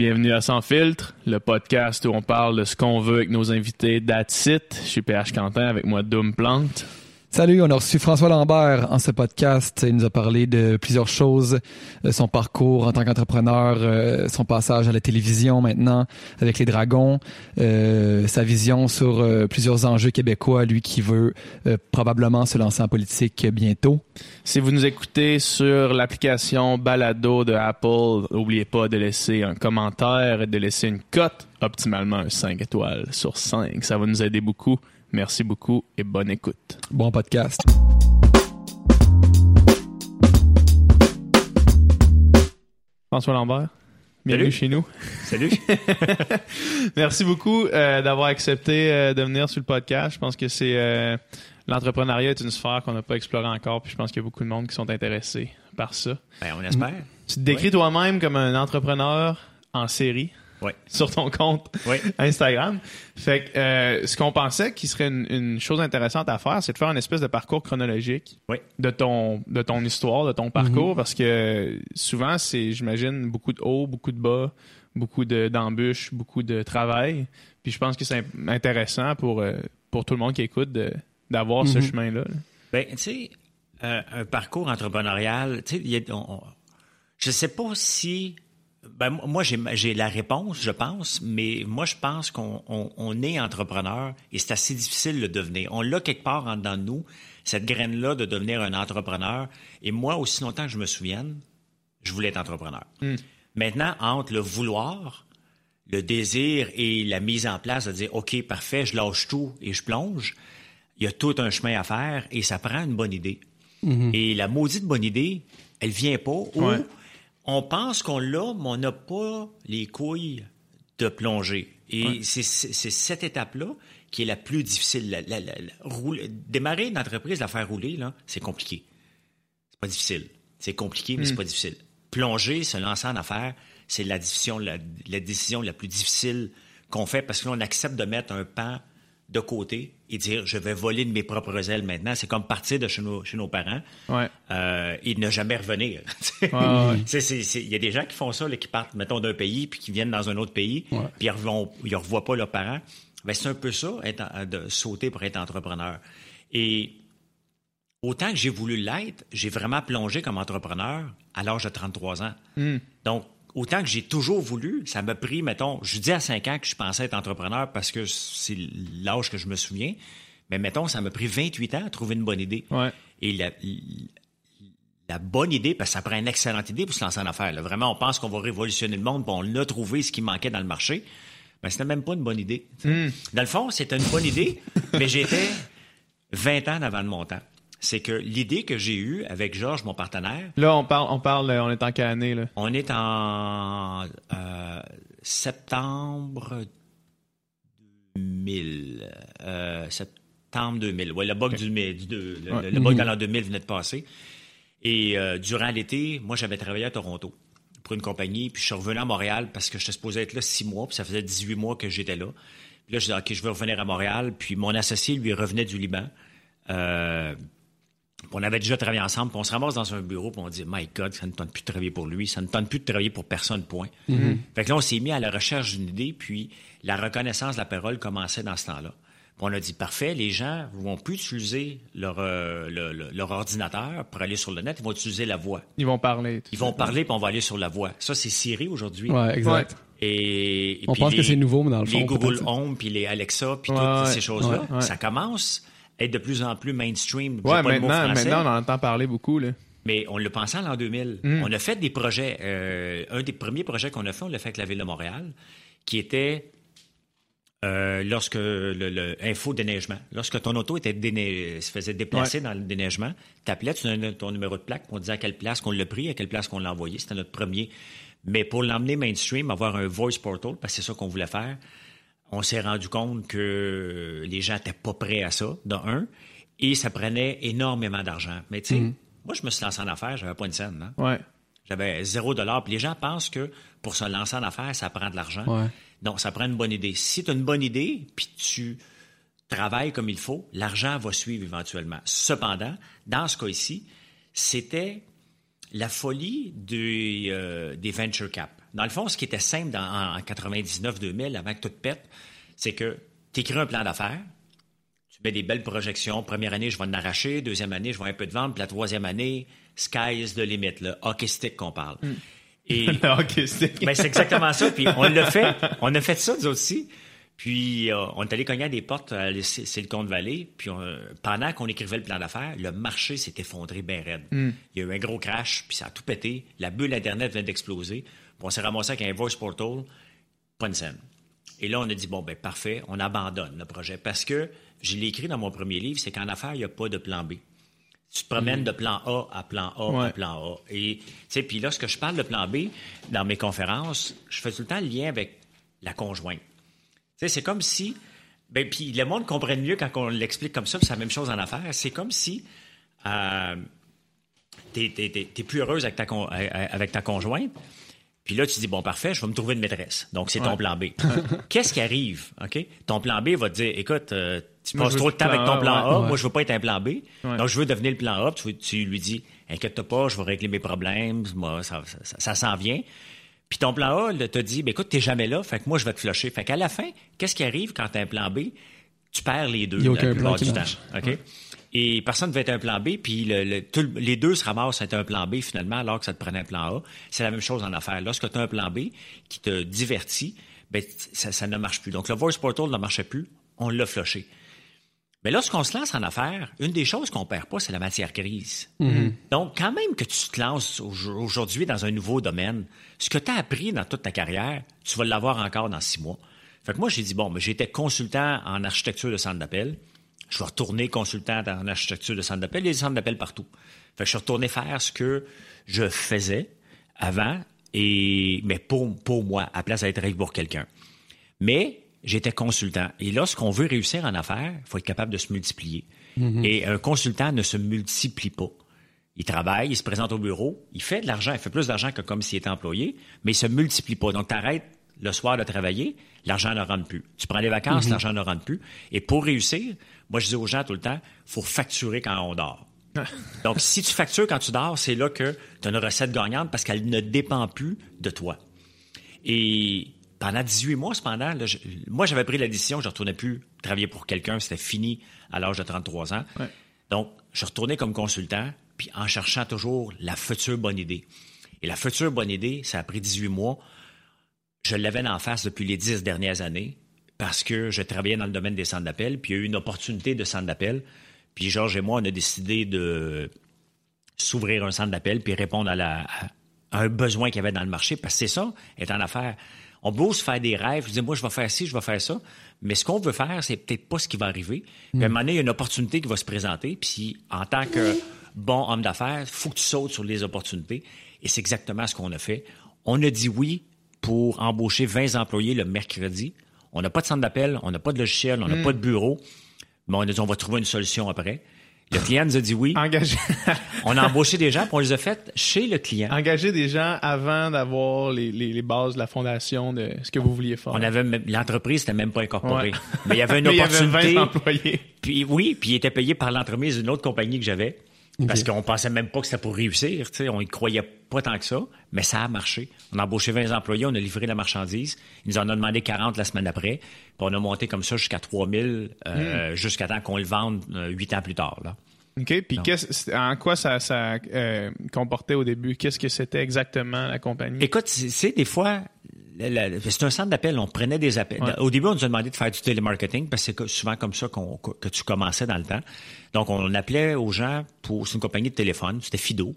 Bienvenue à Sans Filtre, le podcast où on parle de ce qu'on veut avec nos invités That's It. Je suis PH Quentin avec moi Doom Plante. Salut, on a reçu François Lambert en ce podcast. Il nous a parlé de plusieurs choses, euh, son parcours en tant qu'entrepreneur, euh, son passage à la télévision maintenant avec les Dragons, euh, sa vision sur plusieurs enjeux québécois, lui qui veut probablement se lancer en politique bientôt. Si vous nous écoutez sur l'application Balado de Apple, n'oubliez pas de laisser un commentaire et de laisser une cote, optimalement un 5 étoiles sur 5. Ça va nous aider beaucoup. Merci beaucoup et bonne écoute. Bon podcast. François Lambert, bienvenue chez nous. Salut. Merci beaucoup euh, d'avoir accepté euh, de venir sur le podcast. Je pense que c'est euh, l'entrepreneuriat est une sphère qu'on n'a pas explorée encore, puis je pense qu'il y a beaucoup de monde qui sont intéressés par ça. Ben, on espère. Tu te décris toi-même comme un entrepreneur en série sur ton compte Instagram. Fait que euh, ce qu'on pensait qui serait une, chose intéressante à faire, c'est de faire une espèce de parcours chronologique de ton de ton histoire, de ton parcours, mm-hmm. parce que souvent c'est, j'imagine, beaucoup de hauts, beaucoup de bas, beaucoup d'embûches, beaucoup de travail. Puis je pense que c'est intéressant pour euh, pour tout le monde qui écoute d'avoir ce mm-hmm. chemin-là. Ben, tu sais, euh, un parcours entrepreneurial, tu sais, je sais pas si ben, moi, j'ai la réponse, je pense, mais moi, je pense qu'on est entrepreneur et c'est assez difficile de devenir. On l'a quelque part en dedans de nous, cette graine-là de devenir un entrepreneur. Et moi, aussi longtemps que je me souvienne, je voulais être entrepreneur. Hmm. Maintenant, entre le vouloir, le désir et la mise en place de dire, OK, parfait, je lâche tout et je plonge, il y a tout un chemin à faire et ça prend une bonne idée. Hmm. Et la maudite bonne idée, elle vient pas ou on pense qu'on l'a, mais on n'a pas les couilles de plonger. Et c'est cette étape-là qui est la plus difficile. démarrer une entreprise, la faire rouler, c'est compliqué. C'est pas difficile. C'est compliqué, mais c'est hmm. pas difficile. Plonger, se lancer en affaires, c'est la, décision la plus difficile qu'on fait parce que on accepte de mettre un pan de côté et dire je vais voler de mes propres ailes maintenant. C'est comme partir de chez nos, chez nos parents euh, et ne jamais revenir. Il y a des gens qui font ça, qui partent, mettons, d'un pays puis qui viennent dans un autre pays puis ils ne revoient pas leurs parents. Ben, c'est un peu ça, être, de sauter pour être entrepreneur. Et autant que j'ai voulu l'être, j'ai vraiment plongé comme entrepreneur à l'âge de 33 ans. Hmm. Donc, autant que j'ai toujours voulu, ça m'a pris, mettons, je dis à 5 ans que je pensais être entrepreneur parce que c'est l'âge que je me souviens, mais mettons, ça m'a pris 28 ans à trouver une bonne idée. Et la, la bonne idée, parce que ça prend une excellente idée pour se lancer en affaires. Vraiment, on pense qu'on va révolutionner le monde, puis on a trouvé ce qui manquait dans le marché. Mais c'était même pas une bonne idée. Hmm. Dans le fond, c'était une bonne idée, mais j'étais 20 ans avant de mon temps c'est que l'idée que j'ai eue avec Georges, mon partenaire. Là, on parle, on parle, on est en quelle année, là? On est en euh, septembre 2000. Euh, septembre 2000. Oui, le bug du, du, le, bug dans l'an 2000 venait de passer. Et euh, durant l'été, moi, j'avais travaillé à Toronto pour une compagnie, puis je suis revenu à Montréal parce que j'étais supposé être là six mois, puis ça faisait 18 mois que j'étais là. Puis là, je disais, OK, je vais revenir à Montréal, puis mon associé, lui, revenait du Liban. Euh, on avait déjà travaillé ensemble, puis on se ramasse dans un bureau, puis on dit My God, ça ne tente plus de travailler pour lui, ça ne tente plus de travailler pour personne, point. Mm-hmm. Fait que là, on s'est mis à la recherche d'une idée, puis la reconnaissance de la parole commençait dans ce temps-là. Puis on a dit Parfait, les gens vont plus utiliser leur, euh, leur ordinateur pour aller sur le net, ils vont utiliser la voix. Ils vont parler. Ils vont parler, puis on va aller sur la voix. Ça, c'est Siri aujourd'hui. Ouais, exact. Et, on pense que c'est nouveau, mais dans le fond. Les Google Home, puis les Alexa, puis toutes ces choses-là, ça commence être de plus en plus mainstream. Ouais, maintenant, maintenant, on en entend parler beaucoup. Là. Mais on le pensait en l'an 2000. Hmm. On a fait des projets. Euh, un des premiers projets qu'on a fait, on l'a fait avec la Ville de Montréal, qui était euh, lorsque le, info déneigement. Lorsque ton auto était se faisait déplacer dans le déneigement, tu appelais, tu donnais ton numéro de plaque, on disait à quelle place qu'on l'a pris, à quelle place qu'on l'a envoyé. C'était notre premier. Mais pour l'emmener mainstream, avoir un voice portal, parce que c'est ça qu'on voulait faire, on s'est rendu compte que les gens n'étaient pas prêts à ça, de un, et ça prenait énormément d'argent. Mais tu sais, mm. moi, je me suis lancé en affaires, j'avais pas une scène. Hein? J'avais zéro dollar. Puis les gens pensent que pour se lancer en affaires, ça prend de l'argent. Ouais. Donc, ça prend une bonne idée. Si tu as une bonne idée, puis tu travailles comme il faut, l'argent va suivre éventuellement. Cependant, dans ce cas ici, c'était la folie des, euh, des venture cap. Dans le fond, ce qui était simple en 99-2000, avant que tout pète, c'est que tu écris un plan d'affaires, tu mets des belles projections. Première année, je vais en arracher. Deuxième année, je vais un peu de vente. Puis la troisième année, sky is the limit, le hockey stick qu'on parle. Hmm. Et, le hockey stick. Ben, c'est exactement ça. Puis on l'a fait. On a fait ça, nous aussi. Puis euh, on est allé cogner à des portes à Silicon Valley. Puis pendant qu'on écrivait le plan d'affaires, le marché s'est effondré bien raide. Hmm. Il y a eu un gros crash, puis ça a tout pété. La bulle Internet vient d'exploser. On s'est ramassé avec un voice portal, pas une scène. Et là, on a dit, bon, ben parfait, on abandonne le projet. Parce que, je l'ai écrit dans mon premier livre, c'est qu'en affaires, il n'y a pas de plan B. Tu te promènes de plan A à plan A à plan A. Et, tu sais, puis lorsque je parle de plan B, dans mes conférences, je fais tout le temps le lien avec la conjointe. Tu sais, c'est comme si, ben, puis le monde comprenne mieux quand on l'explique comme ça, c'est la même chose en affaires. C'est comme si euh, tu es, plus heureuse avec ta, avec ta conjointe, puis là, tu dis, bon, parfait, je vais me trouver une maîtresse. Donc, c'est ton plan B. Qu'est-ce qui arrive? OK? Ton plan B va te dire, écoute, euh, tu passes trop de temps avec ton plan A. Moi, je veux pas être un plan B. Donc, je veux devenir le plan A. Tu, lui dis, inquiète-toi pas, je vais régler mes problèmes. Moi, ça, ça, s'en vient. Puis ton plan A te dit, ben, écoute, t'es jamais là. Fait que moi, je vais te flusher. Fait qu'à la fin, qu'est-ce qui arrive quand t'as un plan B? Tu perds les deux. Il n'y a aucun plan qui OK? Et personne ne veut être un plan B, puis les deux se ramassent à être un plan B finalement, alors que ça te prenait un plan A. C'est la même chose en affaires. Lorsque tu as un plan B qui te divertit, ben, ça, ne marche plus. Donc, le Voice Portal ne marchait plus, on l'a flushé. Mais lorsqu'on se lance en affaires, une des choses qu'on perd pas, c'est la matière grise. Mm-hmm. Donc, quand même que tu te lances aujourd'hui dans un nouveau domaine, ce que tu as appris dans toute ta carrière, tu vas l'avoir encore dans six mois. Fait que moi, j'ai dit, bon, j'étais consultant en architecture de centre d'appel je vais retourner consultant en architecture de centre d'appel. Il y a des centres d'appel partout. Fait que je suis retourné faire ce que je faisais avant, et, mais pour, pour moi, à place d'être pour quelqu'un. Mais j'étais consultant. Et lorsqu'on veut réussir en affaires, il faut être capable de se multiplier. Mm-hmm. Et un consultant ne se multiplie pas. Il travaille, il se présente au bureau, il fait de l'argent, il fait plus d'argent que comme s'il était employé, mais il se multiplie pas. Donc, tu arrêtes le soir de travailler, l'argent ne rentre plus. Tu prends des vacances, mm-hmm. l'argent ne rentre plus. Et pour réussir, moi, je dis aux gens tout le temps, faut facturer quand on dort. Donc, si tu factures quand tu dors, c'est là que tu as une recette gagnante parce qu'elle ne dépend plus de toi. Et pendant 18 mois, cependant, moi, j'avais pris la décision, je ne retournais plus travailler pour quelqu'un, c'était fini à l'âge de 33 ans. Donc, je retournais comme consultant, puis en cherchant toujours la future bonne idée. Et la future bonne idée, ça a pris 18 mois. Je l'avais en face depuis les 10 dernières années parce que je travaillais dans le domaine des centres d'appel, puis il y a eu une opportunité de centre d'appel. Puis Georges et moi, on a décidé de s'ouvrir un centre d'appel puis répondre à, un besoin qu'il y avait dans le marché. Parce que c'est ça, est en affaires. On peut se faire des rêves, dire moi je vais faire ci, je vais faire ça, mais ce qu'on veut faire, c'est peut-être pas ce qui va arriver. Puis à un moment donné, il y a une opportunité qui va se présenter, puis en tant que bon homme d'affaires, il faut que tu sautes sur les opportunités. Et c'est exactement ce qu'on a fait. On a dit oui pour embaucher 20 employés le mercredi. On n'a pas de centre d'appel, on n'a pas de logiciel, on n'a hmm. pas de bureau. Mais on a dit, on va trouver une solution après. Le client nous a dit oui. Engagé. on a embauché des gens, puis on les a fait chez le client. Engager des gens avant d'avoir les, les, bases de la fondation de ce que vous vouliez faire. On avait l'entreprise n'était même pas incorporée. Mais il y avait une opportunité. Il y avait 20 employés. Puis oui, puis il était payé par l'entreprise d'une autre compagnie que j'avais. Parce qu'on pensait même pas que c'était pour réussir. On y croyait pas tant que ça, mais ça a marché. On a embauché 20 employés, on a livré la marchandise. Ils nous en ont demandé 40 la semaine après. Puis on a monté comme ça jusqu'à 3000, euh, hmm. jusqu'à temps qu'on le vende euh, huit ans plus tard. Là. OK. Puis en quoi ça, ça euh, comportait au début? Qu'est-ce que c'était exactement la compagnie? Écoute, c'est des fois, c'est un centre d'appel. On prenait des appels. Au début, on nous a demandé de faire du télémarketing parce que c'est souvent comme ça que tu commençais dans le temps. Donc, on appelait aux gens pour. C'est une compagnie de téléphone, c'était Fido.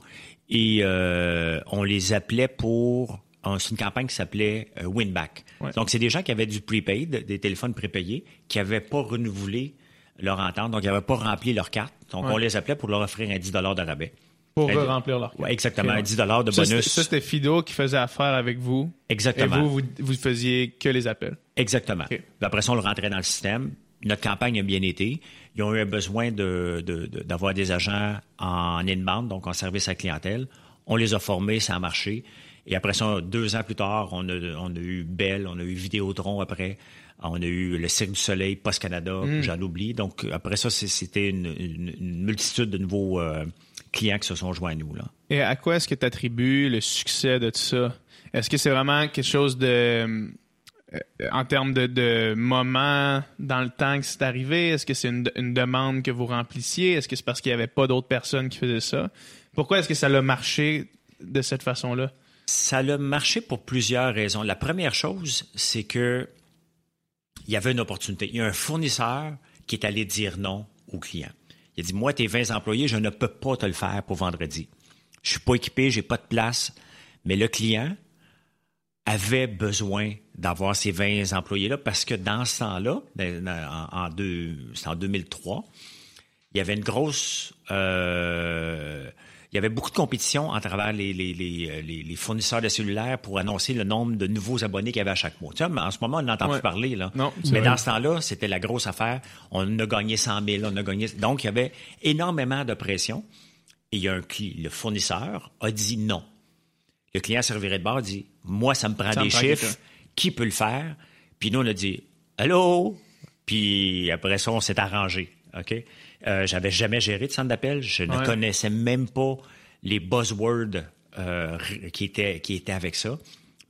Et euh, on les appelait pour. C'est une campagne qui s'appelait euh, Winback. Donc, c'est des gens qui avaient du prepaid, des téléphones prépayés, qui n'avaient pas renouvelé leur entente, donc ils n'avaient pas rempli leur carte. Donc, on les appelait pour leur offrir un 10 de rabais. Pour remplir leur carte. exactement, 10 de bonus. Ça, c'était Fido qui faisait affaire avec vous. Exactement. Et vous, vous, faisiez que les appels. Exactement. après ça, on le rentrait dans le système. Notre campagne a bien été. Ils ont eu besoin d'avoir des agents en inbound, donc en service à clientèle. On les a formés, ça a marché. Et après ça, deux ans plus tard, on a, eu Bell, on a eu Vidéotron après, on a eu le Cirque du Soleil, Post Canada, hmm. j'en oublie. Donc après ça, c'était une, multitude de nouveaux euh, clients qui se sont joints à nous. Là. Et à quoi est-ce que tu attribues le succès de tout ça? Est-ce que c'est vraiment quelque chose de en termes de, de moment dans le temps que c'est arrivé? Est-ce que c'est une, une, demande que vous remplissiez? Est-ce que c'est parce qu'il n'y avait pas d'autres personnes qui faisaient ça? Pourquoi est-ce que ça a marché de cette façon-là? Ça a marché pour plusieurs raisons. La première chose, c'est que il y avait une opportunité. Il y a un fournisseur qui est allé dire non au client. Il a dit, moi, tes 20 employés, je ne peux pas te le faire pour vendredi. Je suis pas équipé, j'ai pas de place. Mais le client avait besoin d'avoir ces 20 employés-là parce que dans ce temps-là, ben, en, en 2003, il y avait une grosse... Euh, il y avait beaucoup de compétition en travers les, les, les, les, fournisseurs de cellulaires pour annoncer le nombre de nouveaux abonnés qu'il y avait à chaque mois. Tu en ce moment, on n'entend plus parler. Là. Non, Mais dans ce temps-là, c'était la grosse affaire. On a gagné 100 000, on a gagné... Donc, il y avait énormément de pression. Et il y a un le fournisseur a dit non. Le client servirait de bord dit Moi, ça me prend des chiffres. Qui peut le faire? Puis nous, on a dit Allô? Puis après ça, on s'est arrangé. OK? Euh, j'avais jamais géré de centre d'appel. Je ne connaissais même pas les buzzwords euh, qui, étaient, qui étaient avec ça.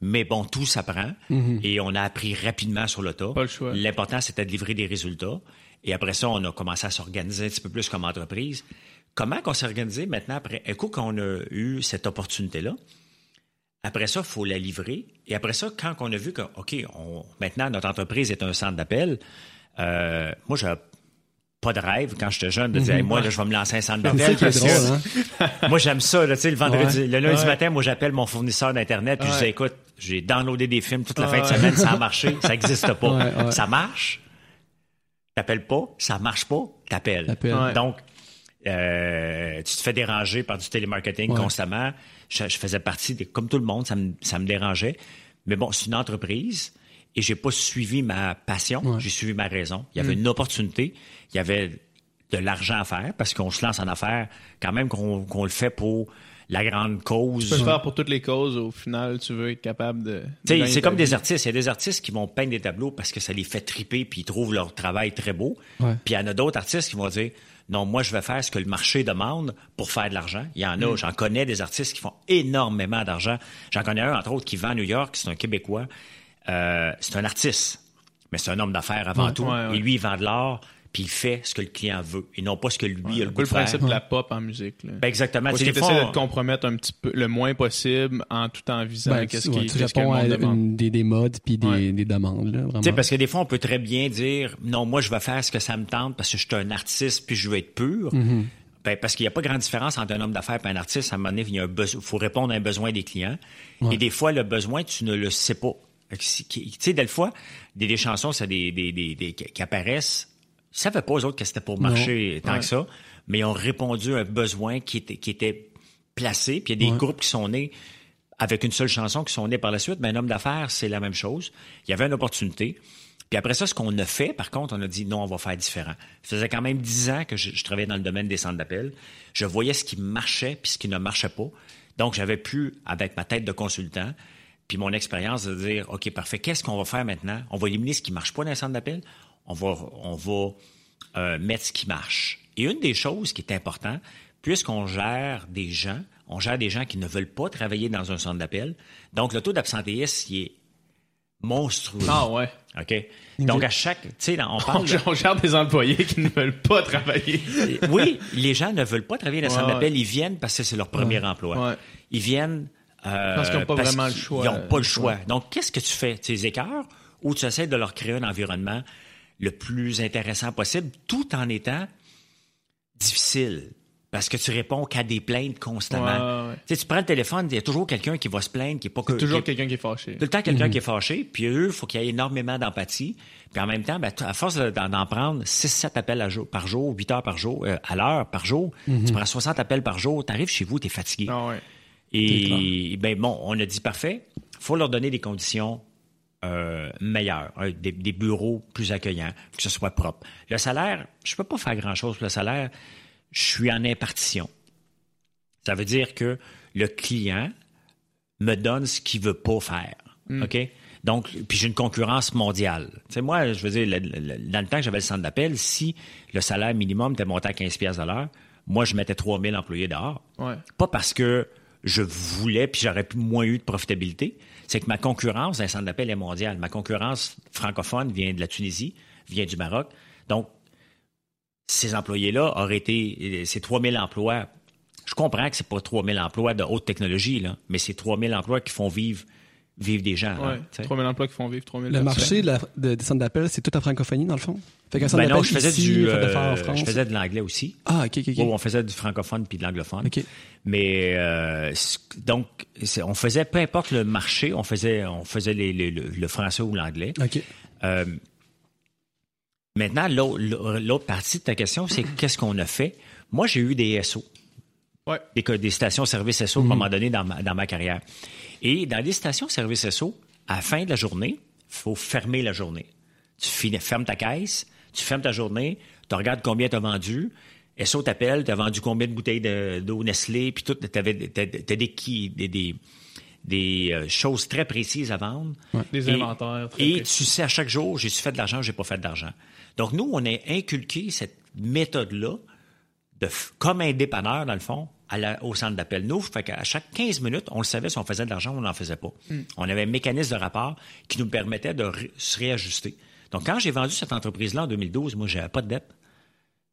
Mais bon, tout s'apprend mm-hmm. et on a appris rapidement sur le tas. L'important, c'était de livrer des résultats. Et après ça, on a commencé à s'organiser un petit peu plus comme entreprise. Comment qu'on s'est organisé maintenant après coup qu'on a eu cette opportunité-là? Après ça, il faut la livrer. Et après ça, quand on a vu que, OK, on, maintenant, notre entreprise est un centre d'appel, euh, moi, j'ai pas de rêve quand j'étais jeune de dire mhm. moi là, je vais me lancer un centre d'appel hein? moi j'aime ça là, le vendredi le lundi matin moi j'appelle mon fournisseur d'internet puis je dis écoute j'ai downloadé des films toute la fin de semaine ça a marché ça n'existe pas. Ça marche. T'appelles pas ça marche pas t'appelles. Donc euh, tu te fais déranger par du télémarketing constamment. Je, faisais partie, de, comme tout le monde, ça me, ça me dérangeait. Mais bon, c'est une entreprise et j'ai pas suivi ma passion, j'ai suivi ma raison. Il y avait mm. une opportunité, il y avait de l'argent à faire parce qu'on se lance en affaires quand même qu'on le fait pour la grande cause. Tu peux le faire pour toutes les causes. Au final, tu veux être capable de. c'est comme des artistes. Il y a des artistes qui vont peindre des tableaux parce que ça les fait triper puis ils trouvent leur travail très beau. Puis il y en a d'autres artistes qui vont dire non, moi, je vais faire ce que le marché demande pour faire de l'argent. Il y en a, mm. j'en connais des artistes qui font énormément d'argent. J'en connais un, entre autres, qui vend à New York, c'est un Québécois. Euh, c'est un artiste, mais c'est un homme d'affaires avant tout. Et lui, il vend de l'art puis il fait ce que le client veut et non pas ce que lui a le goût de faire. le principe de la pop en musique. Ben exactement. Parce qu'il essaie de te compromettre un petit peu le moins possible en tout en visant ben, qu'est-ce qui tu réponds à des, des modes puis des, des demandes. Là, parce que des fois, on peut très bien dire non, moi, je vais faire ce que ça me tente parce que je suis un artiste puis je veux être pur. Mm-hmm. Ben, parce qu'il n'y a pas grande différence entre un homme d'affaires et un artiste. À un moment donné, il faut répondre à un besoin des clients. Et des fois, le besoin, tu ne le sais pas. Tu sais, des fois, des, des chansons, c'est des, des, des, qui apparaissent ils savaient pas, eux autres, que c'était pour marcher tant que ça, mais ils ont répondu à un besoin qui était, qui était placé. Puis il y a des groupes qui sont nés avec une seule chanson qui sont nés par la suite. Mais un homme d'affaires, c'est la même chose. Il y avait une opportunité. Puis après ça, ce qu'on a fait, par contre, on a dit non, on va faire différent. Ça faisait quand même dix ans que je, travaillais dans le domaine des centres d'appel. Je voyais ce qui marchait puis ce qui ne marchait pas. Donc, j'avais pu, avec ma tête de consultant, puis mon expérience, de dire, OK, parfait, qu'est-ce qu'on va faire maintenant? On va éliminer ce qui marche pas dans les centres d'appel on va, on va euh, mettre ce qui marche. Et une des choses qui est importante, puisqu'on gère des gens, on gère des gens qui ne veulent pas travailler dans un centre d'appel, donc le taux d'absentéisme, il est monstrueux. Ah ouais. OK? Donc, à chaque. Tu sais, on parle. On, gère des employés qui ne veulent pas travailler. oui, les gens ne veulent pas travailler dans un centre d'appel. Ils viennent parce que c'est leur premier emploi. Ils viennent. Euh, parce qu'ils n'ont pas vraiment le choix. Ils n'ont pas le choix. Donc, qu'est-ce que tu fais? Tu les écœurs ou tu essaies de leur créer un environnement le plus intéressant possible, tout en étant difficile. Parce que tu réponds qu'à des plaintes constamment. Tu, prends le téléphone, il y a toujours quelqu'un qui va se plaindre, qui est pas que. toujours quelqu'un qui est fâché. Tout le temps quelqu'un mhm. qui est fâché, puis eux, il faut qu'il y ait énormément d'empathie. Puis en même temps, ben, à force d'en prendre 6-7 appels par jour, 8 heures par jour, euh, à l'heure par jour, mhm. tu prends 60 appels par jour, tu arrives chez vous, tu es fatigué. Ah Et ben bon, on a dit parfait, faut leur donner des conditions euh, meilleur, des, bureaux plus accueillants, que ce soit propre. Le salaire, je peux pas faire grand-chose pour le salaire. Je suis en impartition. Ça veut dire que le client me donne ce qu'il veut pas faire. OK? Donc, puis j'ai une concurrence mondiale. Tu sais, moi, je veux dire, dans le temps que j'avais le centre d'appel, si le salaire minimum était monté à 15 pièces à l'heure, moi, je mettais 3000 employés dehors. Pas parce que je voulais, puis j'aurais moins eu de profitabilité, c'est que ma concurrence d'un centre d'appel est mondiale. Ma concurrence francophone vient de la Tunisie, vient du Maroc. Donc, ces employés-là auraient été, ces 3000 emplois, je comprends que c'est pas 3000 emplois de haute technologie, là, mais c'est 3000 emplois qui font vivre vivre des gens. Ouais, 3000 emplois qui font vivre 3000 Le marché de des centres d'appel, c'est toute la francophonie, dans le fond? Fait ben non, je faisais du, euh, je faisais de l'anglais aussi. Ah, ok, ok, ok. on faisait du francophone puis de l'anglophone. Ok. Mais euh, donc, on faisait peu importe le marché, on faisait, on faisait les, le, français ou l'anglais. Ok. Euh, maintenant, l'autre partie de ta question, c'est qu'est-ce qu'on a fait? Moi, j'ai eu des SO. Ouais. Des, des stations-service SO à un moment donné dans ma, dans ma carrière. Et dans les stations-service SO, à la fin de la journée, il faut fermer la journée. Tu fermes ta caisse, tu fermes ta journée, tu regardes combien tu as vendu. SO t'appelle, tu as vendu combien de bouteilles d'eau Nestlé, puis tout, tu as, des, des, des, euh, choses très précises à vendre. Des inventaires. et tu sais à chaque jour, j'ai fait de l'argent, j'ai pas fait d'argent. Donc nous, on a inculqué cette méthode-là, de, comme un dépanneur, dans le fond, au centre d'appel. Nous, fait qu'à chaque 15 minutes, on le savait si on faisait de l'argent ou on n'en faisait pas. Hmm. On avait un mécanisme de rapport qui nous permettait de se réajuster. Donc, quand j'ai vendu cette entreprise-là en 2012, moi, j'avais pas de dette.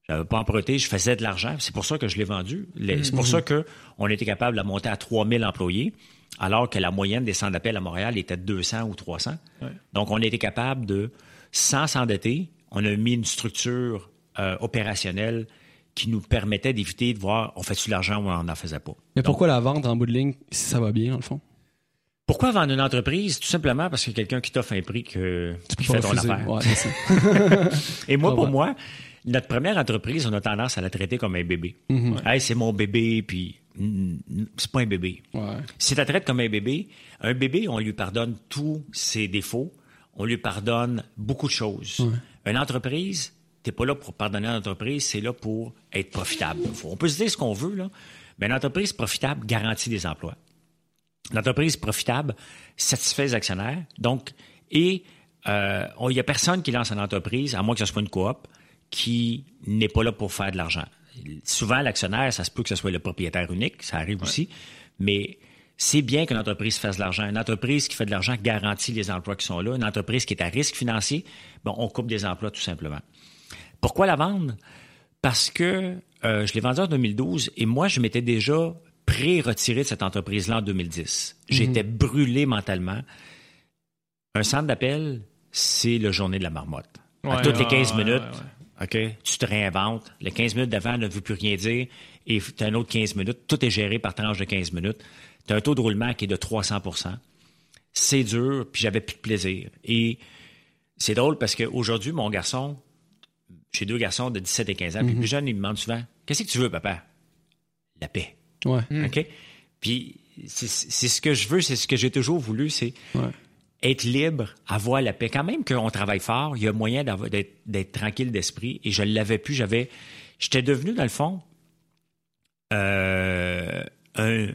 J'avais pas emprunté, je faisais de l'argent. C'est pour ça que je l'ai vendu. C'est pour hmm. ça qu'on était capable de la monter à 3000 employés, alors que la moyenne des centres d'appel à Montréal était de 200 ou 300. Donc, on était capable de, sans s'endetter, on a mis une structure euh, opérationnelle qui nous permettait d'éviter de voir on fait-tu l'argent ou on n'en faisait pas. Mais pourquoi la vente en bout de ligne si ça va bien, dans le fond? Pourquoi vendre une entreprise? Tout simplement parce que quelqu'un qui t'offre un prix que tu fait ton affaire. Et moi, pour moi, notre première entreprise, on a tendance à la traiter comme un bébé. Mm-hmm. c'est mon bébé, puis c'est pas un bébé. Si tu la traites comme un bébé, un bébé, on lui pardonne tous ses défauts, on lui pardonne beaucoup de choses. Une entreprise, t'es pas là pour pardonner à l'entreprise, c'est là pour être profitable. On peut se dire ce qu'on veut, là, mais une entreprise profitable garantit des emplois. L'entreprise profitable satisfait les actionnaires. Donc, et euh, il n'y a personne qui lance une entreprise, à moins que ce soit une coop, qui n'est pas là pour faire de l'argent. Souvent, l'actionnaire, ça se peut que ce soit le propriétaire unique, ça arrive aussi, mais c'est bien qu'une entreprise fasse de l'argent. Une entreprise qui fait de l'argent garantit les emplois qui sont là. Une entreprise qui est à risque financier, bon, on coupe des emplois tout simplement. Pourquoi la vendre? Parce que euh, je l'ai vendue en 2012 et moi, je m'étais déjà pré-retiré de cette entreprise-là en 2010. J'étais mhm. brûlé mentalement. Un centre d'appel, c'est le journée de la marmotte. à toutes les 15 minutes, OK, tu te réinventes. Les 15 minutes d'avant ne veut plus rien dire et tu as un autre 15 minutes. Tout est géré par tranche de 15 minutes. Tu as un taux de roulement qui est de 300% C'est dur, puis j'avais plus de plaisir. Et c'est drôle parce qu'aujourd'hui, mon garçon, j'ai deux garçons de 17 et 15 ans. Puis le plus mhm. jeune, il me demande souvent Qu'est-ce que tu veux, papa? La paix. Ouais. Mhm. OK? Puis c'est ce que je veux, c'est ce que j'ai toujours voulu, c'est être libre, avoir la paix. Quand même qu'on travaille fort, il y a moyen d'être tranquille d'esprit. Et je ne l'avais plus. J'avais. J'étais devenu, dans le fond, euh, un.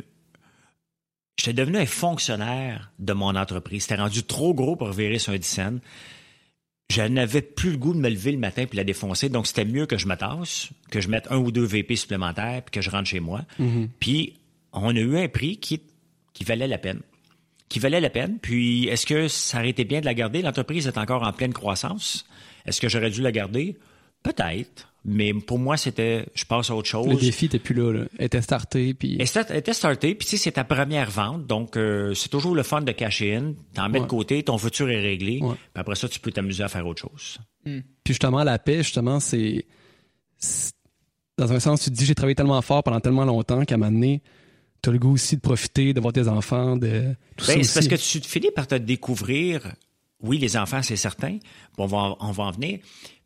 J'étais devenu un fonctionnaire de mon entreprise. C'était rendu trop gros pour virer sur un je n'avais plus le goût de me lever le matin puis la défoncer. Donc, c'était mieux que je me tasse, que je mette un ou deux VP supplémentaires puis que je rentre chez moi. Mm-hmm. Puis, on a eu un prix qui, qui valait la peine. Qui valait la peine. Puis, est-ce que ça aurait été bien de la garder? L'entreprise est encore en pleine croissance. Est-ce que j'aurais dû la garder? Peut-être. Mais pour moi, c'était, je passe à autre chose. Le défi n'était plus là, là. était starté, puis. était starté, puis tu sais, c'est ta première vente, donc euh, c'est toujours le fun de cacher in, t'en mets de côté, ton futur est réglé, puis après ça, tu peux t'amuser à faire autre chose. Hmm. Puis justement, la paix, justement, c'est, dans un sens, tu te dis, j'ai travaillé tellement fort pendant tellement longtemps qu'à un moment donné, t'as le goût aussi de profiter, de voir tes enfants, de tout ben, C'est parce que tu finis par te découvrir. Oui, les enfants, c'est certain. Bon, on va, on va en venir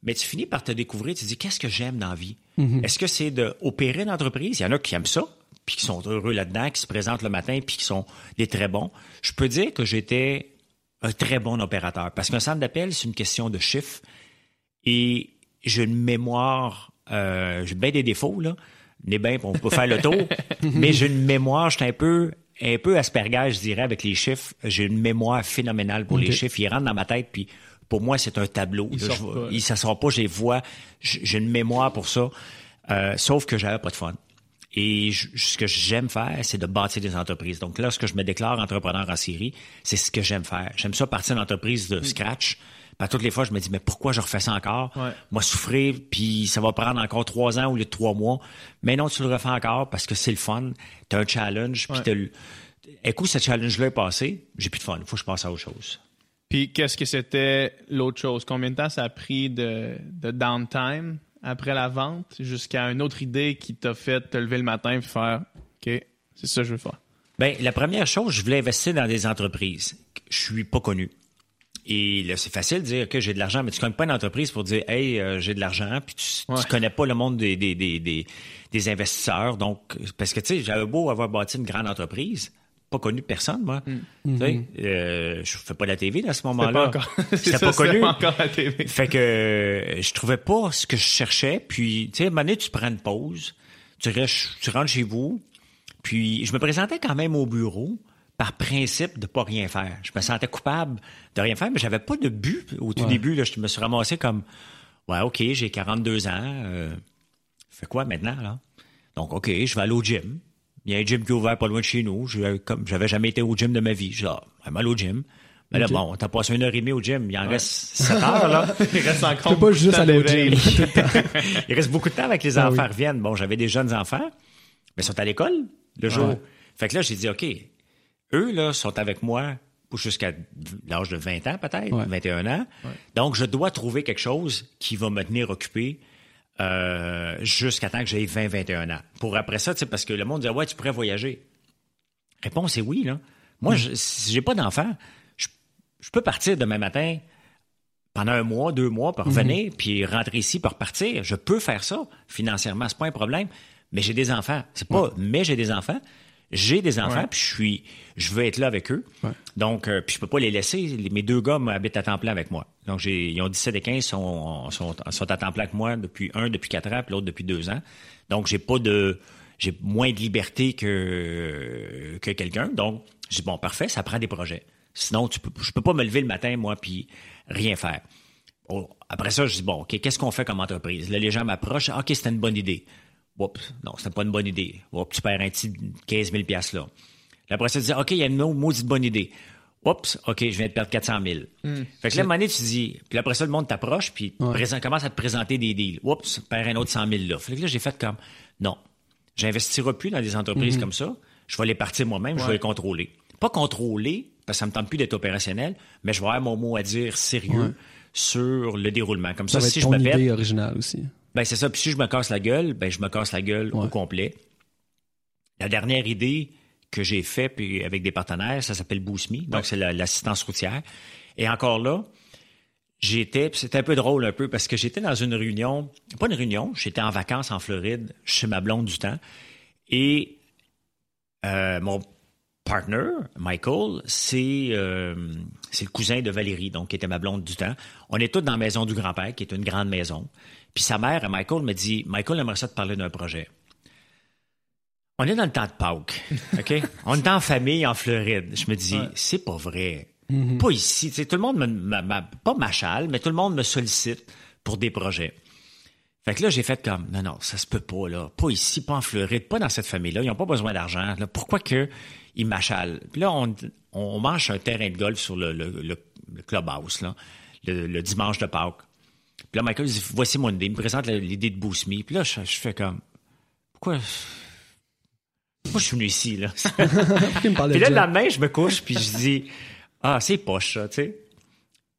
mais tu finis par te découvrir, tu te dis qu'est-ce que j'aime dans la vie? Mhm. Est-ce que c'est d'opérer une entreprise? Il y en a qui aiment ça, puis qui sont heureux là-dedans, qui se présentent le matin, puis qui sont des très bons. Je peux dire que j'étais un très bon opérateur, parce qu'un centre d'appel, c'est une question de chiffres, et j'ai une mémoire, euh, j'ai bien des défauts, là, mais bien, on peut faire le tour, mais j'ai une mémoire, j'étais un peu un peu aspergage, je dirais, avec les chiffres. J'ai une mémoire phénoménale pour les chiffres. Ils rentrent dans ma tête, puis pour moi, c'est un tableau. Il ne sort pas, j'ai voix, j'ai une mémoire pour ça. Euh, sauf que j'avais pas de fun. Et ce que j'aime faire, c'est de bâtir des entreprises. Donc, lorsque je me déclare entrepreneur en série, c'est ce que j'aime faire. J'aime ça partir d'une entreprise de scratch. Pas toutes les fois, je me dis, mais pourquoi je refais ça encore? Moi, souffrir, puis ça va prendre encore trois ans au lieu de trois mois. Mais non, tu le refais encore parce que c'est le fun. Tu as un challenge, puis ouais. Écoute, ce challenge-là est passé, j'ai plus de fun. Il faut que je passe à autre chose. Puis, qu'est-ce que c'était l'autre chose? Combien de temps ça a pris de, de downtime après la vente jusqu'à une autre idée qui t'a fait te lever le matin et faire OK, c'est ça que je veux faire? Bien, la première chose, je voulais investir dans des entreprises. Je suis pas connu. Et là, c'est facile de dire que j'ai de l'argent, mais tu connais pas une entreprise pour dire Hey, euh, j'ai de l'argent, puis tu, ne connais pas le monde des, des, des, des, investisseurs. Donc, parce que tu sais, j'avais beau avoir bâti une grande entreprise, pas connu personne, moi. Mm. Tu sais, euh, je fais pas la TV à ce moment-là. C'était pas, pas connu. Pas encore la TV. Fait que euh, je trouvais pas ce que je cherchais. Puis, tu sais, à un moment donné, tu prends une pause, tu, restes, tu rentres chez vous. Puis, je me présentais quand même au bureau par principe de pas rien faire. Je me sentais coupable de rien faire, mais j'avais pas de but au tout début. Là, je me suis ramassé comme, ouais, OK, j'ai 42 ans. Euh, fais quoi maintenant, là? Donc, OK, je vais aller au gym. Il y a un gym qui est ouvert pas loin de chez nous. Comme j'avais jamais été au gym de ma vie. J'ai dit, mal au gym. Mais là, bon, t'as passé une heure et demie au gym. Il en reste sept heures, là. Il reste encore pas juste aller au gym. Il reste beaucoup de temps avec les ah enfants reviennent. Bon, j'avais des jeunes enfants, mais ils sont à l'école le jour. Fait que là, j'ai dit, OK, eux, là, sont avec moi jusqu'à l'âge de 20 ans, peut-être, 21 ans. Donc, je dois trouver quelque chose qui va me tenir occupé euh, jusqu'à temps que j'ai 20, 21 ans. Pour après ça, parce que le monde dit, ouais, tu pourrais voyager. Réponse est oui, là. Moi, je, si j'ai pas d'enfant, je, peux partir demain matin pendant un mois, deux mois, pour revenir, mhm. puis rentrer ici, pour repartir. Je peux faire ça financièrement, c'est pas un problème. Mais j'ai des enfants. C'est pas, mais j'ai des enfants. J'ai des enfants, puis je suis, je veux être là avec eux. Donc, euh, puis je peux pas les laisser. Mes deux gars habitent à temps plein avec moi. Donc, j'ai, ils ont 17 et 15, sont, sont, sont à temps plein avec moi depuis un depuis quatre ans, puis l'autre depuis deux ans. Donc, j'ai pas de, j'ai moins de liberté que que quelqu'un. Donc, je dis bon, parfait, ça prend des projets. Sinon, tu peux, je peux pas me lever le matin moi puis rien faire. après ça, je dis bon, ok, qu'est-ce qu'on fait comme entreprise? Là, les gens m'approchent, ok, c'était une bonne idée. Oups, non, c'était pas une bonne idée. Oups, tu perds un petit 15 000 là. Après ça, tu dis, OK, il y a une maudite bonne idée. Oups, OK, je viens de perdre 400 000. Hmm. Fait que là, à un moment donné, tu dis, puis après ça, le monde t'approche, puis commence à te présenter des deals. Oups, perds un autre 100 000 là. Fait que là, j'ai fait comme, non, j'investirai plus dans des entreprises hmm. comme ça. Je vais les partir moi-même, je vais les contrôler. Pas contrôler, parce que ça me tente plus d'être opérationnel, mais je vais avoir mon mot à dire sérieux sur le déroulement. Comme ça, si je me idée originale aussi. Ben, c'est ça. Puis si je me casse la gueule, ben, je me casse la gueule au complet. La dernière idée que j'ai faite puis avec des partenaires, ça s'appelle Boost Me. Donc, c'est l'assistance routière. Et encore là, j'étais, c'était un peu drôle un peu parce que j'étais dans une réunion, pas une réunion, j'étais en vacances en Floride chez ma blonde du temps. Et euh, mon partner, Michael, c'est euh, c'est le cousin de Valérie, donc qui était ma blonde du temps. On est tous dans la maison du grand-père, qui est une grande maison. Puis sa mère, Michael, me dit Michael aimerait ça te parler d'un projet. On est dans le temps de Pâques, OK? On est en famille en Floride. Je me dis, c'est pas vrai. Mm-hmm. Pas ici. tout le monde me, pas m'achale, mais tout le monde me sollicite pour des projets. Fait que là, j'ai fait comme, non, non, ça se peut pas, là. Pas ici, pas en Floride, pas dans cette famille-là. Ils n'ont pas besoin d'argent. Pourquoi que ils m'achalent? Puis là, on, on mange un terrain de golf sur le, le, clubhouse, là, le dimanche de Pâques. Puis là, Michael dit Voici mon idée. Il me présente l'idée de Boost Me. Puis là, je, fais comme Pourquoi? Pourquoi je suis venu ici, là Puis là, le lendemain, je me couche, puis je dis Ah, c'est poche, ça, tu sais.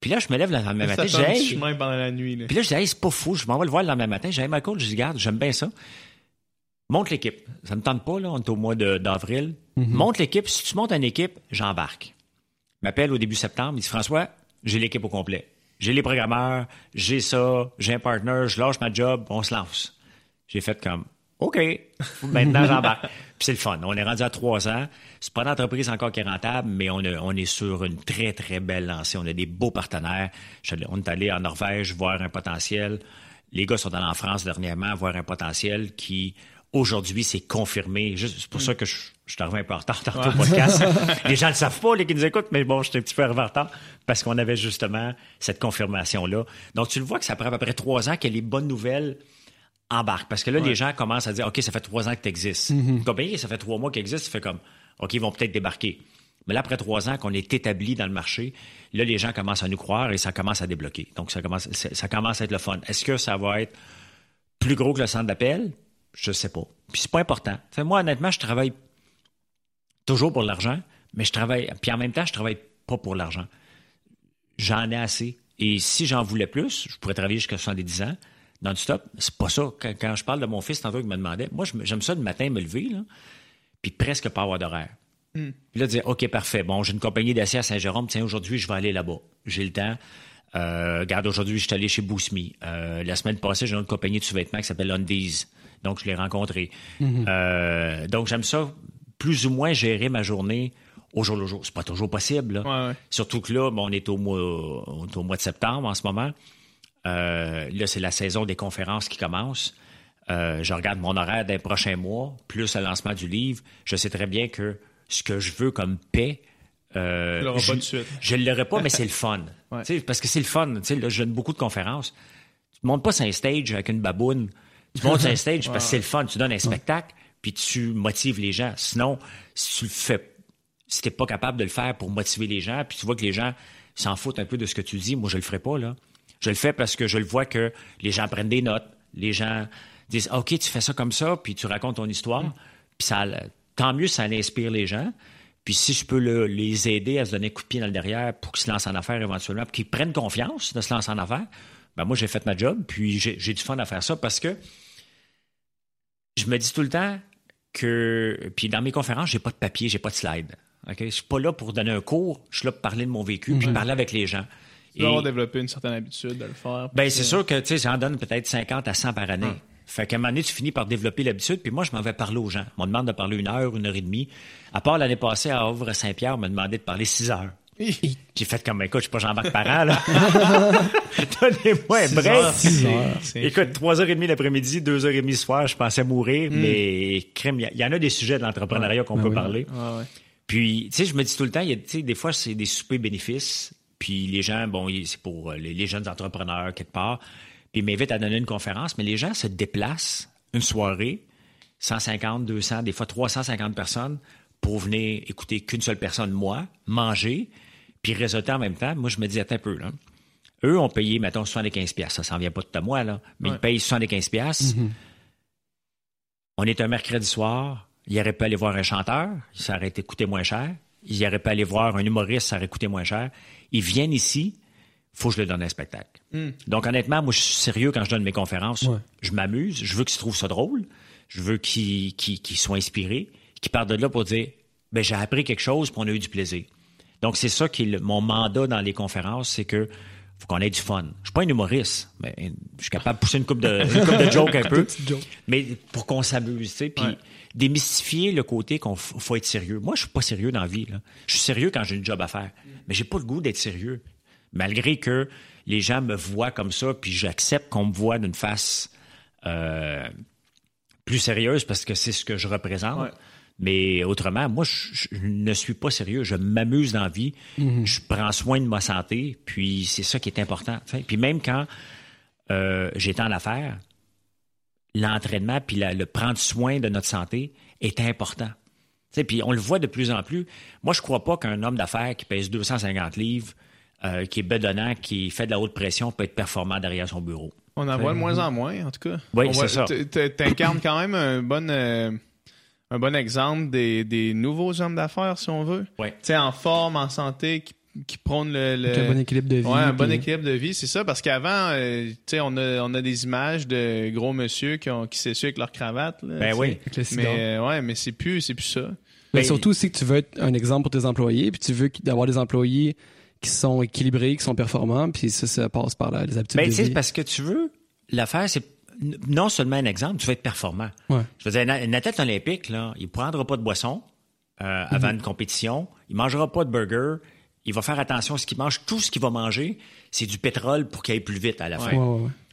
Puis là, je me lève le lendemain matin. J'ai pendant la nuit. Puis là, je dis, hey, c'est pas fou, je m'en vais le voir le lendemain matin. J'ai Michael, je dis, regarde, j'aime bien ça. Monte l'équipe. Ça me tente pas, là, on est au mois d'avril. Mm-hmm. Monte l'équipe. Si tu montes une équipe, j'embarque. Il m'appelle au début septembre. Il dit, François, j'ai l'équipe au complet j'ai les programmeurs, j'ai ça, j'ai un partner, je lâche ma job, on se lance. J'ai fait comme, OK, maintenant j'embarque. Puis c'est le fun. On est rendu à trois ans. C'est pas une entreprise encore qui est rentable, mais on, on est sur une très, très belle lancée. On a des beaux partenaires. On est allé en Norvège voir un potentiel. Les gars sont allés en France dernièrement voir un potentiel qui Aujourd'hui, c'est confirmé. C'est pour ça que je, je suis arrivé un peu en retard tantôt au podcast. les gens ne le savent pas, les qui nous écoutent, mais bon, j'étais un petit peu en retard parce qu'on avait justement cette confirmation-là. Donc, tu le vois que ça prend à peu près trois ans que les bonnes nouvelles embarque. Parce que là, les gens commencent à dire, OK, ça fait trois ans que tu existes. Une compagnie, ça fait trois mois qu'elle existe, ça fait comme, OK, ils vont peut-être débarquer. Mais là, après trois ans qu'on est établi dans le marché, là, les gens commencent à nous croire et ça commence à débloquer. Donc, ça commence, ça commence à être le fun. Est-ce que ça va être plus gros que le centre d'appel? Je sais pas. Puis c'est pas important. moi, honnêtement, je travaille toujours pour l'argent, mais je travaille. Puis en même temps, je travaille pas pour l'argent. J'en ai assez. Et si j'en voulais plus, je pourrais travailler jusqu'à 70 ans non-stop. C'est pas ça. Quand, je parle de mon fils, tantôt, il me demandait, moi, j'aime ça le matin me lever, là, puis presque pas avoir d'horaire. Hmm. Puis là, dire, OK, parfait. Bon, j'ai une compagnie d'acier à Saint-Jérôme. Tiens, aujourd'hui, je vais aller là-bas. J'ai le temps. Euh, regarde, aujourd'hui, je suis allé chez Boosme. Euh, la semaine passée, j'ai une autre compagnie de sous-vêtements qui s'appelle Undies. Donc, je l'ai rencontré. Hmm. Euh, donc, j'aime ça, plus ou moins gérer ma journée au jour le jour. C'est pas toujours possible. Surtout que là, bon, on est au mois, au mois de septembre en ce moment. Euh, là, c'est la saison des conférences qui commence. Euh, je regarde mon horaire d'un prochain mois, plus le lancement du livre. Je sais très bien que ce que je veux comme paix, euh, je ne l'aurai pas, mais c'est le fun. Parce que c'est le fun. Là, je donne beaucoup de conférences. Tu ne montes pas sur un stage avec une baboune. Tu montes sur un stage parce que c'est le fun. Tu donnes un spectacle, puis tu motives les gens. Sinon, si tu le fais, si tu n'es pas capable de le faire pour motiver les gens, puis tu vois que les gens s'en foutent un peu de ce que tu dis, moi, je le ferai pas. là. Je le fais parce que je le vois que les gens prennent des notes, les gens disent OK, tu fais ça comme ça, puis tu racontes ton histoire, mm. puis ça, tant mieux, ça inspire les gens. Puis si je peux les aider à se donner un coup de pied dans le derrière pour qu'ils se lancent en affaires éventuellement, pour qu'ils prennent confiance de se lancer en affaires, ben moi j'ai fait ma job, puis j'ai du fun à faire ça parce que je me dis tout le temps que, puis dans mes conférences, j'ai pas de papier, j'ai pas de slide. Ok, Je suis pas là pour donner un cours, je suis là pour parler de mon vécu, puis parler avec les gens. Tu dois développer une certaine habitude de le faire. Ben, c'est sûr que, tu sais, j'en donne peut-être 50 à 100 par année. Fait qu'à un moment donné, tu finis par développer l'habitude, puis moi, je m'en vais parler aux gens. On me demande de parler une heure, une heure et demie. À part l'année passée, à Havre-Saint-Pierre, on m'a demandé de parler six heures. J'ai fait comme, écoute, je suis pas Jean-Marc Parent, là. Donnez-moi un break. Écoute, trois heures et demie l'après-midi, deux heures et demie le soir, je pensais mourir, hmm. mais crème, il y, en a des sujets de l'entrepreneuriat qu'on ben peut parler. Puis, tu sais, je me dis tout le temps, y a, des fois, c'est des soupers bénéfices. Puis les gens, bon, c'est pour euh, les, jeunes entrepreneurs quelque part. Puis ils m'invitent à donner une conférence, mais les gens se déplacent une soirée, 150, 200, des fois 350 personnes pour venir écouter qu'une seule personne, moi, manger, puis réseauter en même temps. Moi, je me dis, attends un peu, là. Eux ont payé, mettons, 75 pièces. Ça s'en vient pas de à moi, là. Mais ils payent 75 pièces. Mm-hmm. On est un mercredi soir. Ils auraient pu aller voir un chanteur. Ça aurait été coûté moins cher. Ils auraient pu aller voir un humoriste. Ça aurait coûté moins cher. Ils viennent ici, faut que je leur donne un spectacle. Hmm. Donc, honnêtement, moi, je suis sérieux quand je donne mes conférences. Je m'amuse. Je veux qu'ils trouvent ça drôle. Je veux qu'ils soient inspirés, qu'ils partent de là pour dire ben, j'ai appris quelque chose, puis on a eu du plaisir. Donc, c'est ça qui est mon mandat dans les conférences, c'est que faut qu'on ait du fun. Je suis pas un humoriste, mais je suis capable de pousser une coupe de, une de joke un peu. mais pour qu'on s'amuse, tu sais. Puis démystifier le côté qu'on faut être sérieux. Moi, je suis pas sérieux dans la vie. Là. Je suis sérieux quand j'ai une job à faire, mais j'ai pas le goût d'être sérieux. Malgré que les gens me voient comme ça, puis j'accepte qu'on me voit d'une face euh, plus sérieuse parce que c'est ce que je représente. Mais autrement, moi, je, ne suis pas sérieux. Je m'amuse dans la vie. Mm-hmm. Je prends soin de ma santé. Puis c'est ça qui est important. Puis même quand euh, j'étais en affaires, l'entraînement puis le prendre soin de notre santé est important. Puis on le voit de plus en plus. Moi, je crois pas qu'un homme d'affaires qui pèse 250 livres, euh, qui est bedonnant, qui fait de la haute pression, peut être performant derrière son bureau. On en voit de moins en moins, en tout cas. Oui, c'est ça. Tu incarnes quand même un bon, euh, un bon exemple des, des nouveaux hommes d'affaires, si on veut. Tu sais, en forme, en santé, qui qui prône le, un bon équilibre de vie. Ouais, un bon équilibre de vie, c'est ça. Parce qu'avant, euh, tu sais, on a, on a des images de gros monsieur qui, ont, qui s'essuient avec leur cravate. Là, ben oui. Mais, euh, ouais, mais c'est plus, c'est plus ça. Mais ben, surtout aussi que tu veux être un exemple pour tes employés, puis tu veux d'avoir des employés qui sont équilibrés, qui sont performants, puis ça, ça passe par les habitudes ben, de vie. parce que tu veux, l'affaire, c'est non seulement un exemple, tu veux être performant. Ouais. Je veux dire, un, athlète olympique, là, il prendra pas de boisson euh, avant mm-hmm. une compétition, il mangera pas de burger, il va faire attention à ce qu'il mange. Tout ce qu'il va manger, c'est du pétrole pour qu'il aille plus vite à la fin.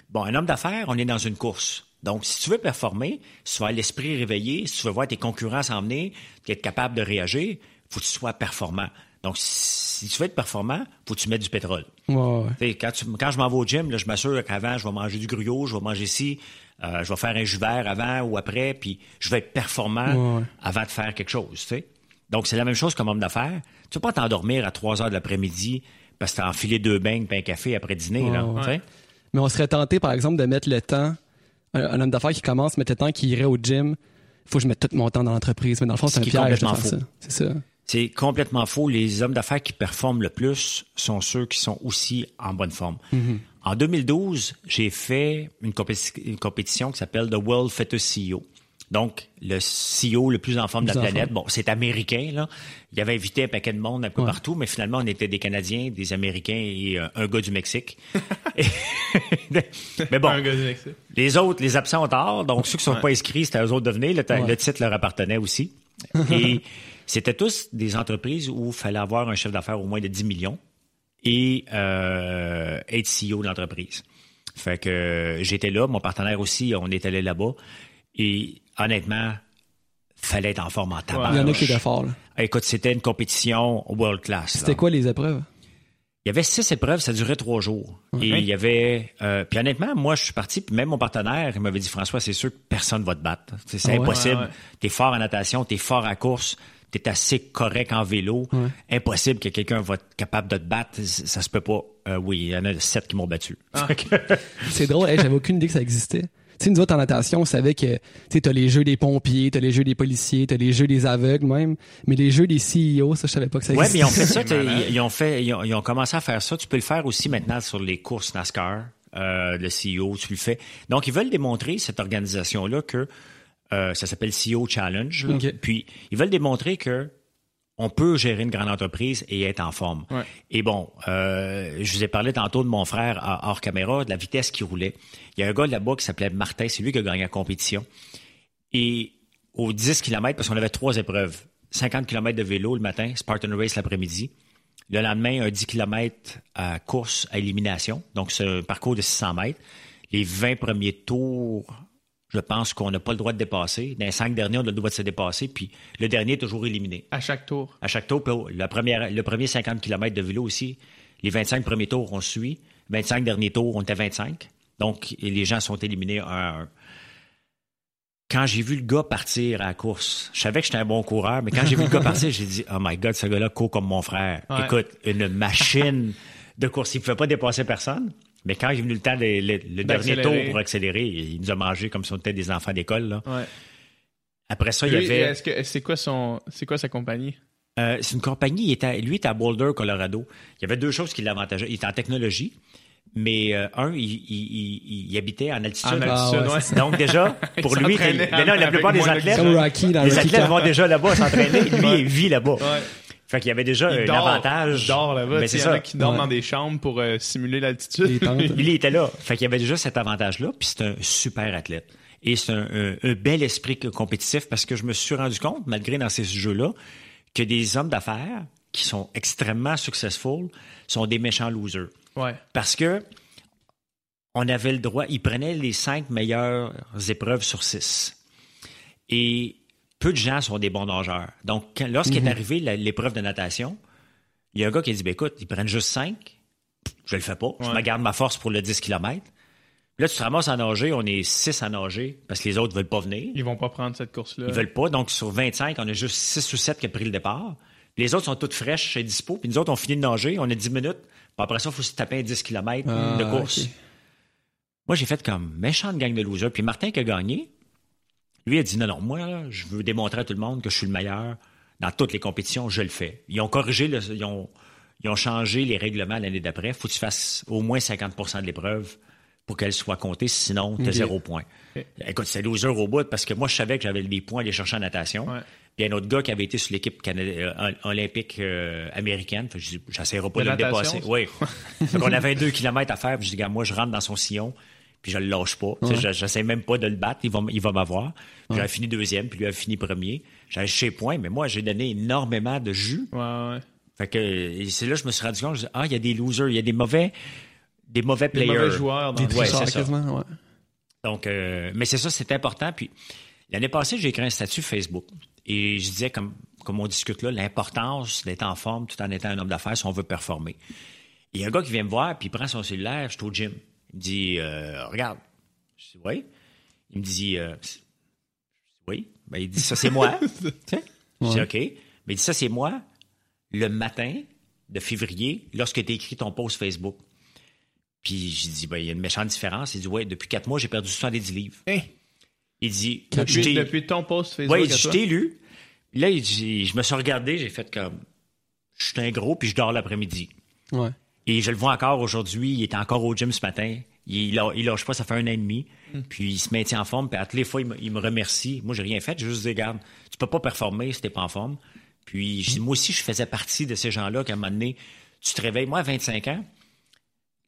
Bon, un homme d'affaires, on est dans une course. Donc, si tu veux performer, si tu l'esprit réveillé, si tu veux voir tes concurrents s'en venir, être capable de réagir, faut que tu sois performant. Donc, si tu veux être performant, faut que tu mettes du pétrole. Quand, quand, je m'en vais au gym, je m'assure qu'avant, je vais manger du gruau, je vais manger ci. Euh, je vais faire un jus vert avant ou après, puis je vais être performant avant de faire quelque chose. Donc, c'est la même chose comme homme d'affaires. Tu ne peux pas t'endormir à 3 heures de l'après-midi parce que tu as enfilé deux beignes et un café après dîner. Là, Mais on serait tenté, par exemple, de mettre le temps, un, homme d'affaires qui commence, mettre le temps qui irait au gym. Il faut que je mette tout mon temps dans l'entreprise. Mais dans le fond, c'est un piège de faire C'est ça. C'est complètement faux. Les hommes d'affaires qui performent le plus sont ceux qui sont aussi en bonne forme. Mm-hmm. En 2012, j'ai fait une, compétition qui s'appelle The World Fetus CEO. Donc, le CEO le plus en forme de la planète. Bon, c'est américain, là. Il avait invité un paquet de monde un peu partout, mais finalement, on était des Canadiens, des Américains et euh, un gars du Mexique. mais bon, les autres, les absents ont tort. Donc, ceux qui ne sont pas inscrits, c'était à eux autres de venir. Le, titre leur appartenait aussi. et c'était tous des entreprises où il fallait avoir un chef d'affaires au moins de 10 millions et euh, être CEO de l'entreprise. Fait que j'étais là, mon partenaire aussi, on est allé là-bas. Et honnêtement, fallait être en forme en tabac. Il y en a qui étaient forts. Écoute, c'était une compétition world class. C'était quoi les épreuves? Il y avait six épreuves, ça durait trois jours. Et il y avait. Euh, puis honnêtement, moi, je suis parti, puis même mon partenaire, il m'avait dit François, c'est sûr que personne va te battre. C'est ah impossible. T'es fort en natation, t'es fort à course, t'es assez correct en vélo. Impossible que quelqu'un va être capable de te battre. Ça se peut pas. Euh, oui, il y en a sept qui m'ont battu. Ah. c'est drôle, j'avais aucune idée que ça existait. Tu sais, nous autres, en natation, on savait que, tu sais, les jeux des pompiers, t'as les jeux des policiers, t'as les jeux des aveugles même, mais les jeux des CEO, ça, je savais pas que ça existait. Ouais, mais ils ont fait ça, ils, ont fait, ils ont, commencé à faire ça. Tu peux le faire aussi maintenant sur les courses NASCAR, euh, le CEO, tu le fais. Donc, ils veulent démontrer, cette organisation-là, que euh, ça s'appelle CEO Challenge. Puis, ils veulent démontrer que on peut gérer une grande entreprise et être en forme. Et bon, euh, je vous ai parlé tantôt de mon frère hors caméra, de la vitesse qui roulait. Il y a un gars là-bas qui s'appelait Martin, c'est lui qui a gagné la compétition. Et aux 10 km, parce qu'on avait trois épreuves, 50 km de vélo le matin, Spartan Race l'après-midi. Le lendemain, un 10 km à course à élimination, donc c'est un parcours de 600 mètres. Les 20 premiers tours je pense qu'on n'a pas le droit de dépasser. Dans les cinq derniers, on a le droit de se dépasser, puis le dernier est toujours éliminé. À chaque tour. À chaque tour. la première, le premier 50 km de vélo aussi, les 25 premiers tours, on suit. 25 derniers tours, on était 25. Donc, les gens sont éliminés un à un. Quand j'ai vu le gars partir à la course, je savais que j'étais un bon coureur, mais quand j'ai vu le gars partir, j'ai dit, oh my God, ce gars-là court comme mon frère. Écoute, une machine de course. Il ne pouvait pas dépasser personne. Mais quand il est venu le temps, le, dernier tour pour accélérer, il nous a mangé comme si on était des enfants d'école. Après ça, il y avait. c'est quoi son, c'est quoi sa compagnie? Euh, c'est une compagnie. Il était, lui, il était à Boulder, Colorado. Il y avait deux choses qui l'avantageaient. Il était en technologie, mais euh, un, il, habitait en altitude. Ah, Donc déjà, pour lui, la plupart des athlètes, les athlètes vont déjà là-bas s'entraîner. Lui, il vit là-bas. Fait qu'il y avait déjà un avantage. Il dort là-bas. Mais c'est ça. qui dorment dans des chambres pour euh, simuler l'altitude. il était là. Fait qu'il y avait déjà cet avantage-là. Puis c'est un super athlète. Et c'est un, bel esprit compétitif parce que je me suis rendu compte, malgré dans ces jeux-là, que des hommes d'affaires qui sont extrêmement successful sont des méchants losers. Ouais. Parce que on avait le droit, ils prenaient les cinq meilleures épreuves sur six. Et peu de gens sont des bons nageurs. Donc, lorsqu'est mhm. arrivé l'épreuve de natation, il y a un gars qui a dit ben, écoute, ils prennent juste 5, je le fais pas, je me garde ma force pour le 10 km. Là, tu te ramasses à nager, on est 6 à nager parce que les autres veulent pas venir. Ils vont pas prendre cette course-là. Ils veulent pas. Donc, sur 25, on a juste 6 ou 7 qui ont pris le départ. les autres sont toutes fraîches chez dispo. Puis nous autres, on finit de nager, on a 10 minutes. Puis après ça, il faut se taper un 10 km de ah, course. Moi, j'ai fait comme méchante gang de losers. Puis Martin qui a gagné, lui a dit non, non, moi, je veux démontrer à tout le monde que je suis le meilleur. Dans toutes les compétitions, je le fais. Ils ont corrigé, ils, ont, ils, ont, changé les règlements l'année d'après. Il faut que tu fasses au moins 50% de l'épreuve pour qu'elle soit comptée, sinon, tu as zéro point. Écoute, c'est loser au bout parce que moi, je savais que j'avais des points à aller chercher en natation. Puis un autre gars qui avait été sur l'équipe euh, olympique euh, américaine. Je j'essaierai pas de, le dépasser. Oui. on avait deux kilomètres à faire. Puis je dis, moi, je rentre dans son sillon puis je le lâche pas. Je J'essaie même pas de le battre, il va, il va m'avoir. J'avais fini deuxième, puis lui a fini premier. J'avais chez point, mais moi, j'ai donné énormément de jus. Ouais, Fait que c'est là que je me suis rendu compte, je dis, ah, il y a des losers, il y a des mauvais, des mauvais players. Des mauvais joueurs. Dans ouais, c'est ça. Ouais. Donc, euh, mais c'est ça, c'est important. Puis l'année passée, j'ai écrit un statut Facebook et je disais, comme, comme on discute là, l'importance d'être en forme tout en étant un homme d'affaires si on veut performer. Il y a un gars qui vient me voir, puis il prend son cellulaire, je suis au gym. Il me dit euh, Regarde. Je dis Oui. Il me dit, euh, oui. Ben, il dit, ça, c'est moi. Je dis, OK. Mais il dit, ça, c'est moi le matin de février lorsque tu as écrit ton post Facebook. Puis j'ai dit, ben, il y a une méchante différence. Il dit, ouais, depuis quatre mois, j'ai perdu 70 livres. Hein? Il dit, depuis, depuis ton post Facebook. Oui, je t'ai lu. Là, il dit, je me suis regardé, j'ai fait comme, je suis un gros, puis je dors l'après-midi. Ouais. Et je le vois encore aujourd'hui. Il était encore au gym ce matin. Il, il, lâche pas, ça fait un an et demi. Hmm. Puis il se maintient en forme. Puis à toutes les fois, il me, remercie. Moi, j'ai rien fait. Je juste dit, regarde, tu peux pas performer si t'es pas en forme. Puis moi aussi, je faisais partie de ces gens-là qu'à un moment donné, tu te réveilles. Moi, à 25 ans,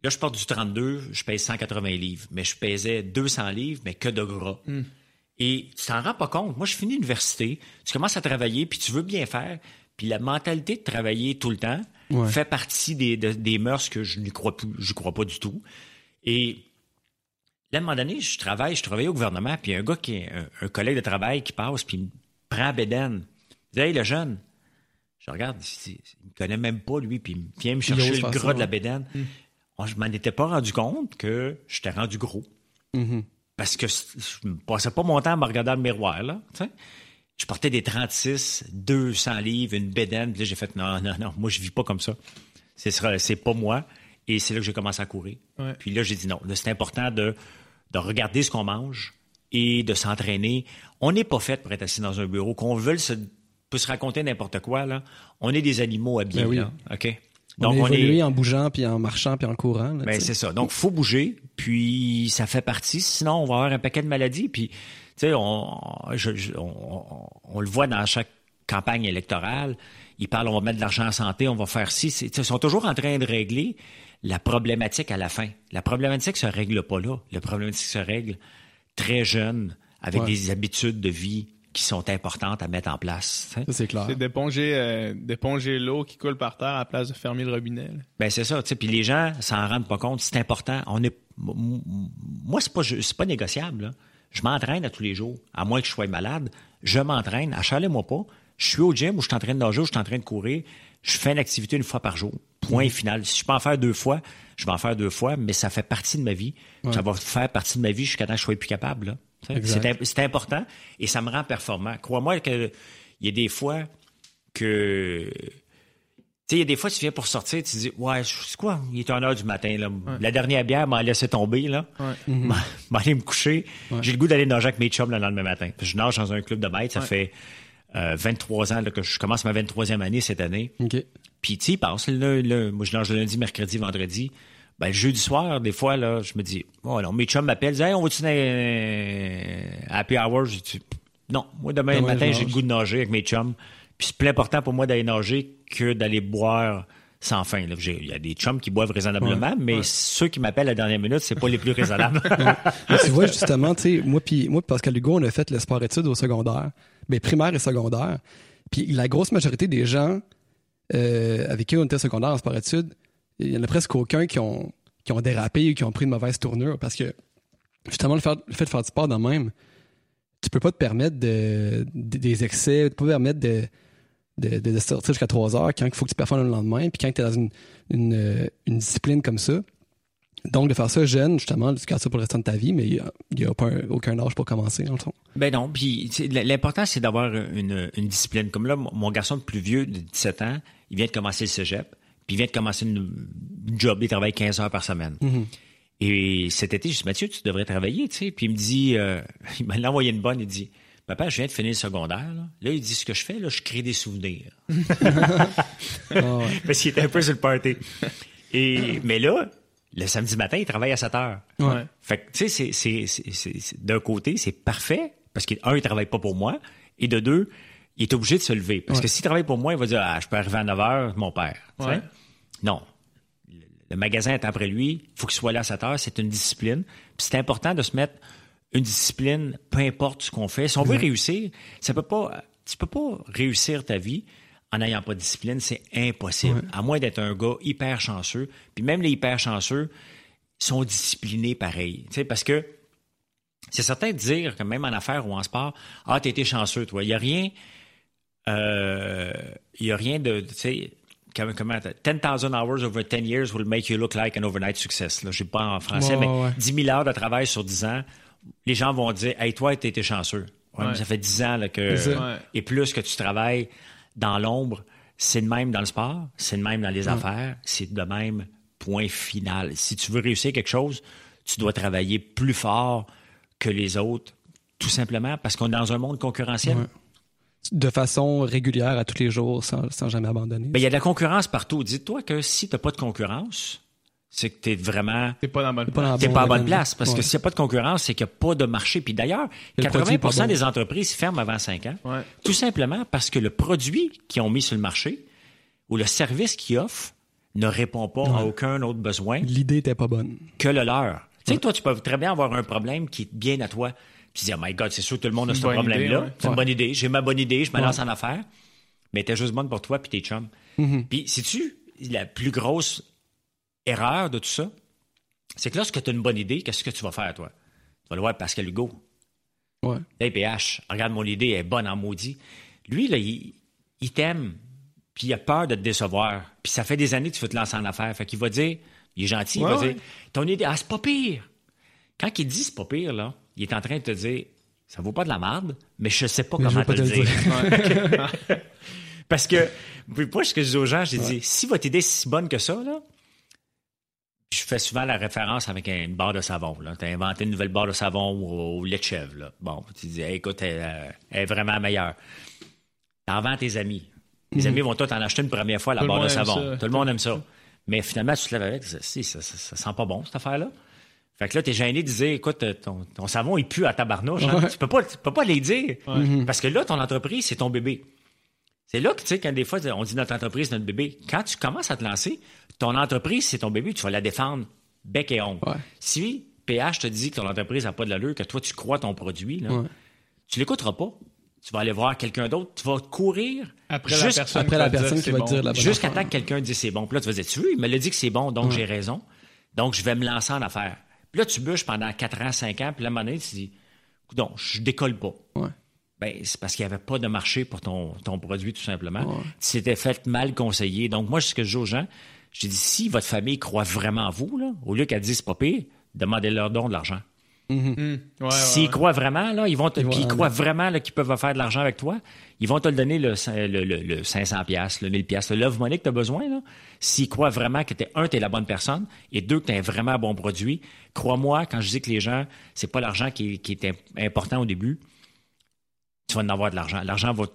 là, je porte du 32, je pèse 180 livres. Mais je pesais 200 livres, mais que de gras. Hmm. Et tu t'en rends pas compte. Moi, je finis l'université, tu commences à travailler, puis tu veux bien faire. Puis la mentalité de travailler tout le temps fait partie des, des mœurs que je n'y crois plus, je crois pas du tout. Et là, à un moment donné, je travaille, je travaille au gouvernement, puis un gars qui est un, collègue de travail qui passe, puis il me prend à Bédène. Il dit Hey, le jeune, je regarde, il, me connaît même pas, lui, puis il vient me chercher le gras de la Bédène. Hum. je m'en étais pas rendu compte que j'étais rendu gros. Mm-hmm. Parce que je ne passais pas mon temps à me regarder dans le miroir, là. Je portais des 36, 200 livres, une bédaine. Puis là, j'ai fait non, non, non, moi, je vis pas comme ça. C'est, c'est pas moi. Et c'est là que j'ai commencé à courir. Puis là, j'ai dit non. c'est important de, de regarder ce qu'on mange et de s'entraîner. On n'est pas fait pour être assis dans un bureau. Qu'on veut se, peut se raconter n'importe quoi, là. On est des animaux habillés, ben là. OK? Donc, on, est en bougeant, puis en marchant, puis en courant. ben, c'est ça. Donc, faut bouger, puis ça fait partie. Sinon, on va avoir un paquet de maladies. Puis, sais, on, on, le voit dans chaque campagne électorale. Ils parlent, on va mettre de l'argent en santé, on va faire ci. Ils sont toujours en train de régler la problématique à la fin. La problématique se règle pas là. La problématique se règle très jeune, avec des habitudes de vie qui sont importantes à mettre en place. c'est clair. C'est d'éponger, euh, d'éponger l'eau qui coule par terre à la place de fermer le robinet. Ben c'est ça. Puis les gens s'en rendent pas compte. C'est important. On est, moi c'est pas, c'est pas négociable. Je m'entraîne à tous les jours, à moins que je sois malade. Je m'entraîne. Achalez-moi pas. Je suis au gym où je suis en train de nager, je suis en train de courir. Je fais une activité une fois par jour. Point mhm. final. Si je peux en faire deux fois, je vais en faire deux fois, mais ça fait partie de ma vie. Ça va faire partie de ma vie jusqu'à temps que je sois plus capable. C'est important et ça me rend performant. Crois-moi qu'il y a des fois que. Tu sais, il y a des fois, tu viens pour sortir, tu te dis, ouais, c'est quoi? Il est 1 heure du matin, là. La dernière bière m'a laissé tomber, là. Ouais. aller me coucher. J'ai le goût d'aller nager avec mes chums le lendemain matin. Je nage dans un club de bêtes. Ça fait 23 euh, ans que je commence ma 23e année cette année. Puis, tu sais, passe, le, moi, je nage le lundi, mercredi, vendredi. Ben, le jeudi soir, des fois, là, je me dis, oh, alors, mes chums m'appellent, disent, hey, on va-tu dans happy hour? Je dis, non, moi, demain, matin, j'ai le goût de nager avec mes chums. Puis c'est plus important pour moi d'aller nager que d'aller boire sans fin. Il y a des chums qui boivent raisonnablement, mais ceux qui m'appellent à la dernière minute, c'est pas les plus raisonnables. tu vois, justement, tu sais, moi puis moi Pascal Hugo, on a fait le sport-études au secondaire, mais primaire et secondaire. Puis la grosse majorité des gens euh, avec qui on était secondaire en sport-études, il y en a presque aucun qui ont, qui ont dérapé ou qui ont pris une mauvaise tournure parce que justement le, fait de faire du sport dans le même, tu peux pas te permettre de, des excès, tu peux pas te permettre de, de, sortir jusqu'à 3 heures quand il faut que tu performes le lendemain, puis quand tu es dans une, une, discipline comme ça. Donc, de faire ça jeune, justement, tu gardes ça pour le restant de ta vie, mais il n'y a, pas aucun âge pour commencer, en fond. Ben non, puis l'important, c'est d'avoir une, une, discipline. Comme là, mon garçon le plus vieux, de 17 ans, il vient de commencer le cégep. Puis il vient de commencer une, job, il travaille 15 heures par semaine. Mm-hmm. Et cet été, je dis, Mathieu, tu devrais travailler, tu sais. Puis il me dit, euh, il m'a envoyé une bonne, il dit, Papa, je viens de finir le secondaire. Là, il dit, ce que je fais, là, je crée des souvenirs. oh, Parce qu'il était un peu sur le party. Et, mais là, le samedi matin, il travaille à 7 heures. Ouais. Fait que, tu sais, c'est, d'un côté, c'est parfait, parce qu'un, il travaille pas pour moi, et de deux, il est obligé de se lever. Parce que s'il travaille pour moi, il va dire, ah, je peux arriver à 9 heures, mon père. Non. Le magasin est après lui, il faut qu'il soit là à 7 heures, c'est une discipline. Puis c'est important de se mettre une discipline, peu importe ce qu'on fait. Si on veut réussir, ça peut pas, tu peux pas réussir ta vie en n'ayant pas de discipline, c'est impossible. À moins d'être un gars hyper chanceux. Puis même les hyper chanceux sont disciplinés pareil. Tu sais, parce que c'est certain de dire que même en affaires ou en sport, ah, t'as été chanceux, toi. Il y a rien, euh, il y a rien de, tu sais, comment 10,000 hours over 10 years will make you look like an overnight success. Je ne pas en français, mais 10 000 heures de travail sur 10 ans, les gens vont dire Hey, toi, tu été chanceux. ça fait 10 ans que. Et plus que tu travailles dans l'ombre, c'est de même dans le sport, c'est de même dans les affaires, c'est de même point final. Si tu veux réussir quelque chose, tu dois travailler plus fort que les autres, tout simplement parce qu'on est dans un monde concurrentiel de façon régulière à tous les jours sans, jamais abandonner. Ben, il y a de la concurrence partout. Dis-toi que si tu n'as pas de concurrence, c'est que tu es vraiment. Tu pas dans la bonne place. pas, pas bonne place. Parce que s'il n'y a pas de concurrence, c'est qu'il n'y a pas de marché. Puis d'ailleurs, 80% des entreprises ferment avant 5 ans. Tout simplement parce que le produit qu'ils ont mis sur le marché ou le service qu'ils offrent ne répond pas à aucun autre besoin. L'idée n'était pas bonne. Que le leur. Tu sais, toi, tu peux très bien avoir un problème qui est bien à toi. Puis tu dis, oh my God, c'est sûr que tout le monde a ce problème-là. C'est une bonne idée. J'ai ma bonne idée, je me lance en affaires. Mais t'es juste bonne pour toi puis tes chums. Mm-hmm. Puis, sais-tu, la plus grosse erreur de tout ça, c'est que lorsque tu as une bonne idée, qu'est-ce que tu vas faire, toi? Tu vas le voir Pascal Hugo. Ouais. Hey, PH, regarde mon idée, elle est bonne en maudit. Lui, là, il, t'aime, puis il a peur de te décevoir. Puis ça fait des années que tu veux te lancer en affaires. Fait qu'il va dire, il est gentil, il va dire, ton idée, ah, c'est pas pire. Quand il dit c'est pas pire, là, il est en train de te dire ça vaut pas de la merde, mais je sais pas comment te le dire. Parce que, moi, ce que je dis aux gens, j'ai dit si votre idée est si bonne que ça, là, je fais souvent la référence avec une barre de savon. Tu as inventé une nouvelle barre de savon au, lait de chèvre. Là. Bon, tu dis, écoute, elle, est vraiment meilleure. T'en vends tes amis. Tes mhm. amis vont tous en acheter une première fois la barre de savon. Tout le monde aime ça. Mais finalement, tu te lèves avec, si, ça, ça, ça sent pas bon, cette affaire-là. Fait que là, t'es gêné de dire, écoute, ton, ton savon, il pue à tabarnouche. Hein? Tu peux pas, tu peux pas les dire. Parce que là, ton entreprise, c'est ton bébé. C'est là que, tu sais, quand des fois, on dit notre entreprise, notre bébé. Quand tu commences à te lancer, ton entreprise, c'est ton bébé, tu vas la défendre bec et ongle. Si PH te dit que ton entreprise n'a pas de l'allure, que toi, tu crois ton produit, là, tu l'écouteras pas. Tu vas aller voir quelqu'un d'autre, tu vas courir après la personne, après la personne qui va te dire la Jusqu'à temps que quelqu'un dise c'est bon. Puis là, tu vas dire, tu veux, il me l'a dit que c'est bon, donc j'ai raison. Donc, je vais me lancer en affaires. Puis là, tu bûches pendant 4 ans, 5 ans, puis là, à un moment donné, tu dis, non, je décolle pas. Ouais. Ben, c'est parce qu'il n'y avait pas de marché pour ton, ton produit, tout simplement. Tu s'étais fait mal conseiller. Donc, moi, ce que je dis aux gens, je dis, si votre famille croit vraiment en vous, là, au lieu qu'elle dise pas pire, demandez-leur don de l'argent. Mm-hmm. Mm. S'ils croient vraiment, là, ils vont te, ils croient vraiment qu'ils peuvent faire de l'argent avec toi, ils vont te le donner le, le, le, 500 pièces, le 1000 pièces, le love money que tu as besoin. S'ils croient vraiment que es, un, tu es la bonne personne, et deux, que tu as vraiment un bon produit, crois-moi, quand je dis que les gens, c'est pas l'argent qui, qui, est important au début, tu vas en avoir de l'argent. L'argent va,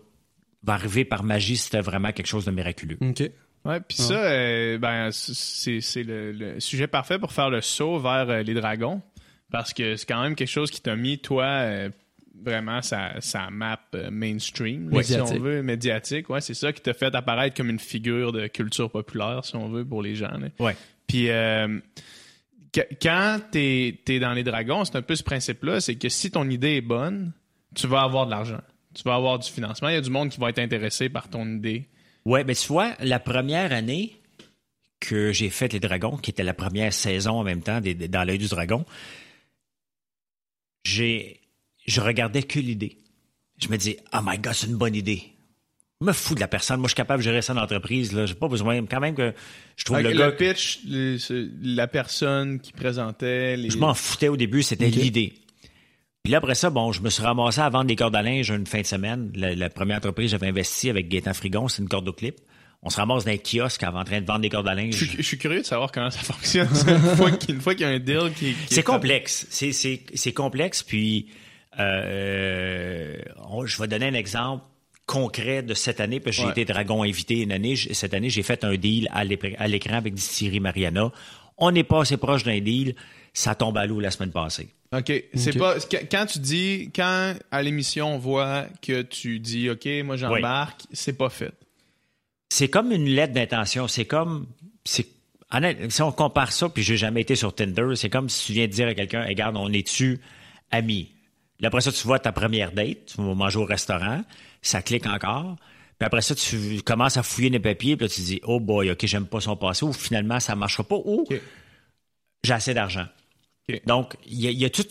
va arriver par magie si tu vraiment quelque chose de miraculeux. OK. Ouais, puis ça, euh, ben, c'est le, sujet parfait pour faire le saut vers euh, les dragons. Parce que c'est quand même quelque chose qui t'a mis, toi, euh, vraiment sa, sa map euh, mainstream, si on veut, médiatique. Ouais, c'est ça qui t'a fait apparaître comme une figure de culture populaire, si on veut, pour les gens. Ouais. Puis euh, quand t'es es dans les dragons, c'est un peu ce principe-là, c'est que si ton idée est bonne, tu vas avoir de l'argent. Tu vas avoir du financement. Il y a du monde qui va être intéressé par ton idée. Ouais, mais tu vois, la première année que j'ai fait les dragons, qui était la première saison en même temps dans l'œil du dragon, j'ai, je regardais que l'idée. Je me dis, oh my God, c'est une bonne idée. Je me fous de la personne. Moi, je suis capable de gérer ça en entreprise. Là. J'ai pas besoin. Quand même que je trouve le, le pitch, la personne qui présentait. Les... Je m'en foutais au début. C'était l'idée. Puis là, après ça, bon, je me suis ramassé à vendre des cordes à linge une fin de semaine. La, première entreprise, j'avais investi avec Gaëtan Frigon, c'est une corde au clip on se ramasse dans un kiosque avant en train de vendre des cordes à linge. Je, suis curieux de savoir comment ça fonctionne. une fois qu'il y a un deal qui. c'est complexe. C'est complexe. Puis, euh, je vais donner un exemple concret de cette année, parce que j'ai été dragon invité une année. Cette année, j'ai fait un deal à l'écran avec Distillerie Mariana. On n'est pas assez proche d'un deal. Ça tombe à l'eau la semaine passée. OK. C'est pas. Quand tu dis, quand à l'émission on voit que tu dis OK, moi j'embarque, c'est pas fait c'est comme une lettre d'intention. C'est comme. C'est, si on compare ça, puis j'ai jamais été sur Tinder, c'est comme si tu viens de dire à quelqu'un Regarde, on est-tu amis? Après ça, tu vois ta première date, tu vas manger au restaurant, ça clique encore. Puis après ça, tu commences à fouiller les papiers, puis là, tu te dis Oh boy, OK, j'aime pas son passé, ou finalement, ça marchera pas, ou j'ai assez d'argent. Donc, il y, a tout.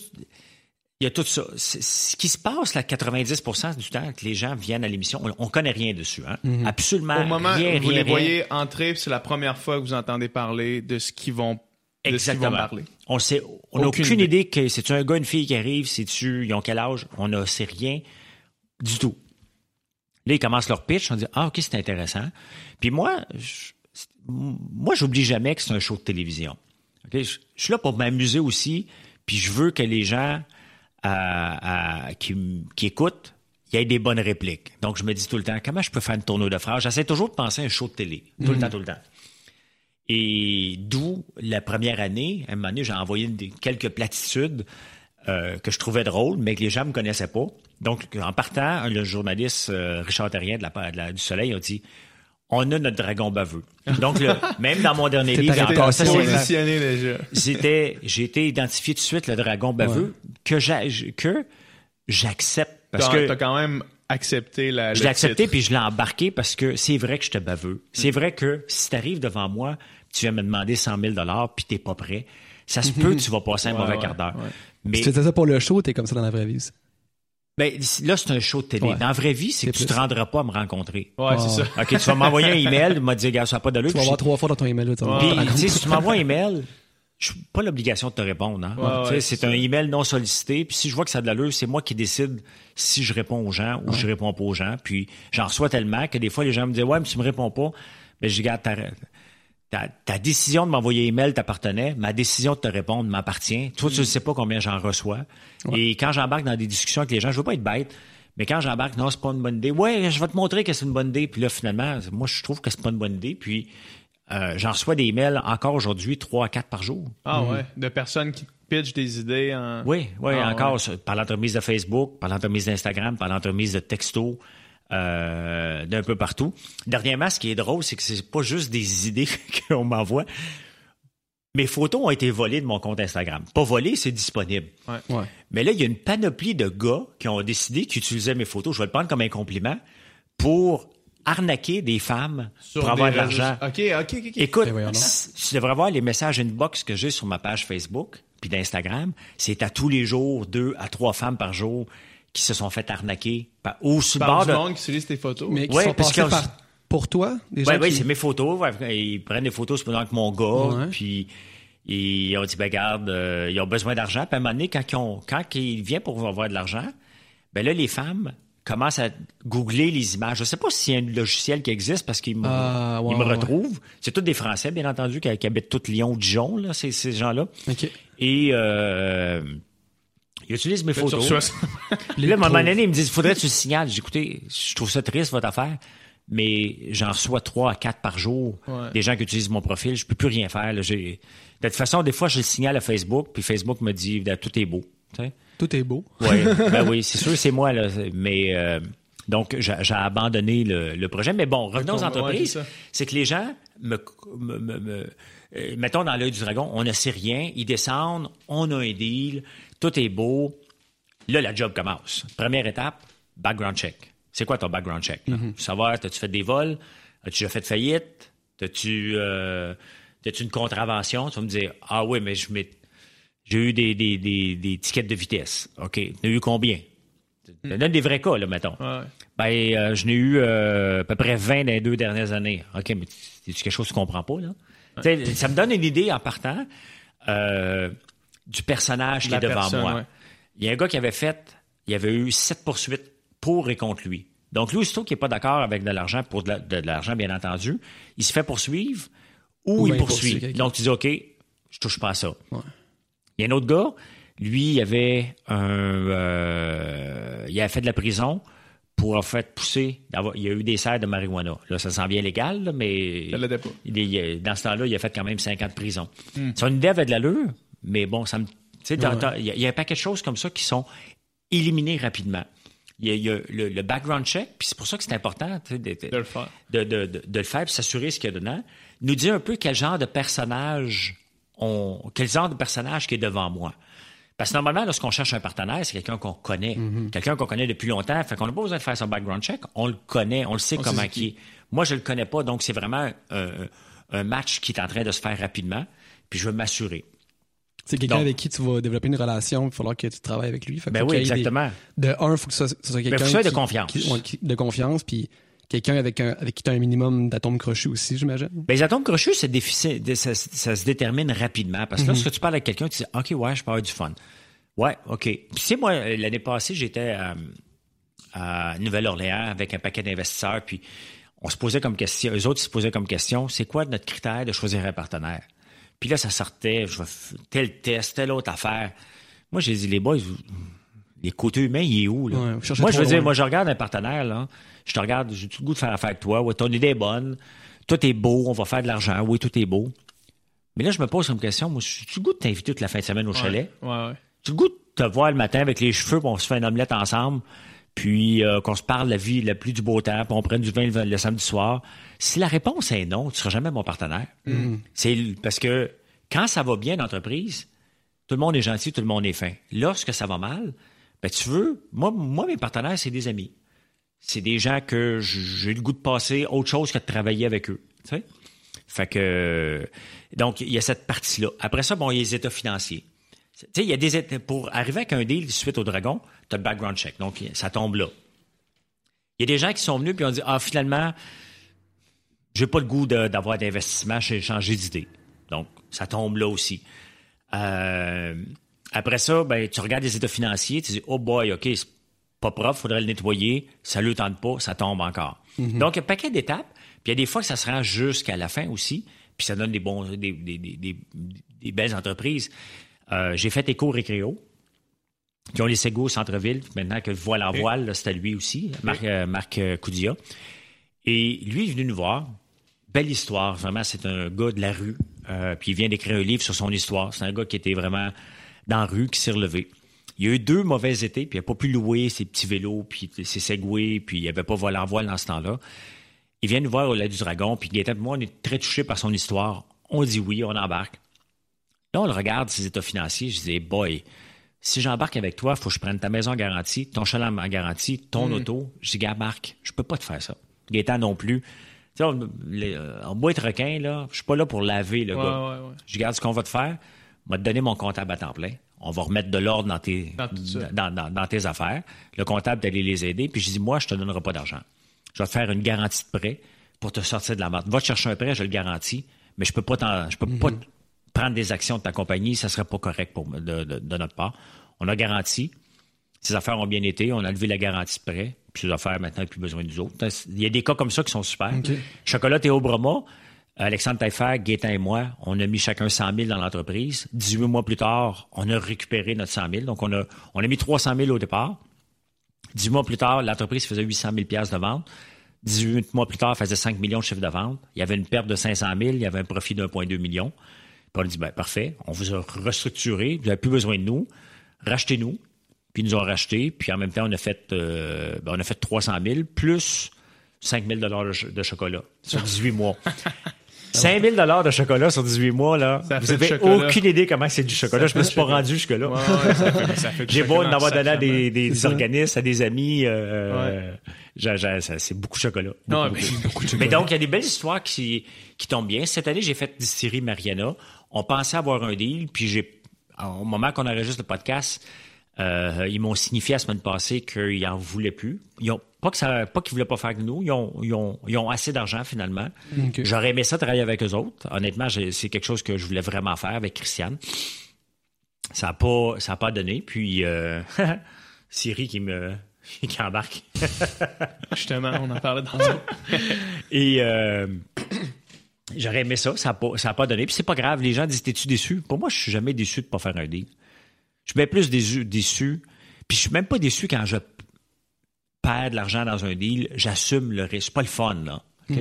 Il y a tout ça. Ce qui se passe, là, 90% du temps que les gens viennent à l'émission, on, ne connaît rien dessus. Hein? Mhm. Absolument Au moment où vous les voyez entrer, c'est la première fois que vous entendez parler de ce qu'ils vont Exactement. parler. On sait, on n'a aucune, idée. que c'est un gars, une fille qui arrive, c'est tu, ils ont quel âge, on ne sait rien du tout. Là, ils commencent leur pitch, on dit ah ok c'est intéressant. Puis moi, je, moi j'oublie jamais que c'est un show de télévision. Je, je, suis là pour m'amuser aussi, puis je veux que les gens qui, qui écoutent, il y ait des bonnes répliques. Donc, je me dis tout le temps, comment je peux faire une tournoi de phrases? J'essaie toujours de penser à un show de télé. Tout le mhm. temps, tout le temps. Et d'où la première année, à un moment donné, j'ai envoyé quelques platitudes euh, que je trouvais drôles, mais que les gens ne me connaissaient pas. Donc, en partant, le journaliste euh, Richard Terrien de la, du Soleil a dit on a notre dragon baveux. Donc, même dans mon dernier livre, encore ça, c'était, j'ai été identifié tout de suite le dragon baveux que j'accepte. Parce que t'as quand même accepté la. Je l'ai accepté puis je l'ai embarqué parce que c'est vrai que je te baveux. C'est vrai que si tu arrives devant moi, tu viens me demander 100 000 dollars puis t'es pas prêt, ça se peut que tu vas passer un mauvais quart d'heure. Mais si tu fais ça pour le show, t'es comme ça dans la vraie vie. Ben, là, c'est un show de télé. Dans la vraie vie, c'est que tu te rendras pas à me rencontrer. Ouais, c'est ça. OK, tu vas m'envoyer un email, tu m'as dit, gars, ça n'a pas d'allure. Tu vas avoir trois fois dans ton email. Puis, si tu m'envoies un email, je n'ai pas l'obligation de te répondre. Hein? c'est un email non sollicité. Puis si je vois que ça a de l'allure, c'est moi qui décide si je réponds aux gens ou je réponds pas aux gens. Puis j'en reçois tellement que des fois, les gens me disent, ouais, mais tu me réponds pas. Ben, je dis, ta, décision de m'envoyer un email t'appartenait, ma décision de te répondre m'appartient. Toi, tu ne sais pas combien j'en reçois. Et quand j'embarque dans des discussions avec les gens, je veux pas être bête, mais quand j'embarque, non, c'est pas une bonne idée. Ouais, je vais te montrer que c'est une bonne idée. Puis là, finalement, moi, je trouve que c'est pas une bonne idée. Puis euh, j'en reçois des emails encore aujourd'hui, trois à quatre par jour. Ah mm. ouais, de personnes qui pitchent des idées en... Oui, oui, ah, encore par l'entremise de Facebook, par l'entremise d'Instagram, par l'entremise de texto. Euh, d'un peu partout. Dernièrement, ce qui est drôle, c'est que c'est pas juste des idées qu'on m'envoie. Mes photos ont été volées de mon compte Instagram. Pas volées, c'est disponible. Mais là, il y a une panoplie de gars qui ont décidé qu'ils utilisaient mes photos, je vais le prendre comme un compliment, pour arnaquer des femmes pour avoir de l'argent. OK, OK, OK. Écoute, ben tu devrais voir les messages inbox que j'ai sur ma page Facebook puis d'Instagram. C'est à tous les jours, deux à trois femmes par jour qui se sont fait arnaquer par, ou sur le bord de... monde qui utilise tes photos. Mais qui sont passés par, pour toi? Oui, oui, c'est mes photos. Ils prennent des photos pendant que mon gars, puis ils ont dit, ben garde, euh, ils ont besoin d'argent. Puis à un moment donné, quand ils, ont, quand ils viennent pour avoir de l'argent, ben là, les femmes commencent à googler les images. Je sais pas s'il y a un logiciel qui existe parce qu'ils me, ah, me retrouvent. C'est tous des Français, bien entendu, qui, habitent tout Lyon, Dijon, là, ces, ces gens-là. Et... Euh, il utilise mes photos. là, à un moment donné, il me dit, faudrait que tu le signales. J'ai écoutez, je trouve ça triste, votre affaire, mais j'en reçois trois à quatre par jour. Des gens qui utilisent mon profil. Je peux plus rien faire. De toute façon, des fois, je le signale à Facebook, puis Facebook me dit, ben, tout est beau. Tout est beau. Ouais, ben oui, c'est sûr, c'est moi, là. Mais, euh, donc, j'ai abandonné le, projet. Mais bon, revenons aux entreprises. c'est que les gens me, me, euh, mettons dans l'œil du dragon, on ne sait rien, ils descendent, on a un deal, tout est beau. Là, la job commence. Première étape, background check. C'est quoi ton background check? Mm-hmm. Savoir, as-tu fait des vols? As-tu déjà fait faillite? As-tu euh, une contravention? Tu vas me dire, ah oui, mais je j'ai eu des, des, des, tickets de vitesse. OK. Tu as eu combien? Je mm. donne des vrais cas, là, mettons. Ben, euh, je n'ai eu euh, à peu près 20 dans les deux dernières années. OK, mais c'est quelque chose que tu comprends pas, là? Ça me donne une idée en partant. Du personnage qui est devant moi. Il y a un gars qui avait fait, il y avait eu sept poursuites pour et contre lui. Donc, lui, aussitôt qui n'est pas d'accord avec de l'argent, pour de, l'argent, bien entendu, il se fait poursuivre ou, il poursuit. Donc, tu dis, OK, je touche pas à ça. Il y a un autre gars, lui, il avait un, euh, il a fait de la prison pour en fait pousser. Il y a eu des serres de marijuana. Là, ça sent bien légal, mais. Ça pas. Il, dans ce temps-là, il a fait quand même 50 de prison. Hmm. Son idée avait de l'allure, mais bon, ça me. Tu sais, il y, a un paquet de choses comme ça qui sont éliminées rapidement. Il y a, le, background check, puis c'est pour ça que c'est important de, de, de, le faire. De, de, le faire, puis s'assurer ce qu'il y a dedans. Nous dire un peu quel genre de personnage on, quel genre de personnage qui est devant moi. Parce que normalement, lorsqu'on cherche un partenaire, c'est quelqu'un qu'on connaît. Mm-hmm. Quelqu'un qu'on connaît depuis longtemps. Fait qu'on n'a pas besoin de faire son background check. On le connaît, on le sait comment qui est. Moi, je le connais pas, donc c'est vraiment un match qui est en train de se faire rapidement. Puis je veux m'assurer. C'est quelqu'un avec qui tu vas développer une relation, il va falloir que tu travailles avec lui. ben oui, exactement. de un, il faut que ce soit, quelqu'un de confiance. de confiance, puis quelqu'un avec, avec qui tu as un minimum d'atomes crochus aussi, j'imagine. Ben, les atomes crochus, ça, se détermine rapidement. Parce que lorsque mhm. tu parles avec quelqu'un, tu dis OK, ouais, je peux avoir du fun. Ouais, OK. Puis, tu sais, moi, l'année passée, j'étais à, Nouvelle-Orléans avec un paquet d'investisseurs, puis on se posait comme question, eux autres se posaient comme question, c'est quoi notre critère de choisir un partenaire? Puis là, ça sortait, je tel test, telle autre affaire. Moi, j'ai dit, les boys, les côtés humains, il est où? Là? moi, je veux dire, moi, je regarde un partenaire, là. Je te regarde, j'ai tout le goût de faire affaire avec toi? Ouais, ton idée est bonne. Tout est beau, on va faire de l'argent. Oui, tout est beau. Mais là, je me pose une question. Moi, j'ai le goût de t'inviter toute la fin de semaine au chalet? Ouais, ouais. J'ai le goût de te voir le matin avec les cheveux, puis on se fait une omelette ensemble, puis euh, qu'on se parle la vie la plus du beau temps, puis on prenne du vin le, samedi soir. Si la réponse est non, tu seras jamais mon partenaire. Mm. C'est parce que quand ça va bien l'entreprise, tout le monde est gentil, tout le monde est fin. Lorsque ça va mal, ben tu veux, moi, moi mes partenaires, c'est des amis. C'est des gens que j'ai le goût de passer autre chose que de travailler avec eux. Tu sais? Fait que donc il y a cette partie-là. Après ça, bon, il y a les états financiers. Tu sais, il y a des pour arriver avec un deal suite au dragon, tu as le background check. Donc ça tombe là. Il y a des gens qui sont venus puis ont dit ah finalement j'ai pas le goût d'avoir d'investissement, j'ai changé d'idée. Donc ça tombe là aussi. Euh, après ça, ben, tu regardes les états financiers, tu dis, oh boy, OK, c'est pas propre, faudrait le nettoyer, ça ne le tente pas, ça tombe encore. Mhm. Donc, il y a un paquet d'étapes, puis il y a des fois que ça se rend jusqu'à la fin aussi, puis ça donne des, bons, des, belles entreprises. Euh, j'ai fait Éco Récréo, qui ont les Sego au centre-ville, maintenant que Voile en Voile, c'est à lui aussi, Marc, euh, Marc Coudia. Et lui, est venu nous voir, belle histoire. Vraiment, c'est un gars de la rue. Euh, puis il vient d'écrire un livre sur son histoire. C'est un gars qui était vraiment dans la rue, qui s'est relevé. Il y a eu deux mauvais étés, puis il n'a pas pu louer ses petits vélos, puis ses segways, puis il avait pas volé en voile dans ce temps-là. Il vient nous voir au lait du Dragon, puis Gaëtan moi, on est très touchés par son histoire. On dit oui, on embarque. Là, on le regarde, ses états financiers. Je disais, boy, si j'embarque avec toi, il faut que je prenne ta maison en garantie, ton chalet en garantie, ton mm. auto. Je dis, Marc, je peux pas te faire ça. Gaëtan non plus. Tu sais, euh, en bois de requin, là, je suis pas là pour laver le gars. Je regarde ce qu'on va te faire. On va te donner mon comptable à temps plein. On va remettre de l'ordre dans tes, dans, tes affaires. Le comptable d'aller les aider. Puis je dis, moi, je te donnerai pas d'argent. Je vais te faire une garantie de prêt pour te sortir de la merde. Va te chercher un prêt, je le garantis. Mais je peux pas je peux pas mm-hmm. Prendre des actions de ta compagnie. Ça serait pas correct pour, de, de notre part. On a garanti. Ces affaires ont bien été. On a levé la garantie de prêt. Puis ces affaires, maintenant, il n'y a plus besoin de nous autres. Il y a des cas comme ça qui sont super. Chocolat Théo Broma, Alexandre Taillefer, Gaétan et moi, on a mis chacun 100 000 dans l'entreprise. 18 mois plus tard, on a récupéré notre 100 000. Donc, on a, on a mis 300 000 au départ. 18 mois plus tard, l'entreprise faisait 800 000 de vente. 18 mois plus tard, elle faisait 5 millions de chiffre de vente. Il y avait une perte de 500 000, il y avait un profit de 1,2 million. Puis on a dit, ben, parfait, on vous a restructuré, vous n'avez plus besoin de nous, rachetez-nous. Puis ils nous ont racheté. Puis en même temps, on a fait, euh, ben, on a fait 300 000 plus 5 000 de chocolat sur 18 mois. 5 000 de chocolat sur 18 mois, là. vous n'avez aucune idée comment c'est du chocolat. je me suis pas rendu jusque-là. J'ai beau en avoir donné à des, des, organismes, à des amis. Euh, c'est beaucoup de chocolat. non, mais, beaucoup de chocolat. mais donc, il y a des belles histoires qui, qui tombent bien. Cette année, j'ai fait distillerie Mariana. On pensait avoir un deal, puis j'ai, au moment qu'on enregistre le podcast, euh, ils m'ont signifié la semaine passée qu'ils n'en voulaient plus. Ils ont, pas que ça, pas qu'ils voulaient pas faire que nous. Ils ont, ils ont, ils ont assez d'argent finalement. J'aurais aimé ça travailler avec eux autres. Honnêtement, c'est quelque chose que je voulais vraiment faire avec Christiane. Ça n'a pas, ça a pas donné. Puis euh, Siri qui me, qui embarque. Justement, on en parlait dans Et euh, j'aurais aimé ça. Ça n'a pas, ça a pas donné. Puis c'est pas grave. Les gens disent, t'es-tu déçu? Pour moi, je suis jamais déçu de pas faire un deal. Je suis bien plus déçu, déçu. Puis je suis même pas déçu quand je perds de l'argent dans un deal. J'assume le risque. C'est pas le fun, là. Hmm.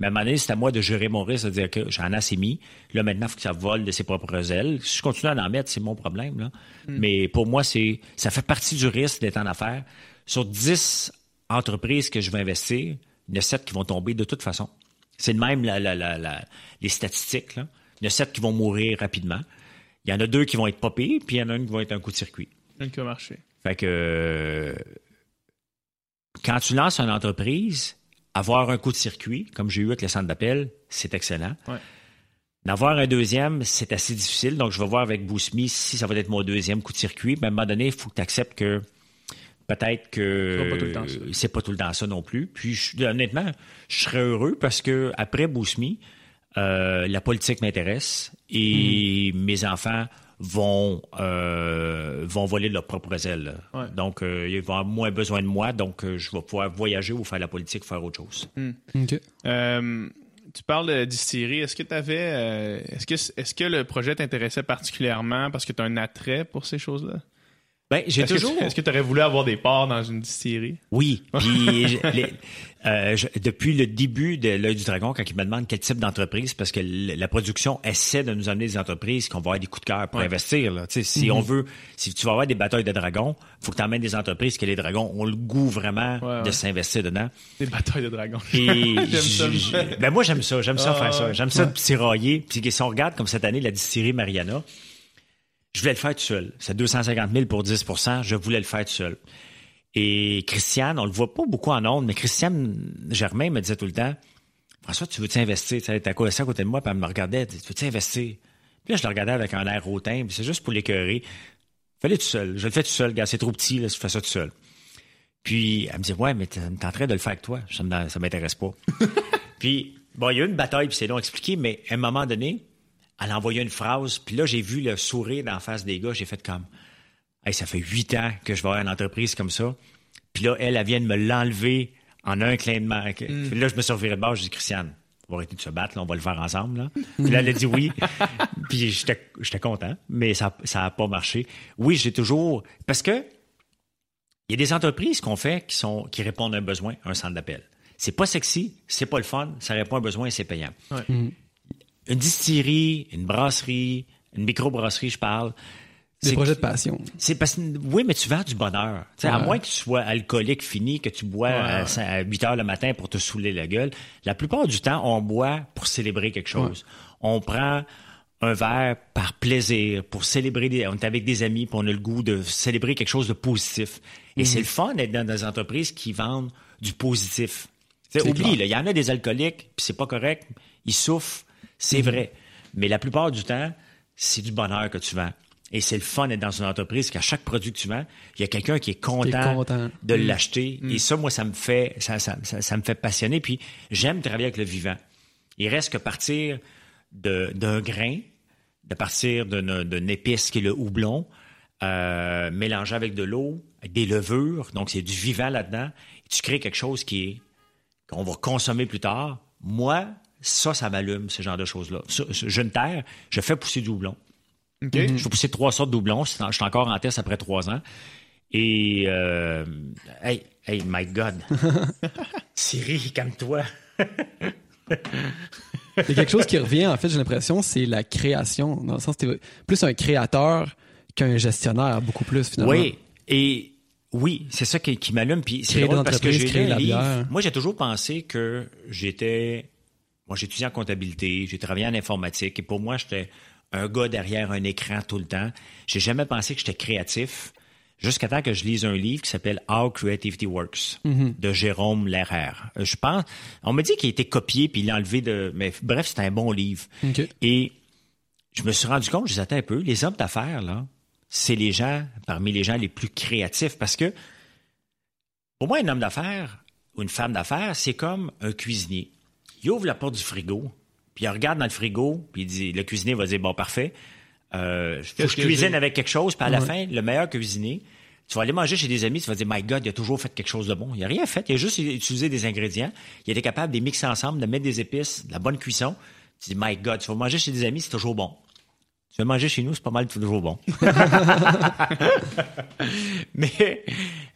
Mais à un moment donné, c'est à moi de gérer mon risque, de dire que j'en ai assez mis. Là, maintenant, il faut que ça vole de ses propres ailes. Si je continue à en mettre, c'est mon problème. Là. Hmm. Mais pour moi, c'est ça fait partie du risque d'être en affaires. Sur 10 entreprises que je vais investir, il y en a 7 qui vont tomber de toute façon. C'est le même la, la, la, les statistiques. Là. Il y en a 7 qui vont mourir rapidement. Il y en a deux qui vont être popés, puis il y en a une qui va être un coup de circuit. Un qui va marcher. Fait que quand tu lances une entreprise, avoir un coup de circuit, comme j'ai eu avec le centre d'appel, c'est excellent. D'avoir un deuxième, c'est assez difficile. Donc, je vais voir avec Bousmi si ça va être mon deuxième coup de circuit. Mais à un moment donné, il faut que tu acceptes que peut-être que c'est pas tout le temps ça non plus. Puis, honnêtement, je serais heureux parce que après Bousmi, euh, la politique m'intéresse et hmm. mes enfants vont euh, vont voler de leurs propres ailes. Donc, euh, ils vont avoir moins besoin de moi, donc je vais pouvoir voyager ou faire la politique, faire autre chose. Hmm. tu parles de distillerie. Est-ce que tu avais. est-ce que, est-ce que le projet t'intéressait particulièrement parce que tu as un attrait pour ces choses-là? Ben, j'ai toujours. Est-ce que tu aurais voulu avoir des parts dans une distillerie? Oui. Puis, euh, depuis le début de l'œil du dragon, quand il me demande quel type d'entreprise, parce que la production essaie de nous amener des entreprises qu'on va avoir des coups de cœur pour investir. Là. Si on mhm. veut, si tu vas avoir des batailles de dragons, faut que tu amènes des entreprises que les dragons ont le goût vraiment de s'investir dedans. Des batailles de dragons. ben moi j'aime ça, j'aime ça faire ça, j'aime ça tirailler. Puis si on regarde comme cette année la distillerie Mariana je voulais le faire tout seul. C'est 250 000 pour 10% je voulais le faire tout seul. Et Christiane, on le voit pas beaucoup en ondes, mais Christiane Germain me disait tout le temps, François, tu veux t'investir? Tu quoi à côté de moi, puis elle me regardait, tu veux t'investir? Puis là, je le regardais avec un air hautain, puis c'est juste pour l'écœurer. Fallait tout seul. Je le fais tout seul, gars, c'est trop petit, là, je fais ça tout seul. Puis elle me dit, ouais, mais t'es en train de le faire avec toi. Ça m'intéresse pas. puis, bon, il y a eu une bataille, puis c'est long à expliquer, mais à un moment donné, elle a envoyé une phrase, puis là, j'ai vu le sourire dans la face des gars, j'ai fait comme hey, ça fait huit ans que je vais avoir une entreprise comme ça. Puis là, elle, elle vient de me l'enlever en un clin de main. Mm. Puis là, je me suis reviré de bord, j'ai dit Christiane, on va arrêter de se battre, on va le faire ensemble. Là. Puis là, elle a dit oui. puis j'étais content, mais ça n'a pas marché. Oui, j'ai toujours. Parce que il y a des entreprises qu'on fait qui, sont, qui répondent à un besoin, un centre d'appel. C'est pas sexy, c'est pas le fun, ça répond à un besoin et c'est payant. Mm une distillerie, une brasserie, une microbrasserie, je parle. Des projets de passion. C'est parce oui, mais tu vends du bonheur. À moins que tu sois alcoolique fini, que tu bois à, 8 heures le matin pour te saouler la gueule, la plupart du temps, on boit pour célébrer quelque chose. On prend un verre par plaisir, pour célébrer, des, on est avec des amis, puis on a le goût de célébrer quelque chose de positif. Et mhm. c'est le fun d'être dans des entreprises qui vendent du positif. oublie, il y en a des alcooliques, puis c'est pas correct, ils souffrent, c'est vrai. Mais la plupart du temps, c'est du bonheur que tu vends. Et c'est le fun d'être dans une entreprise qu'à chaque produit que tu vends, il y a quelqu'un qui est content, de mhm. l'acheter. Mhm. Et ça, moi, ça me fait, ça, ça, ça, me fait passionner. Puis j'aime travailler avec le vivant. Il reste que partir d'un grain, de partir d'une épice qui est le houblon, euh, mélanger avec de l'eau, des levures, donc c'est du vivant là-dedans. Tu crées quelque chose qui est qu'on va consommer plus tard. Moi, ça, ça m'allume, ce genre de choses-là. Je ne terre, je fais pousser du houblon. Je fais pousser trois sortes de houblon. Je suis encore en test après trois ans. Et, euh, hey, hey, my God. Siri, calme-toi. C'est quelque chose qui revient, en fait, j'ai l'impression, c'est la création. Dans le sens, es plus un créateur qu'un gestionnaire, beaucoup plus, finalement. Oui. Et oui, c'est ça qui, m'allume. Puis c'est parce que j'ai Moi, j'ai toujours pensé que j'étais moi, j'ai étudié en comptabilité, j'ai travaillé en informatique et pour moi, j'étais un gars derrière un écran tout le temps. J'ai jamais pensé que j'étais créatif jusqu'à temps que je lise un livre qui s'appelle How Creativity Works mm-hmm. de Jérôme Lehrer. Euh, je pense, on m'a dit qu'il a été copié puis il a enlevé de, mais bref, c'est un bon livre. Et je me suis rendu compte, je disais, un peu, les hommes d'affaires, là, c'est les gens, parmi les gens les plus créatifs parce que, pour moi, un homme d'affaires ou une femme d'affaires, c'est comme un cuisinier il ouvre la porte du frigo, puis il regarde dans le frigo, puis il dit, le cuisinier va dire, bon, parfait, euh, faut que je cuisine avec quelque chose, puis à la fin, le meilleur cuisinier, tu vas aller manger chez des amis, tu vas dire, my God, il a toujours fait quelque chose de bon. Il a rien fait, il a juste utilisé des ingrédients, il était capable de les mixer ensemble, de mettre des épices, de la bonne cuisson. Tu dis, my God, tu vas manger chez des amis, c'est toujours bon. Tu vas manger chez nous, c'est pas mal toujours bon. Mais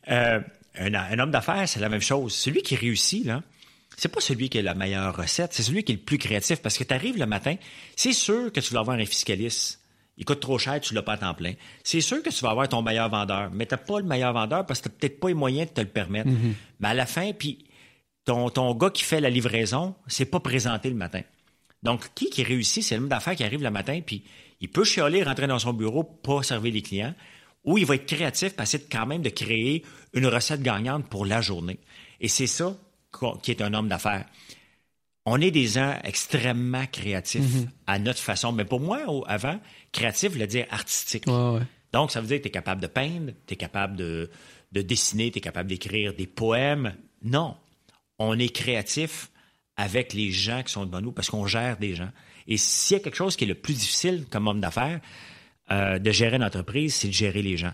euh, un, un, homme d'affaires, c'est la même chose. Celui qui réussit, là, c'est pas celui qui a la meilleure recette, c'est celui qui est le plus créatif parce que tu arrives le matin, c'est sûr que tu vas avoir un fiscaliste. Il coûte trop cher, tu l'as pas à temps plein. C'est sûr que tu vas avoir ton meilleur vendeur, mais tu pas le meilleur vendeur parce que tu peut-être pas les moyens de te le permettre. Mm-hmm. Mais à la fin, puis ton, ton gars qui fait la livraison, c'est pas présenté le matin. Donc, qui qui réussit, c'est l'homme d'affaires qui arrive le matin, puis il peut chialer, rentrer dans son bureau, pas servir les clients, ou il va être créatif, passer quand même de créer une recette gagnante pour la journée. Et c'est ça qui est un homme d'affaires. on est des gens extrêmement créatifs mm-hmm. à notre façon. Mais pour moi, avant, créatif veut dire artistique. Donc, ça veut dire que tu es capable de peindre, tu es capable de, de dessiner, tu es capable d'écrire des poèmes. Non, on est créatif avec les gens qui sont devant nous parce qu'on gère des gens. Et s'il y a quelque chose qui est le plus difficile comme homme d'affaires euh, de gérer une entreprise, c'est de gérer les gens.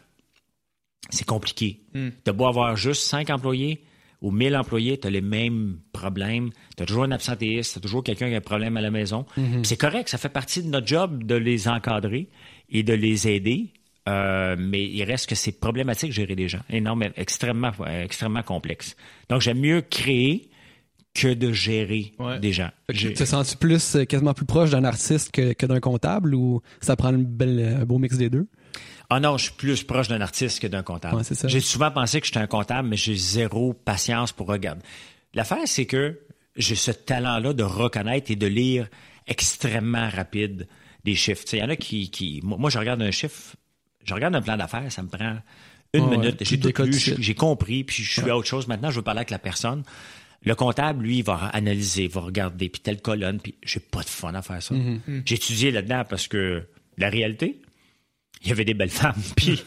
C'est compliqué. Mm. Tu beau avoir juste cinq employés ou mille employés, tu as les mêmes problèmes. Tu as toujours un absentéiste, tu as toujours quelqu'un qui a un problème à la maison. Mm-hmm. C'est correct, ça fait partie de notre job de les encadrer et de les aider. Euh, mais il reste que c'est problématique de gérer des gens. Énormément, extrêmement, extrêmement complexe. Donc, j'aime mieux créer que de gérer des gens. Tu te sens-tu plus, euh, quasiment plus proche d'un artiste que, d'un comptable ou ça prend une belle, un beau mix des deux? Ah non, je suis plus proche d'un artiste que d'un comptable. j'ai souvent pensé que j'étais un comptable, mais j'ai zéro patience pour regarder. L'affaire, c'est que j'ai ce talent-là de reconnaître et de lire extrêmement rapide des chiffres. Il y en a qui, qui... Moi, je regarde un chiffre, je regarde un plan d'affaires, ça me prend une minute. J'ai tout lu, j'ai compris, puis je suis à autre chose. Maintenant, je veux parler avec la personne. Le comptable, lui, va analyser, va regarder, puis telle colonne, puis j'ai pas de fun à faire ça. Mm-hmm. Mm. J'ai étudié là-dedans parce que la réalité, il y avait des belles femmes, puis...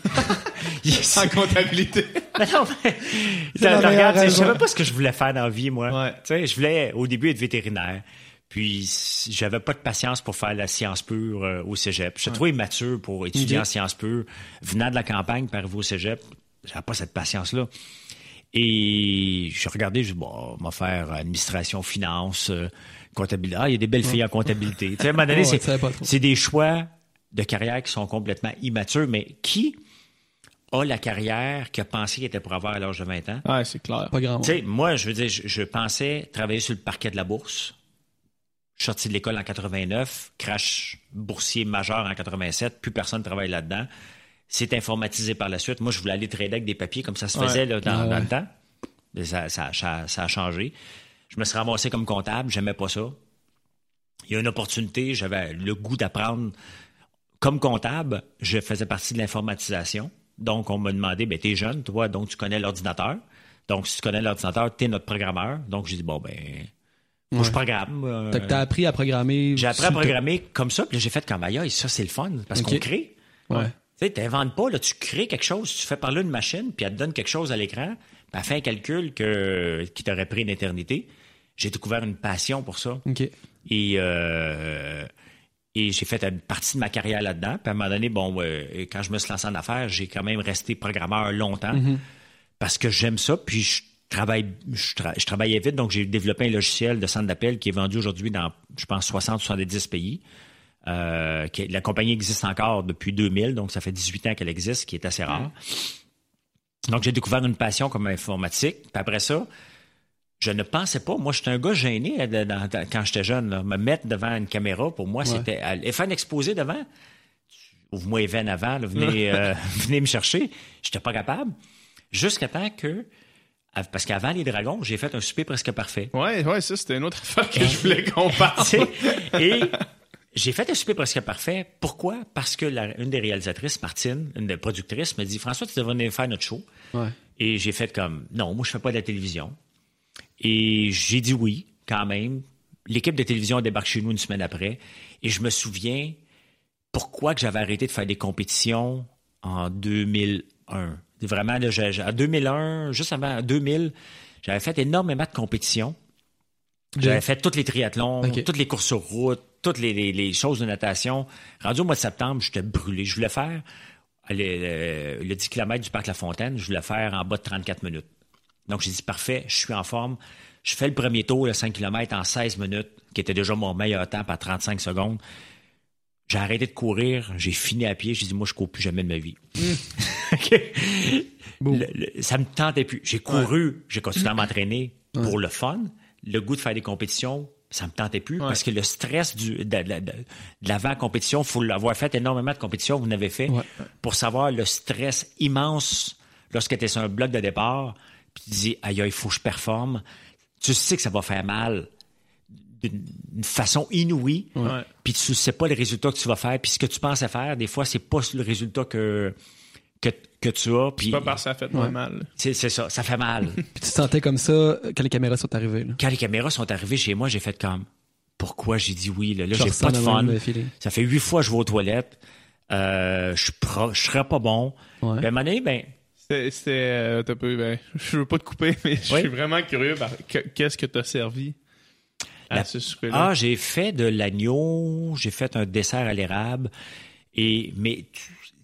en comptabilité. non, mais, regarde, je savais pas ce que je voulais faire dans la vie, moi. je voulais, au début, être vétérinaire. Puis, j'avais pas de patience pour faire la science pure euh, au cégep. J'étais trop immature pour étudier en sciences pures. Venant de la campagne, par au cégep, j'avais pas cette patience-là. Et je regardais, je dis, bon, on va faire administration, finance, euh, comptabilité. Ah, il y a des belles filles en comptabilité. tu sais, à un moment donné, c'est des choix de carrière qui sont complètement immatures, mais qui a la carrière qu'il a pensé qu'il était pour avoir à l'âge de 20 ans? Ah, c'est clair. Pas grand Tu sais, moi, je veux dire, je, pensais travailler sur le parquet de la bourse. Je suis sorti de l'école en 89, crash boursier majeur en 87, plus personne ne travaille là-dedans. C'est informatisé par la suite. Moi, je voulais aller trader avec des papiers comme ça se faisait là, dans, le temps. Ça, ça, a changé. Je me suis ramassé comme comptable, j'aimais pas ça. Il y a une opportunité, j'avais le goût d'apprendre. Comme comptable, je faisais partie de l'informatisation. Donc, on m'a demandé, ben, t'es jeune, toi, donc tu connais l'ordinateur. Donc, si tu connais l'ordinateur, t'es notre programmeur. Donc, j'ai dit, bon, ben, faut je programme. Euh, t'as appris à programmer. J'ai appris à programmer comme ça, puis j'ai fait comme ailleurs, et ça, c'est le fun, parce qu'on crée. Ouais. Tu n'inventes pas, là, tu crées quelque chose, tu fais parler une machine, puis elle te donne quelque chose à l'écran, puis elle fait un calcul que, qui t'aurait pris une éternité. J'ai découvert une passion pour ça. Et, euh, et j'ai fait une partie de ma carrière là-dedans. Puis à un moment donné, bon, euh, quand je me suis lancé en affaires, j'ai quand même resté programmeur longtemps mm-hmm. parce que j'aime ça. Puis je travaille, je, je travaillais vite, donc j'ai développé un logiciel de centre d'appel qui est vendu aujourd'hui dans, je pense, 60-70 pays. Euh, la compagnie existe encore depuis 2000, donc ça fait 18 ans qu'elle existe, ce qui est assez rare. Donc, j'ai découvert une passion comme informatique. Puis après ça, je ne pensais pas. Moi, j'étais un gars gêné euh, quand j'étais jeune. Me mettre devant une caméra, pour moi, c'était. Et faire un exposé devant. Ouvre-moi Even avant, venez, euh, venez me chercher. J'étais pas capable. Jusqu'à temps que. Parce qu'avant les dragons, j'ai fait un souper presque parfait. Ouais, ouais, ça, c'était une autre affaire que je voulais qu'on parle. et j'ai fait un souper presque parfait. Pourquoi? Parce que une des réalisatrices, Martine, une des productrices, m'a dit François, tu devrais venir faire notre show. Et j'ai fait comme non, moi je fais pas de la télévision. Et j'ai dit oui, quand même. L'équipe de télévision débarque chez nous une semaine après. Et je me souviens pourquoi que j'avais arrêté de faire des compétitions en 2001. Vraiment, en 2001, juste avant 2000, j'avais fait énormément de compétitions. J'avais fait tous les triathlons, toutes les courses sur route, toutes les, choses de natation. Rendu au mois de septembre, j'étais brûlé. Je voulais faire le, 10 km du parc La Fontaine, je voulais faire en bas de 34 minutes. Donc, j'ai dit, parfait, je suis en forme. Je fais le premier tour, le 5 km, en 16 minutes, qui était déjà mon meilleur temps, à 35 secondes. J'ai arrêté de courir, j'ai fini à pied, j'ai dit, moi, je cours plus jamais de ma vie. Hmm. ça me tentait plus. J'ai couru, j'ai continué à m'entraîner pour le fun, le goût de faire des compétitions, ça me tentait plus parce que le stress du, de, l'avant-compétition, il faut l'avoir fait énormément de compétitions, vous n'avez fait, pour savoir le stress immense lorsque tu es sur un bloc de départ, puis tu dis, aïe, il faut que je performe. Tu sais que ça va faire mal d'une façon inouïe, puis tu sais pas le résultat que tu vas faire, puis ce que tu penses faire, des fois, c'est pas le résultat que, que, que tu as. Puis, pas parce que ça fait mal. C'est ça, ça fait mal. puis tu te sentais comme ça quand les caméras sont arrivées. Là. Quand les caméras sont arrivées chez moi, j'ai fait comme pourquoi j'ai dit oui. Là, là j'ai pas de fun. Ça fait huit fois que je vais aux toilettes. Euh, je je serais pas bon. Ouais. Ben, à un moment donné, ben, c'était euh, peu, ben, je veux pas te couper, mais je suis vraiment curieux. Qu'est-ce que tu as servi à ce souper-là? Ah, j'ai fait de l'agneau, j'ai fait un dessert à l'érable. Et, mais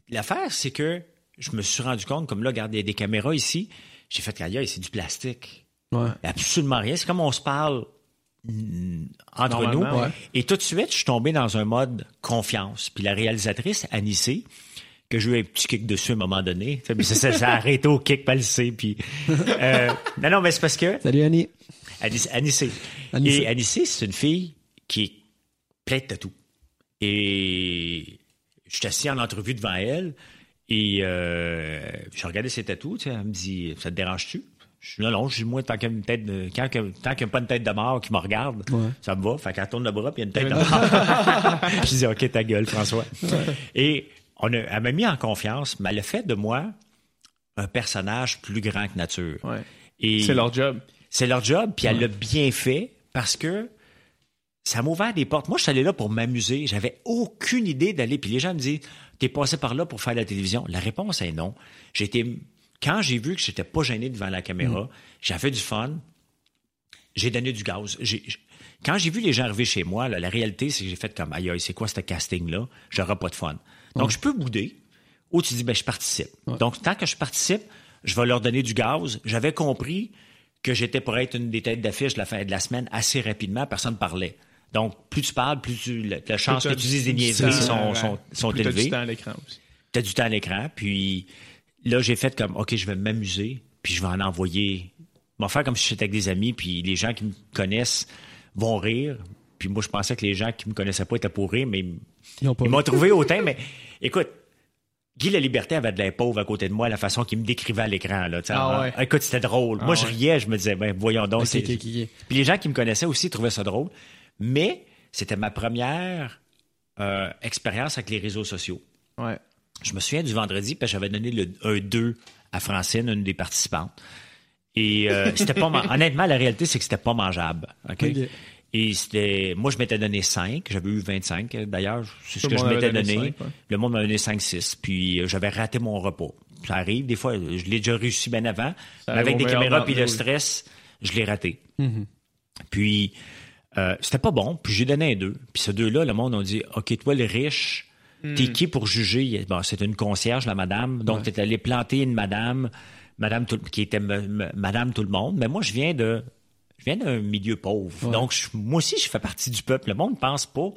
l'affaire, c'est que je me suis rendu compte, comme là, regarde, il y a des caméras ici. J'ai fait, aïe, c'est du plastique. Ouais. Absolument rien. C'est comme on se parle mm, entre nous. Et tout de suite, je suis tombé dans un mode confiance. Puis la réalisatrice, Anissé, que je eu un petit kick dessus à un moment donné. Ça, ça, a arrêté au kick palissé. Puis, euh, non, non, mais c'est parce que... Salut Annie. Anissé. Et Anissé, c'est une fille qui est pleine de tout. Et je suis assis en entrevue devant elle et euh, je regardais ses tatous. Elle me dit Ça te dérange-tu Je suis là, non, je dis moi, tant qu'il n'y a, pas une tête de mort qui me regarde, ça me va. Fait qu'elle tourne le bras puis il y a une tête de mort. je dis Ok, ta gueule, François. Et on a, elle m'a mis en confiance, mais elle a fait de moi un personnage plus grand que nature. c'est leur job. C'est leur job, puis elle l'a bien fait parce que ça m'a ouvert des portes. Moi, je suis allé là pour m'amuser. J'avais aucune idée d'aller. Puis les gens me disent, t'es passé par là pour faire la télévision. La réponse est non. J'étais, quand j'ai vu que j'étais pas gêné devant la caméra, mm. j'avais du fun. J'ai donné du gaz. quand j'ai vu les gens arriver chez moi, la réalité, c'est que j'ai fait comme, aïe, c'est quoi ce casting-là? J'aurai pas de fun. Donc, je peux bouder. Ou tu dis, ben, je participe. Donc, tant que je participe, je vais leur donner du gaz. J'avais compris que j'étais pour être une des têtes d'affiche de la fin de la semaine assez rapidement. Personne ne parlait. Donc, plus tu parles, plus tu, la, chance que tu dises des niaiseries sont, sont, sont élevées. Tu as du temps à l'écran aussi. Tu as du temps à l'écran. Puis là, j'ai fait comme, OK, je vais m'amuser, puis je vais en envoyer. Je vais faire comme si j'étais avec des amis, puis les gens qui me connaissent vont rire. Puis moi, je pensais que les gens qui me connaissaient pas étaient pour rire, mais ils, m'ont trouvé autant. Mais écoute, Guy La Liberté avait de l'impôt à côté de moi, la façon qu'il me décrivait à l'écran. Là, ah ouais. Écoute, c'était drôle. moi, ah je riais, je me disais, ben, voyons donc. Puis les gens qui me connaissaient aussi trouvaient ça drôle. Mais c'était ma première euh, expérience avec les réseaux sociaux. Ouais. Je me souviens du vendredi, parce que j'avais donné le, un 2 à Francine, une des participantes. Et euh, c'était pas honnêtement, la réalité, c'est que c'était pas mangeable. Et c'était. Moi, je m'étais donné 5. J'avais eu 25, d'ailleurs. C'est ce que je m'étais donné. Le monde m'a donné 5-6. Puis euh, j'avais raté mon repas. Ça arrive. Des fois, je l'ai déjà réussi bien avant. mais avec des caméras puis le stress, je l'ai raté. Mm-hmm. Puis euh, c'était pas bon, puis j'ai donné un 2. Puis ce deux-là, le monde a dit OK, toi, le riche, t'es hmm. qui pour juger? Bon, c'est une concierge, la madame. Donc, t'es allé planter une madame, madame qui était madame tout le monde. Mais moi, je viens de. Je viens d'un milieu pauvre. Donc, moi aussi, je fais partie du peuple. Le monde ne pense pas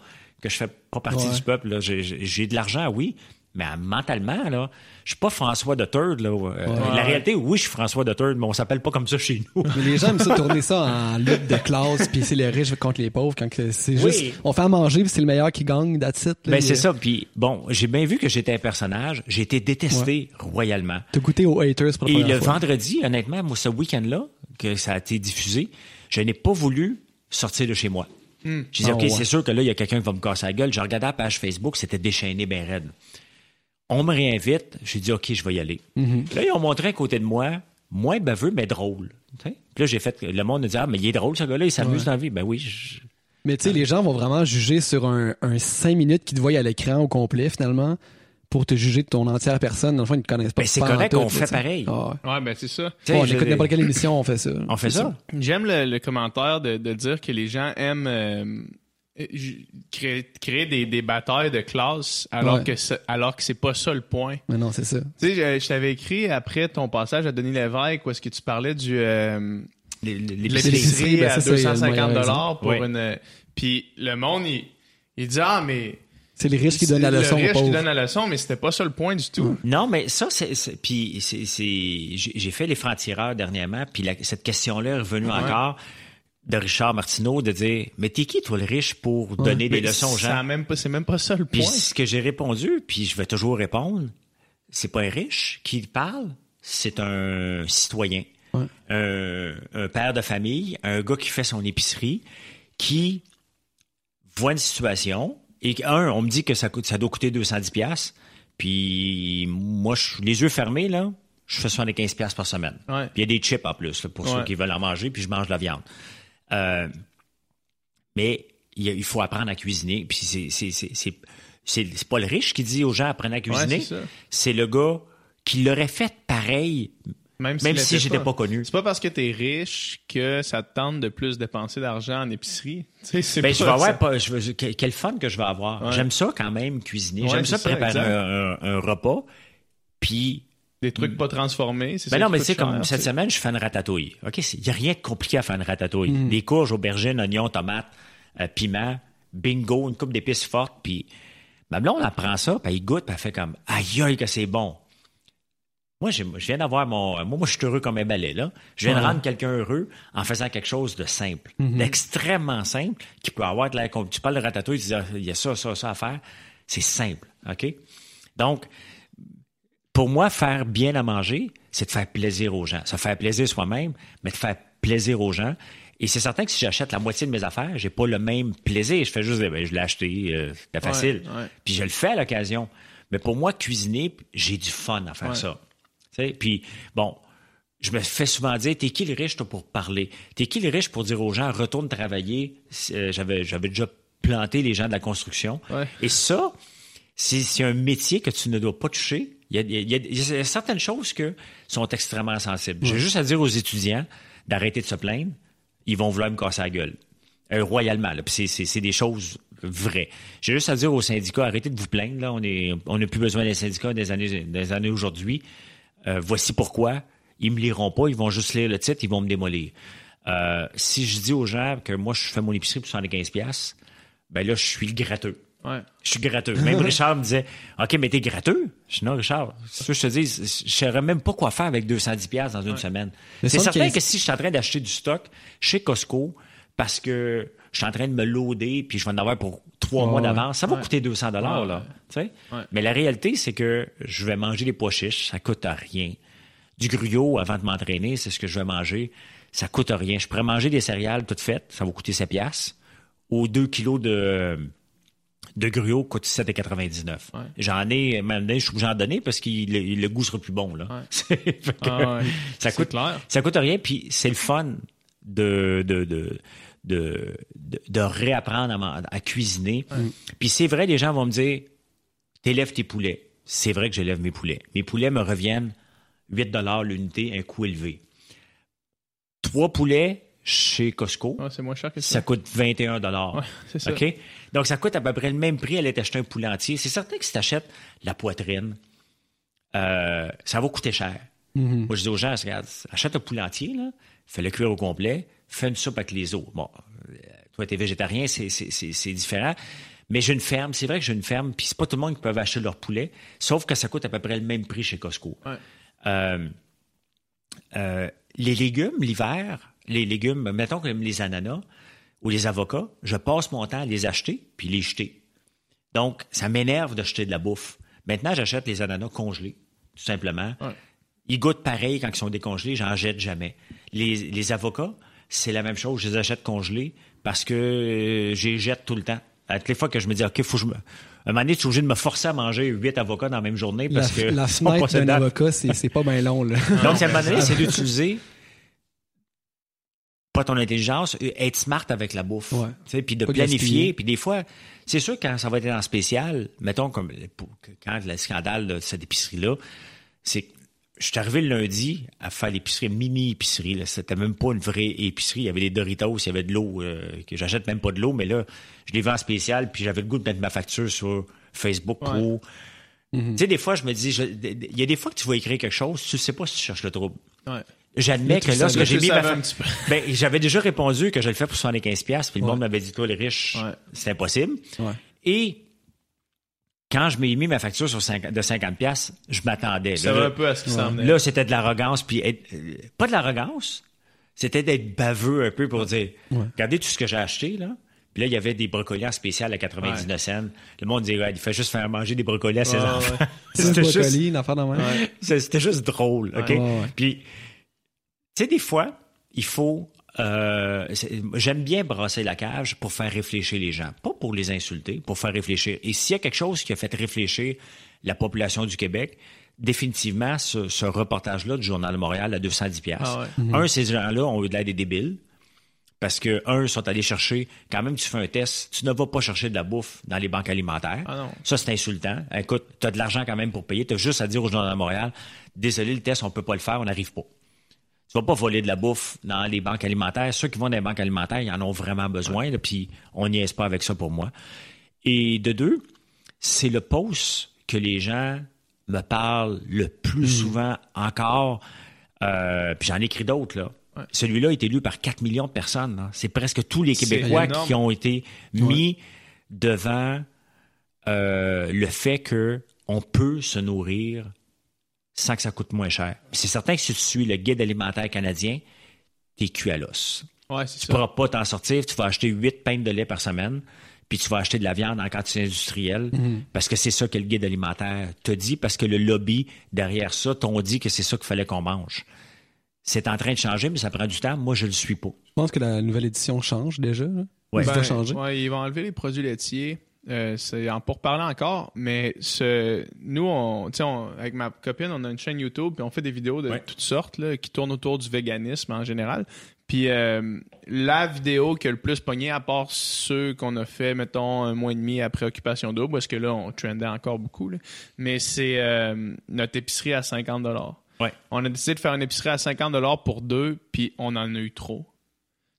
que je fais pas partie du peuple. J'ai de l'argent, oui, mais mentalement, là, je suis pas François de Third. Là. Euh, la réalité, oui, je suis François de Third, mais on s'appelle pas comme ça chez nous. Mais les gens aiment ça tourner ça en lutte de classe, puis c'est les riches contre les pauvres. Quand c'est juste, on fait à manger, puis c'est le meilleur qui gagne, that's it. ben, c'est ça. Puis bon, j'ai bien vu que j'étais un personnage. J'ai été détesté royalement. T'as goûté aux haters pour Et le vendredi, honnêtement, moi, ce week-end-là, que ça a été diffusé, je n'ai pas voulu sortir de chez moi. Hmm. J'ai dit, ah, OK, c'est sûr que là, il y a quelqu'un qui va me casser la gueule. Je regardais la page Facebook, c'était déchaîné ben raide on me réinvite, j'ai dit, OK, je vais y aller. Mm-hmm. Là, ils ont montré un côté de moi, moins baveux, mais drôle. Puis là, j'ai fait, le monde a dit, ah, mais il est drôle, ce gars-là, il s'amuse dans la vie. Ben oui. Mais tu sais, les gens vont vraiment juger sur un, un 5 minutes qu'ils te voient à l'écran au complet, finalement pour te juger de ton entière personne. Dans le fond, ils ne te connaissent pas. Mais c'est correct, on fait pareil. Ah ouais. ben c'est ça. on écoute n'importe quelle émission, on fait ça. On fait ça. J'aime le, commentaire de, de, dire que les gens aiment euh, euh, créer, des, des, batailles de classe alors que alors que c'est pas ça le point. Mais non, c'est ça. Tu sais, je, t'avais écrit après ton passage à Denis Lévesque où est-ce que tu parlais du euh, l'épicerie ben, à 250 dollars pour une puis le monde il, il dit ah mais c'est les riches qui donnent la leçon. C'est les riches qui donnent la leçon, mais c'était pas ça le point du tout. Non, mais ça, c'est. Puis, c'est. J'ai fait les francs-tireurs dernièrement, puis cette question-là est revenue encore de Richard Martineau de dire Mais t'es qui, toi, le riche, pour donner des leçons aux gens? C'est même pas ça le point. Puis ce que j'ai répondu, puis je vais toujours répondre, c'est pas un riche qui parle, c'est un citoyen. Un, père de famille, un gars qui fait son épicerie, qui voit une situation, et un, on me dit que ça, coûte, ça doit coûter 210$, Puis moi, je, les yeux fermés, là, je fais 75 pièces par semaine. Puis il y a des chips en plus pour ceux qui veulent en manger, puis je mange de la viande. Euh, mais il, faut apprendre à cuisiner. Puis c'est c'est pas le riche qui dit aux gens apprenez à cuisiner. c'est le gars qui l'aurait fait pareil, même, si, j'étais pas. connu. C'est pas parce que t'es riche que ça te tente de plus dépenser d'argent en épicerie. Tu sais, ben, je vais avoir pas, je veux, quel fun que je vais avoir. J'aime ça quand même cuisiner. J'aime ça préparer un, repas. Puis des trucs pas transformés, ben non, mais c'est comme cette semaine, je fais une ratatouille. OK, il y a rien de compliqué à faire une ratatouille. Mm. Des courges, aubergines, oignons, tomates, euh, piment, bingo, une coupe d'épices fortes, puis ma blonde apprend ça, puis elle goûte, puis elle fait comme aïe aïe que c'est bon. Moi, je viens d'avoir mon. Moi, moi, je suis heureux comme un balai, là. Je viens de rendre quelqu'un heureux en faisant quelque chose de simple, mm-hmm. d'extrêmement simple, qui peut avoir de la. Tu parles de ratatouille, tu dis, ah, il y a ça, ça, ça à faire. C'est simple, OK? Donc, pour moi, faire bien à manger, c'est de faire plaisir aux gens. Ça fait plaisir soi-même, mais de faire plaisir aux gens. Et c'est certain que si j'achète la moitié de mes affaires, j'ai pas le même plaisir. Je fais juste, ben, je l'ai acheté, euh, c'est facile. Puis je le fais à l'occasion. Mais pour moi, cuisiner, j'ai du fun à faire ça. Puis bon, je me fais souvent dire, t'es qui le riche toi, pour parler? T'es qui le riche pour dire aux gens, retourne travailler? Euh, j'avais, j'avais déjà planté les gens de la construction. Et ça, c'est un métier que tu ne dois pas toucher il y, a, certaines choses qui sont extrêmement sensibles. J'ai juste à dire aux étudiants d'arrêter de se plaindre. Ils vont vouloir me casser la gueule. Euh, royalement. C'est des choses vraies. J'ai juste à dire aux syndicats, arrêtez de vous plaindre. Là. On n'a on plus besoin des syndicats des années, des années aujourd'hui. Euh, voici pourquoi. Ils me liront pas, ils vont juste lire le titre, ils vont me démolir. Euh, si je dis aux gens que moi, je fais mon épicerie pour 75 pièces, ben là, je suis le gratteux. Ouais. Je suis gratteux. Même Richard me disait OK, mais t'es gratteux. Je dis non, Richard. Ce que je te dis, je saurais même pas quoi faire avec 210 pièces dans une semaine. C'est certain que si je suis en train d'acheter du stock chez Costco parce que je suis en train de me loader puis je vais en avoir pour trois mois d'avance, ça va coûter 200 dollars Mais la réalité, c'est que je vais manger des pois chiches, ça coûte rien. Du gruyot avant de m'entraîner, c'est ce que je vais manger. Ça coûte rien. Je pourrais manger des céréales toutes faites, ça va coûter 7 pièces. Ou 2 kilos de de gruau coûte 7,99. J'en ai, maintenant, je suis obligé d'en donner parce que le, goût sera plus bon. Là. Ah ça coûte Ça coûte rien, puis c'est le fun de, de, de, de, de réapprendre à, cuisiner. Puis c'est vrai, les gens vont me dire, t'élèves tes poulets. C'est vrai que j'élève mes poulets. Mes poulets me reviennent 8 l'unité, un coût élevé. Trois poulets, chez Costco. c'est moins cher que ça. Ça coûte 21 dollars. OK? Donc, ça coûte à peu près le même prix à aller t'acheter un poulet entier. C'est certain que si tu achètes la poitrine, euh, ça va coûter cher. Mm-hmm. Moi, je dis aux gens, regarde, achète un poulet entier, là, fais-le cuire au complet, fais une soupe avec les os. Bon, euh, toi, tu es végétarien, c'est différent. Mais j'ai une ferme, c'est vrai que j'ai une ferme, puis c'est pas tout le monde qui peut acheter leur poulet, sauf que ça coûte à peu près le même prix chez Costco. Euh, les légumes, l'hiver, les légumes, mettons comme les ananas ou les avocats, je passe mon temps à les acheter puis les jeter. Donc, ça m'énerve de jeter de la bouffe. Maintenant, j'achète les ananas congelés, tout simplement. Ils goûtent pareil quand ils sont décongelés, j'en jette jamais. Les, avocats, c'est la même chose, je les achète congelés parce que euh, je les jette tout le temps. À toutes les fois que je me dis, OK, faut que je me. un moment donné, tu es obligé de me forcer à manger huit avocats dans la même journée parce la, que. La fenêtre d'un avocat, c'est pas bien long, là. Donc, à un moment donné, c'est d'utiliser pas ton intelligence, euh, être smart avec la bouffe. Puis de planifier. Puis des fois, c'est sûr quand ça va être en spécial, mettons comme quand le scandale de cette épicerie-là, c'est je suis arrivé le lundi à faire l'épicerie, mini-épicerie. C'était même pas une vraie épicerie. Il y avait des Doritos, il y avait de l'eau, euh, que j'achète même pas de l'eau, mais là, je l'ai vu en spécial, puis j'avais le goût de mettre ma facture sur Facebook Pro. Mm-hmm. Tu sais, des fois, je me dis, il y a des fois que tu vas écrire quelque chose, tu sais pas si tu cherches le trouble. J'admets que lorsque j'ai mis ma ben, j'avais déjà répondu que je le fais pour 75 pièces puis le monde m'avait dit toi les riches, c'est impossible. Et quand je m'ai mis ma facture sur de 50 pièces, je m'attendais. Ça va un peu à ce qui s'en Là, c'était de l'arrogance puis euh, pas de l'arrogance, c'était d'être baveux un peu pour dire regardez tout ce que j'ai acheté là. Puis là, il y avait des brocolis en spécial à 99 cents. Le monde disait, il fait juste faire manger des brocolis à ses enfants. C'était juste... C'était juste drôle, OK? Puis tu sais, des fois, il faut euh, j'aime bien brasser la cage pour faire réfléchir les gens, pas pour les insulter, pour faire réfléchir. Et s'il y a quelque chose qui a fait réfléchir la population du Québec, définitivement, ce, reportage-là du Journal de Montréal à 210 pièces. Ah Un, ces gens-là ont eu de l'aide des débiles. Parce que, un, sont allés chercher, quand même, tu fais un test, tu ne vas pas chercher de la bouffe dans les banques alimentaires. Ah ça, c'est insultant. Écoute, tu as de l'argent quand même pour payer. Tu as juste à dire au Journal de Montréal, désolé, le test, on peut pas le faire, on n'arrive pas. Tu vas pas voler de la bouffe dans les banques alimentaires. Ceux qui vont dans les banques alimentaires, ils en ont vraiment besoin, puis on n'y est pas avec ça pour moi. Et de deux, c'est le poste que les gens me parlent le plus mmh. souvent encore. Euh, puis j'en écris d'autres, là. Celui-là est élu par 4 millions de personnes. C'est presque tous les Québécois qui ont été mis devant euh, le fait qu'on peut se nourrir sans que ça coûte moins cher. C'est certain que si tu suis le guide alimentaire canadien, t'es cuit à l'os. Ouais, tu ne pourras pas t'en sortir. Tu vas acheter 8 pintes de lait par semaine, puis tu vas acheter de la viande en quantité industrielle, mhm. parce que c'est ça que le guide alimentaire te dit, parce que le lobby derrière ça t'ont dit que c'est ça qu'il fallait qu'on mange. C'est en train de changer, mais ça prend du temps. Moi, je ne le suis pas. Je pense que la nouvelle édition change déjà. Oui, ben, changer. ils vont enlever les produits laitiers. Euh, c'est en pour parler encore, mais ce, nous, on, avec ma copine, on a une chaîne YouTube puis on fait des vidéos de toutes sortes là, qui tournent autour du véganisme en général. Puis euh, la vidéo qui a le plus pogné, à part ceux qu'on a fait, mettons, un mois et demi après Occupation Double, parce que là, on trendait encore beaucoup, mais c'est euh, notre épicerie à 50 On a décidé de faire une épicerie à 50 pour deux, puis on en a eu trop.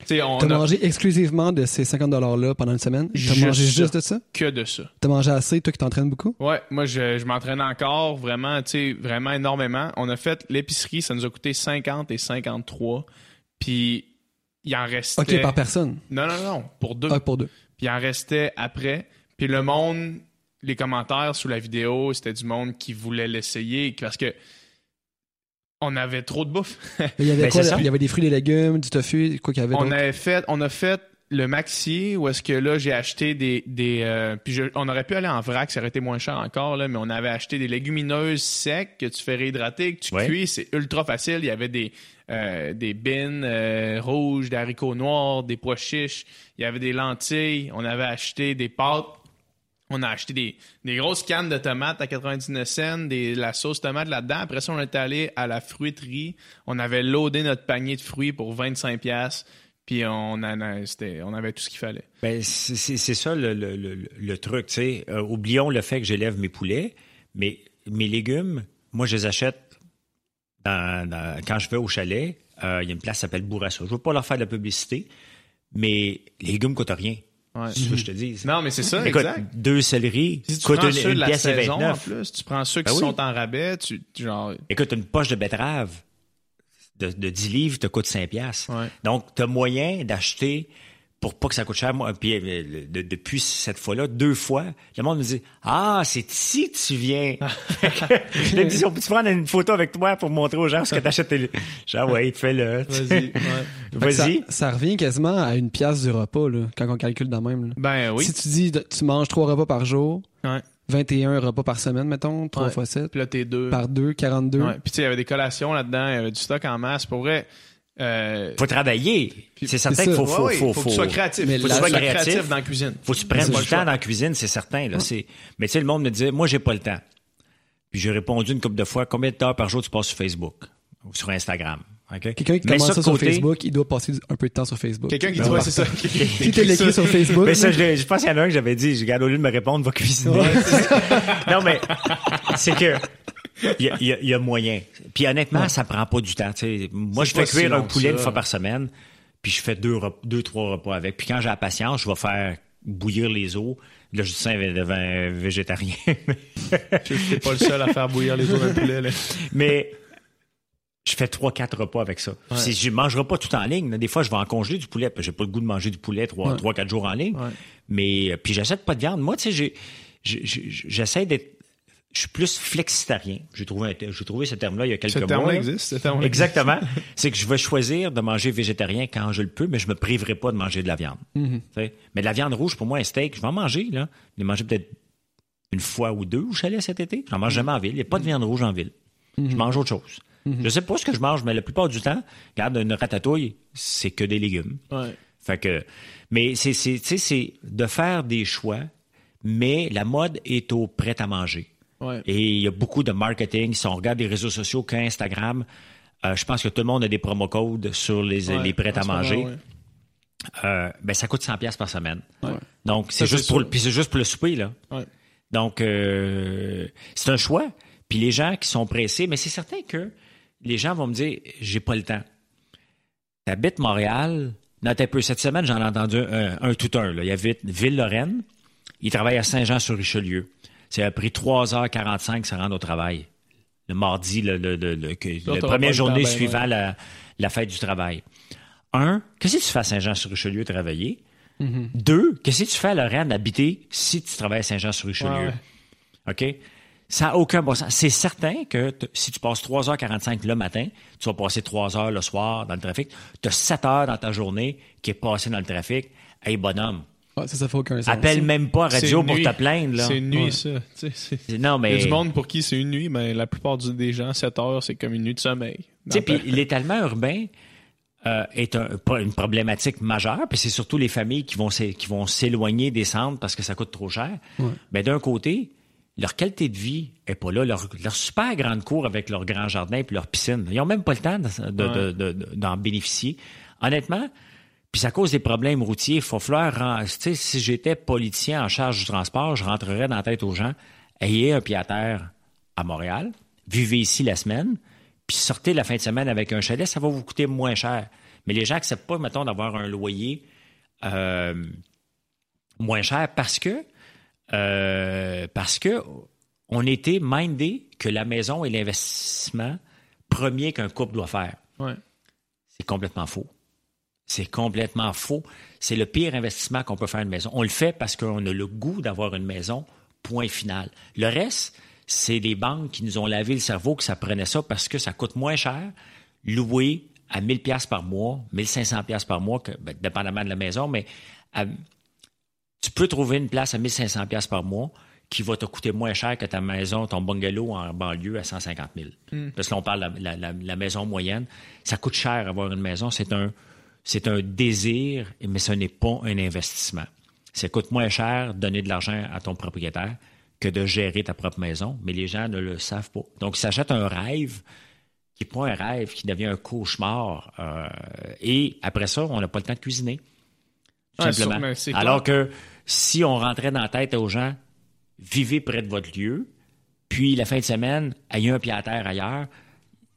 T'as as mangé exclusivement de ces 50 $-là pendant une semaine? T'as mangé juste de ça? Que de ça. T'as mangé assez, toi qui t'entraînes beaucoup? Ouais, moi je, je m'entraîne encore vraiment, tu sais, vraiment énormément. On a fait l'épicerie, ça nous a coûté 50 et 53. Puis il en restait. OK, par personne? Non, non, non, pour deux. Ah, pour deux. Puis il en restait après. Puis le monde, les commentaires sous la vidéo, c'était du monde qui voulait l'essayer parce que on avait trop de bouffe. il y avait ben, quoi? Il y avait des fruits, des légumes, du tofu, quoi qu'il y avait On avait fait, on a fait le maxi où est-ce que là j'ai acheté des des euh, puis on aurait pu aller en vrac ça aurait été moins cher encore là mais on avait acheté des légumineuses secs que tu fais réhydrater que tu cuis c'est ultra facile. Il y avait des euh, des bines euh, rouges des haricots noirs des pois chiches. Il y avait des lentilles. On avait acheté des pâtes on a acheté des, grosses cannes de tomates à 99 cents, la sauce tomate là-dedans. Après ça, on est allé à la fruiterie. On avait loadé notre panier de fruits pour 25 pièces. Puis on, on avait tout ce qu'il fallait. Ben, c'est ça le, truc. Euh, oublions le fait que j'élève mes poulets, mais mes légumes, moi, je les achète quand je vais au chalet. Euh, il y a une place qui s'appelle Bourassa. Je ne veux pas leur faire de la publicité, mais les légumes ne coûtent rien. Ouais. C'est ce que je te dis. Non, mais c'est ça, Écoute, exact. deux céleris si tu coûtent une, ceux de la saison, En plus, tu prends ceux qui ben sont en rabais, tu, genre... Écoute, une poche de betterave de, de 10 livres te coûte 5 piastres. Ouais. Donc, tu as moyen d'acheter pour pas que ça coûte cher. Moi, puis euh, depuis cette fois-là, deux fois, le monde me dit Ah, c'est ici que tu viens. je me dis, on peut prendre une photo avec toi pour montrer aux gens ce que t'achètes Genre, ouais, fais-le. Vas-y. Vas-y. Ça, revient quasiment à une pièce du repas, là, quand on calcule de même. Ben oui. Si tu dis tu manges trois repas par jour. 21 repas par semaine, mettons, 3 fois 7. Puis là, t'es deux. Par deux, 42. Ouais. Puis tu sais, il y avait des collations là-dedans, il y avait du stock en masse. Pour vrai, euh, faut travailler. C'est certain qu'il faut, faut, faut, faut, que tu sois créatif. faut que tu sois créatif, dans la cuisine. Faut que tu prennes du temps dans la cuisine, c'est certain. Là. Mais tu sais, le monde me disait, moi, j'ai pas le temps. Puis j'ai répondu une couple de fois, combien de temps par jour tu passes sur Facebook ou sur Instagram? Okay? Quelqu'un qui commence ça, sur Facebook, il doit passer un peu de temps sur Facebook. Quelqu'un qui dit, ouais, c'est ça. Si t'es l'écrit sur Facebook. Mais ça, je, je pense qu'il y en a un que j'avais dit, je regarde au lieu de me répondre, va cuisiner. non, mais c'est que il y, a, moyen. Puis honnêtement, ça prend pas du temps. Moi, je fais cuire un poulet une fois par semaine, puis je fais deux, deux, trois repas avec. Puis quand j'ai la patience, je vais faire bouillir les eaux. Là, je dis ça devant végétarien. je suis pas le seul à faire bouillir les eaux d'un poulet. Là. Mais je fais trois, quatre repas avec ça. Je mangerai pas tout en ligne. Des fois, je vais en congeler du poulet. J'ai pas le goût de manger du poulet trois, trois quatre jours en ligne. Mais puis j'achète pas de viande. Moi, tu sais, j'essaie d'être je suis plus flexitarien. J'ai trouvé, j'ai trouvé ce terme-là il y a quelques ce terme Existe, ce terme Exactement. c'est que je vais choisir de manger végétarien quand je le peux, mais je me priverai pas de manger de la viande. Mm-hmm. Mais de la viande rouge, pour moi, un steak, je vais en manger. Là. Je vais manger peut-être une fois ou deux au chalet cet été. J'en mange mm-hmm. jamais en ville. Il n'y a pas de viande rouge en ville. Je mm-hmm. mange autre chose. Je sais pas ce que je mange, mais la plupart du temps, regarde, une ratatouille, c'est que des légumes. Ouais. Fait que, mais c'est, c'est, c'est de faire des choix, mais la mode est au prêt à manger. Ouais. Et il y a beaucoup de marketing. Si on regarde les réseaux sociaux qu'Instagram, euh, je pense que tout le monde a des promo codes sur les, Ouais, les prêts à moment, manger. Euh, ben, ça coûte 100 pièces par semaine. Donc, c'est juste pour, le- puis c'est juste pour le souper, là. Donc, euh, c'est un choix. Puis les gens qui sont pressés, mais c'est certain que les gens vont me dire, j'ai pas le temps. T'habites Montréal? Non, t'as peu. Cette semaine, j'en ai entendu un, un tout un. Là. Il y avait Ville-Lorraine. Il travaille à Saint-Jean-sur-Richelieu. Ça a pris 3h45 se rendre au travail. Le mardi, le, le, le, le- que- la première journée ben, suivant la, la fête du travail. Un, qu'est-ce que tu fais à Saint-Jean-sur-Richelieu travailler? Deux, qu'est-ce que tu fais à Lorraine habiter si tu travailles à Saint-Jean-sur-Richelieu? Ouais. OK? Ça n'a aucun bon sens. C'est certain que si tu passes 3h45 le matin, tu vas passer 3 heures le soir dans le trafic. Tu as 7 heures dans ta journée qui est passée dans le trafic. Hey, bonhomme, Ouais, ça, ça fait aucun sens. appelle même pas C'est radio pour nuit. te plaindre. Là. C'est une nuit, Ouais. ça. Non, Il mais. y a du monde pour qui c'est une nuit, mais la plupart des gens, 7 heures, c'est comme une nuit de sommeil. Tu sais, Dans puis le- l'étalement urbain euh, est un- une problématique majeure, puis c'est surtout les familles qui vont s'é- qui vont s'éloigner des centres parce que ça coûte trop cher. Mais d'un côté, leur qualité de vie est pas là. Leur, leur super grande cour avec leur grand jardin puis leur piscine, ils ont même pas le temps de- de- de- de- de- d'en bénéficier. Honnêtement, puis ça cause des problèmes routiers. Il faut falloir, si j'étais politicien en charge du transport, je rentrerais dans la tête aux gens, ayez un pied à terre à Montréal, vivez ici la semaine, puis sortez la fin de semaine avec un chalet, ça va vous coûter moins cher. Mais les gens n'acceptent pas, mettons, d'avoir un loyer euh, moins cher parce que euh, parce que on était mindé que la maison est l'investissement premier qu'un couple doit faire. Ouais. C'est complètement faux. C'est complètement faux. C'est le pire investissement qu'on peut faire à une maison. On le fait parce qu'on a le goût d'avoir une maison, point final. Le reste, c'est les banques qui nous ont lavé le cerveau que ça prenait ça parce que ça coûte moins cher louer à 1000 pièces par mois, 1500 pièces par mois, que, ben, dépendamment de la maison, mais à- tu peux trouver une place à 1500 pièces par mois qui va te coûter moins cher que ta maison, ton bungalow en banlieue à 150 000. Parce que là, on parle de la, la- la- la maison moyenne. Ça coûte cher avoir une maison. C'est un, c'est un désir, mais ce n'est pas un investissement. Ça coûte moins cher de donner de l'argent à ton propriétaire que de gérer ta propre maison, mais les gens ne le savent pas. Donc, ils s'achètent un rêve qui n'est pas un rêve, qui devient un cauchemar. euh, et après ça, on n'a pas le temps de cuisiner. Tout Ouais, simplement. sûr, c'est Alors que si on rentrait dans la tête aux gens, vivez près de votre lieu, puis la fin de semaine, ayez un pied à terre ailleurs,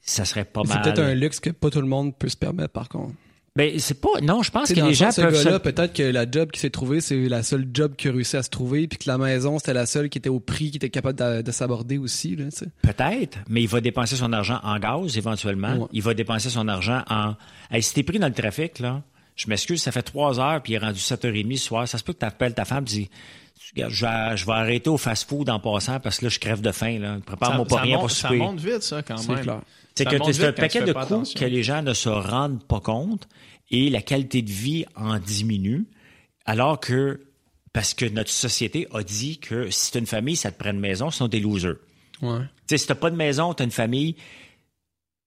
ça serait pas C'est mal. peut-être un luxe que pas tout le monde peut se permettre, par contre. Ben, c'est pas. Non, je pense que les le gens peuvent. gars-là, se- peut-être que la job qui s'est trouvée, c'est la seule job qui a réussi à se trouver, puis que la maison, c'était la seule qui était au prix, qui était capable de, de s'aborder aussi. Peut-être, mais il va dépenser son argent en gaz éventuellement. Ouais. Il va dépenser son argent en. Hey, si t'es pris dans le trafic, là, je m'excuse, ça fait trois heures, puis il est rendu 7h30 ce soir. Ça se peut que tu appelles ta femme et dis je vais, je vais arrêter au fast-food en passant parce que là, je crève de faim. Là. Prépare-moi pas ça rien monte, pour ça souper. monte vite, ça, quand C'est même. clair. C'est que c'est un paquet de coûts attention. que les gens ne se rendent pas compte et la qualité de vie en diminue, alors que, parce que notre société a dit que si t'as une famille, ça te prend une maison, sinon t'es loser. Ouais. Tu sais, si t'as pas de maison, t'as une famille,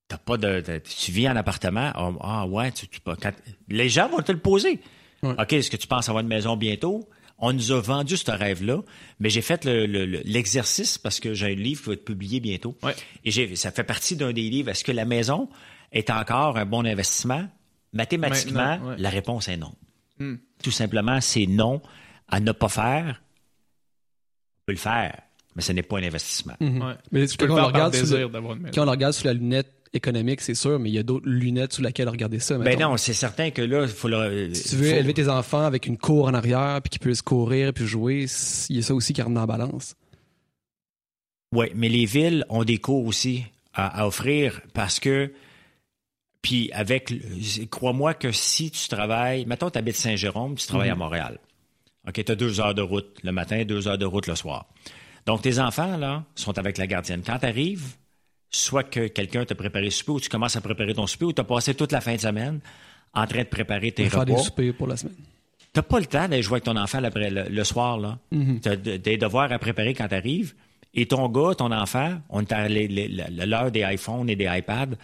t'as pas de, de- tu vis en appartement, ah, ah, ouais, tu, tu- quand- les gens vont te le poser. Ouais. OK, est-ce que tu penses avoir une maison bientôt? On nous a vendu ce rêve-là, mais j'ai fait le- le- le- l'exercice parce que j'ai un livre qui va être publié bientôt. Ouais. Et ça fait partie d'un des livres. Est-ce que la maison est encore un bon investissement? Mathématiquement, ouais. la réponse est non. Hmm. Tout simplement, c'est non à ne pas faire. On peut le faire, mais ce n'est pas un investissement. Mhm. Ouais. Mais Tu peux quand le on, faire par regarde sous désir le, d'avoir une maison. quand on le regarde sous la lunette économique, c'est sûr, mais il y a d'autres lunettes sous lesquelles regarder ça. Ben mettons. non, c'est certain que là, il faut le. Si tu veux faut- élever tes enfants avec une cour en arrière, puis qu'ils puissent courir, puis jouer, il y a ça aussi qui rentre dans la balance. Oui, mais les villes ont des cours aussi à, à offrir parce que. Puis avec. Crois-moi que si tu travailles. Mettons, tu habites Saint-Jérôme, tu travailles à Montréal. OK, tu as deux heures de route le matin, deux heures de route le soir. Donc, tes enfants, là, sont avec la gardienne. Quand tu arrives, soit que quelqu'un t'a préparé le souper ou tu commences à préparer ton souper ou tu as passé toute la fin de semaine en train de préparer tes faire des repas. soupers pour la semaine. T'as pas le temps d'aller jouer avec ton enfant après le, le soir, là. Mhm. T'as de- des devoirs à préparer quand t'arrives. Et ton gars, ton enfant, on l'heure des iPhones et des iPads,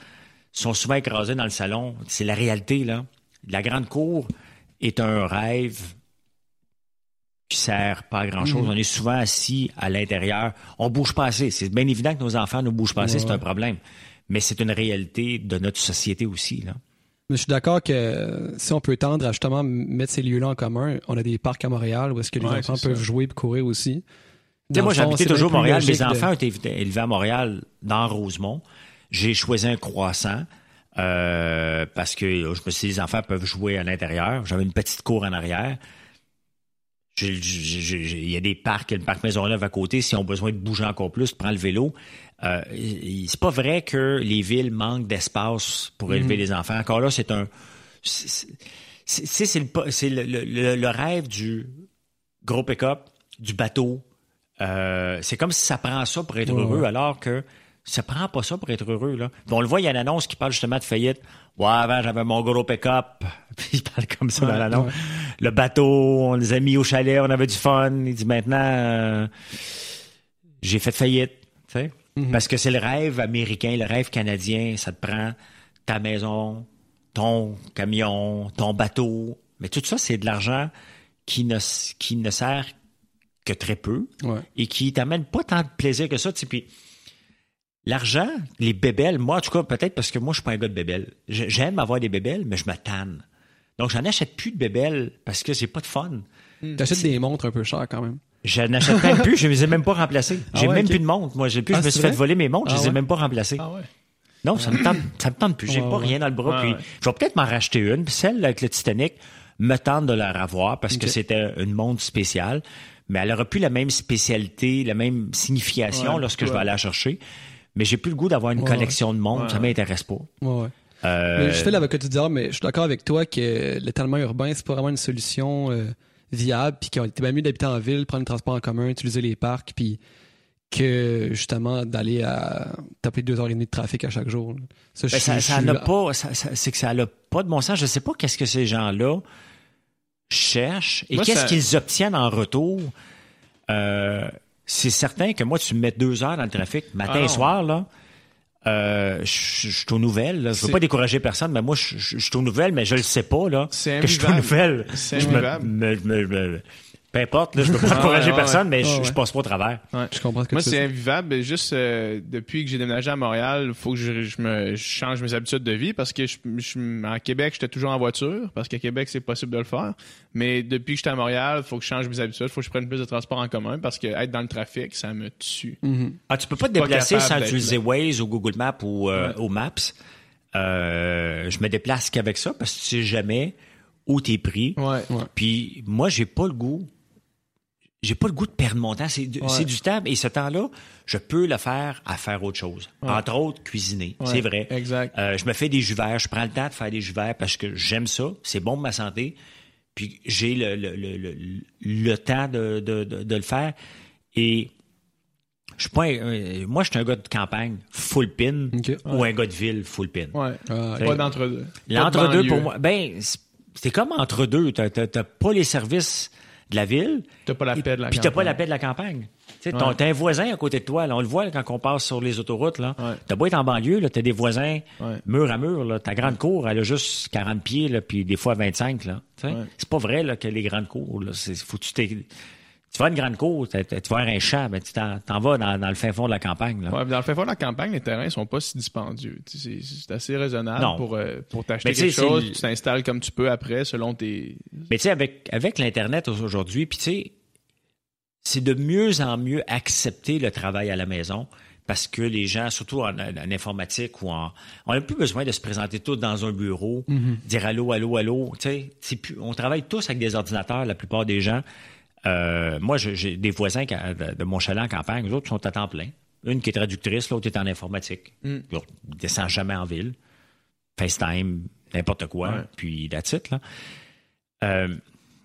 sont souvent écrasés dans le salon. C'est la réalité, là. La grande cour est un rêve qui sert pas à grand-chose. Mm. On est souvent assis à l'intérieur. On bouge pas assez. C'est bien évident que nos enfants ne bougent pas assez, c'est un problème. Mais c'est une réalité de notre société aussi, là. Mais je suis d'accord que si on peut tendre à justement mettre ces lieux-là en commun, on a des parcs à Montréal où est-ce que les enfants peuvent jouer et courir aussi. moi, j'habitais toujours Montréal. Mes enfants ont été élevés à Montréal, dans Rosemont. J'ai choisi un croissant. Euh, parce que je me suis dit, les enfants peuvent jouer à l'intérieur. J'avais une petite cour en arrière. Il y a des parcs, il y a le parc Maisonneuve à côté. Si on a besoin de bouger encore plus, prends le vélo. Euh, c'est pas vrai que les villes manquent d'espace pour mhm. élever les enfants. Encore là, c'est un. C'est le, le, rêve du gros pick-up, du bateau. Euh, c'est comme si ça prend ça pour être heureux, alors que ça prend pas ça pour être heureux. Là. on le voit, il y a une annonce qui parle justement de faillite. Ouais, avant, j'avais mon gros pick-up. Puis il parle comme ça dans l'annonce. Le bateau, on les a mis au chalet, on avait du fun. Il dit maintenant, euh, j'ai fait faillite. Tu sais? Mhm. Parce que c'est le rêve américain, le rêve canadien. Ça te prend ta maison, ton camion, ton bateau. Mais tout ça, c'est de l'argent qui ne, qui ne sert que très peu et qui t'amène pas tant de plaisir que ça. Puis l'argent, les bébelles, moi, en tout cas, peut-être parce que moi, je suis pas un gars de bébelles. J'aime avoir des bébelles, mais je me tanne. Donc, j'en achète plus de bébelles parce que c'est pas de fun. T'achètes des montres un peu chères quand même. Je n'achète même plus, je les ai même pas remplacées. Ah j'ai même plus de montres. Moi, j'ai plus, je ah, me suis fait voler mes montres, je ah les ai même pas remplacées. Non, ça me tente, ça me tente plus. J'ai pas rien dans le bras. puis, je vais peut-être m'en racheter une. celle avec le Titanic me tente de la revoir parce que c'était une montre spéciale. Mais elle aurait plus la même spécialité, la même signification lorsque je vais aller la chercher. Mais j'ai plus le goût d'avoir une collection de montres. Ça m'intéresse pas. Euh... je fais l'avocat du diable, mais je suis d'accord avec toi que l'étalement urbain, c'est pas vraiment une solution. Euh, viable, puis qu'on était bien mieux d'habiter en ville, prendre le transport en commun, utiliser les parcs, puis que justement d'aller à taper deux heures et demie de trafic à chaque jour. Ça, ben, ça, n'a pas, c'est que ça n'a pas de bon sens. Je sais pas qu'est-ce que ces gens-là cherchent et qu'est-ce qu'ils obtiennent en retour. Euh, c'est certain que moi, tu me mets deux heures dans le trafic, matin et ah soir, là. Euh, je, suis aux nouvelles. Là. Je veux pas décourager personne, mais moi, je, suis aux nouvelles, mais je le sais pas là, que je suis aux nouvelles. C'est peu importe, là, je veux pas encourager personne, mais je, passe pas au travers. Je comprends Moi, c'est invivable. Juste euh, depuis que j'ai déménagé à Montréal, il faut que je, me change mes habitudes de vie parce que je, en Québec, j'étais toujours en voiture parce qu'à Québec, c'est possible de le faire. Mais depuis que j'étais à Montréal, il faut que je change mes habitudes. Il faut que je prenne plus de transport en commun parce que être dans le trafic, ça me tue. Mm-hmm. Ah, tu peux pas te déplacer sans utiliser Waze ou Google Maps ou, euh, Maps. Euh, je me déplace qu'avec ça parce que tu sais jamais où t'es pris. Ouais, Puis moi, j'ai pas le goût j'ai pas le goût de perdre mon temps. C'est du, du temps. Et ce temps-là, je peux le faire à faire autre chose. Entre autres, cuisiner. c'est vrai. Exact. Euh, je me fais des jus verts. Je prends le temps de faire des jus verts parce que j'aime ça. C'est bon pour ma santé. Puis j'ai le, le, le, le, temps de, de, de, le faire. Et je suis pas moi, je suis un gars de campagne full pin ou un gars de ville full pin. Ouais. Ah, pas d'entre-deux. L'entre-deux, pour moi, ben, c'est comme entre-deux. T'as pas les services de la ville. T'as pas la paix de la Puis t'as pas la paix de la campagne. Tu sais, t'as un voisin à côté de toi. Là, on le voit quand on passe sur les autoroutes. Là. T'as beau être en banlieue, là, t'as des voisins mur à mur. Là. Ta grande cour, elle a juste 40 pieds, là, puis des fois 25. Là. C'est pas vrai là, que les grandes cours. Là, faut que tu tu vas à une grande cour, tu vas voir un champ, ben, tu t'en, vas dans, le fin fond de la campagne. Là. Ouais, dans le fin fond de la campagne, les terrains sont pas si dispendieux. C'est, assez raisonnable pour, euh, pour t'acheter quelque chose. Tu t'installes comme tu peux après, selon tes... Mais tu sais, avec, avec l'Internet aujourd'hui, puis tu sais, c'est de mieux en mieux accepter le travail à la maison parce que les gens, surtout en, informatique ou en, on n'a plus besoin de se présenter tous dans un bureau, mm-hmm. dire allô, allô, allô. Tu sais, on travaille tous avec des ordinateurs, la plupart des gens. Euh, moi, j'ai des voisins de, mon chalet en campagne, les autres sont à temps plein. Une qui est traductrice, l'autre est en informatique. Mm. Ils ne descendent jamais en ville. FaceTime, n'importe quoi, puis it, là. Euh,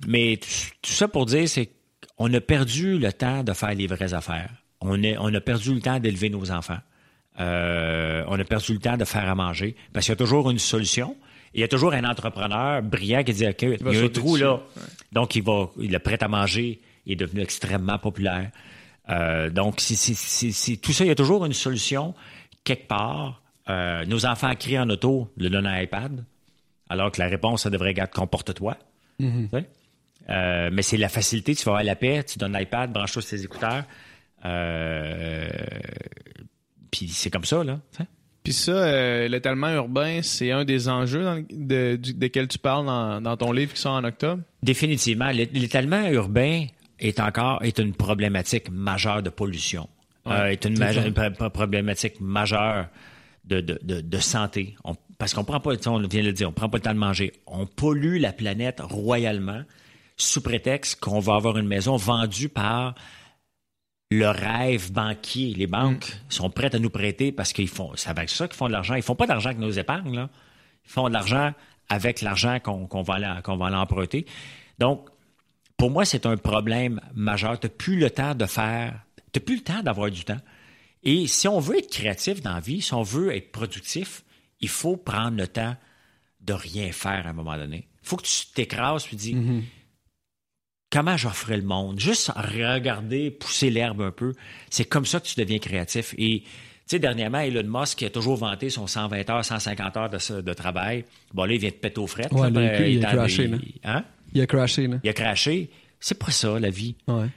mais tout, ça pour dire, c'est qu'on a perdu le temps de faire les vraies affaires. On, est, on a perdu le temps d'élever nos enfants. Euh, on a perdu le temps de faire à manger. Parce qu'il y a toujours une solution il y a toujours un entrepreneur brillant qui dit OK, il, y a un trou là. Donc, il va, il est prêt à manger. Il est devenu extrêmement populaire. donc, c'est tout ça, il y a toujours une solution quelque part. nos enfants crient en auto, le donnent un iPad, alors que la réponse, ça devrait être comporte-toi. Mm-hmm. mais c'est la facilité, tu vas avoir la paix, tu donnes l'iPad, branche-toi sur tes écouteurs. Puis c'est comme ça, là. Puis ça, euh, l'étalement urbain, c'est un des enjeux desquels tu parles dans, ton livre qui sort en octobre? Définitivement. L'étalement urbain est encore est une problématique majeure de pollution. Euh, est une, problématique majeure de, de, santé. parce qu'on prend pas on vient de le dire, on prend pas le temps de manger. On pollue la planète royalement sous prétexte qu'on va avoir une maison vendue par le rêve banquier. Les banques mm. sont prêtes à nous prêter parce qu'ils font, c'est avec ça qu'ils font de l'argent. Ils font pas d'argent avec nos épargnes, là. Ils font de l'argent avec l'argent qu'on va, l'emprunter. Donc, pour moi, c'est un problème majeur. Tu n'as plus le temps de faire, tu plus le temps d'avoir du temps. Et si on veut être créatif dans la vie, si on veut être productif, il faut prendre le temps de rien faire à un moment donné. Il faut que tu t'écrases et dis, mm-hmm comment j'offrais le monde? Juste regarder, pousser l'herbe un peu. C'est comme ça que tu deviens créatif. Et, tu sais, dernièrement, Elon Musk a toujours vanté son 120 heures, 150 heures de, travail. Bon, là, il vient de péter aux frettes. Ouais, il, a crashé, Hein? Il a crashé, là. Il a crashé. C'est pas ça, la vie.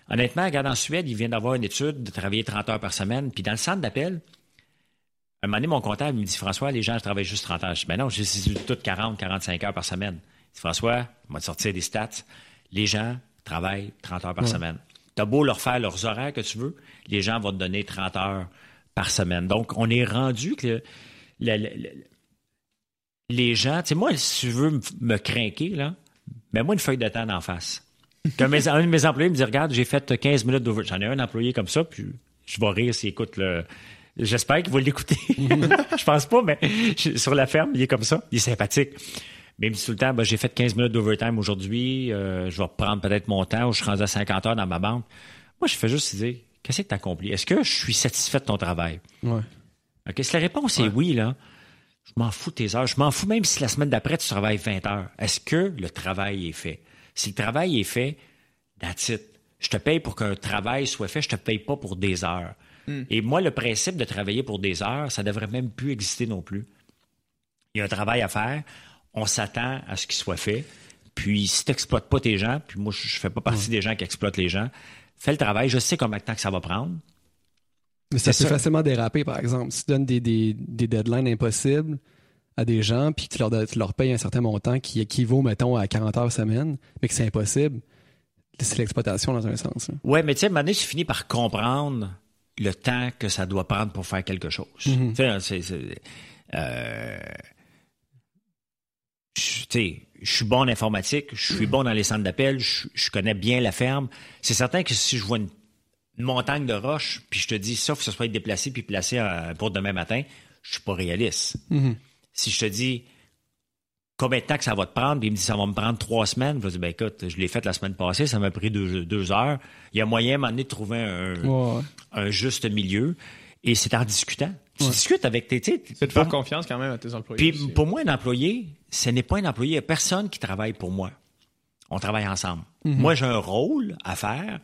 Honnêtement, regarde, en Suède, il vient d'avoir une étude de travailler 30 heures par semaine. Puis dans le centre d'appel, un moment donné, mon comptable me dit François, les gens je travaille juste 30 heures. Je dis Ben non, j'ai tout 40, 45 heures par semaine. Je dis, François, on va te sortir des stats. Les gens travaillent 30 heures par semaine. Tu as beau leur faire leurs horaires que tu veux, les gens vont te donner 30 heures par semaine. Donc, on est rendu que les gens, tu sais, moi, si tu veux me craquer, là, mets-moi une feuille de temps en face. Mes, un de mes employés me dit, regarde, j'ai fait 15 minutes d'ouverture. J'en ai un employé comme ça, puis je vais rire s'il écoute le. J'espère qu'il va l'écouter. je pense pas, mais sur la ferme, il est comme ça. Il est sympathique. Même si tout le temps, ben, j'ai fait 15 minutes d'overtime aujourd'hui, euh, je vais prendre peut-être mon temps ou je suis rendu à 50 heures dans ma banque. Moi, je fais juste dire, qu'est-ce que tu accompli? Est-ce que je suis satisfait de ton travail? Ouais. OK, si la réponse est oui, là, je m'en fous de tes heures. Je m'en fous même si la semaine d'après, tu travailles 20 heures. Est-ce que le travail est fait? Si le travail est fait, that's it. Je te paye pour qu'un travail soit fait, je te paye pas pour des heures. Hmm. Et moi, le principe de travailler pour des heures, ça devrait même plus exister non plus. Il y a un travail à faire on s'attend à ce qu'il soit fait. Puis si tu n'exploites pas tes gens, puis moi, je ne fais pas partie des gens qui exploitent les gens, fais le travail. Je sais combien de temps que ça va prendre. Mais ça peut facilement déraper, par exemple. Si tu donnes des, deadlines impossibles à des gens, puis tu leur, tu leur payes un certain montant qui équivaut, mettons, à 40 heures semaine, mais que c'est impossible, c'est l'exploitation dans un sens. Oui, mais tu sais, à un moment donné, tu finis par comprendre le temps que ça doit prendre pour faire quelque chose. Mm-hmm. Tu sais, c'est... Euh, je, je suis bon en informatique, je suis bon dans les centres d'appel, je, connais bien la ferme. C'est certain que si je vois une, montagne de roches, puis je te dis, sauf que ce soit déplacé puis placé pour demain matin, je suis pas réaliste. Mm-hmm. Si je te dis combien de temps que ça va te prendre, puis il me dit ça va me prendre trois semaines, je vais dire, ben écoute, je l'ai fait la semaine passée, ça m'a pris deux, heures. Il y a moyen à un moment donné de trouver un, un juste milieu, et c'est en discutant. Tu discutes avec tes. C'est de faire confiance quand même à tes employés. Puis pour moi, un employé, ce n'est pas un employé. Il n'y a personne qui travaille pour moi. On travaille ensemble. Mhm. Moi, j'ai un rôle à faire.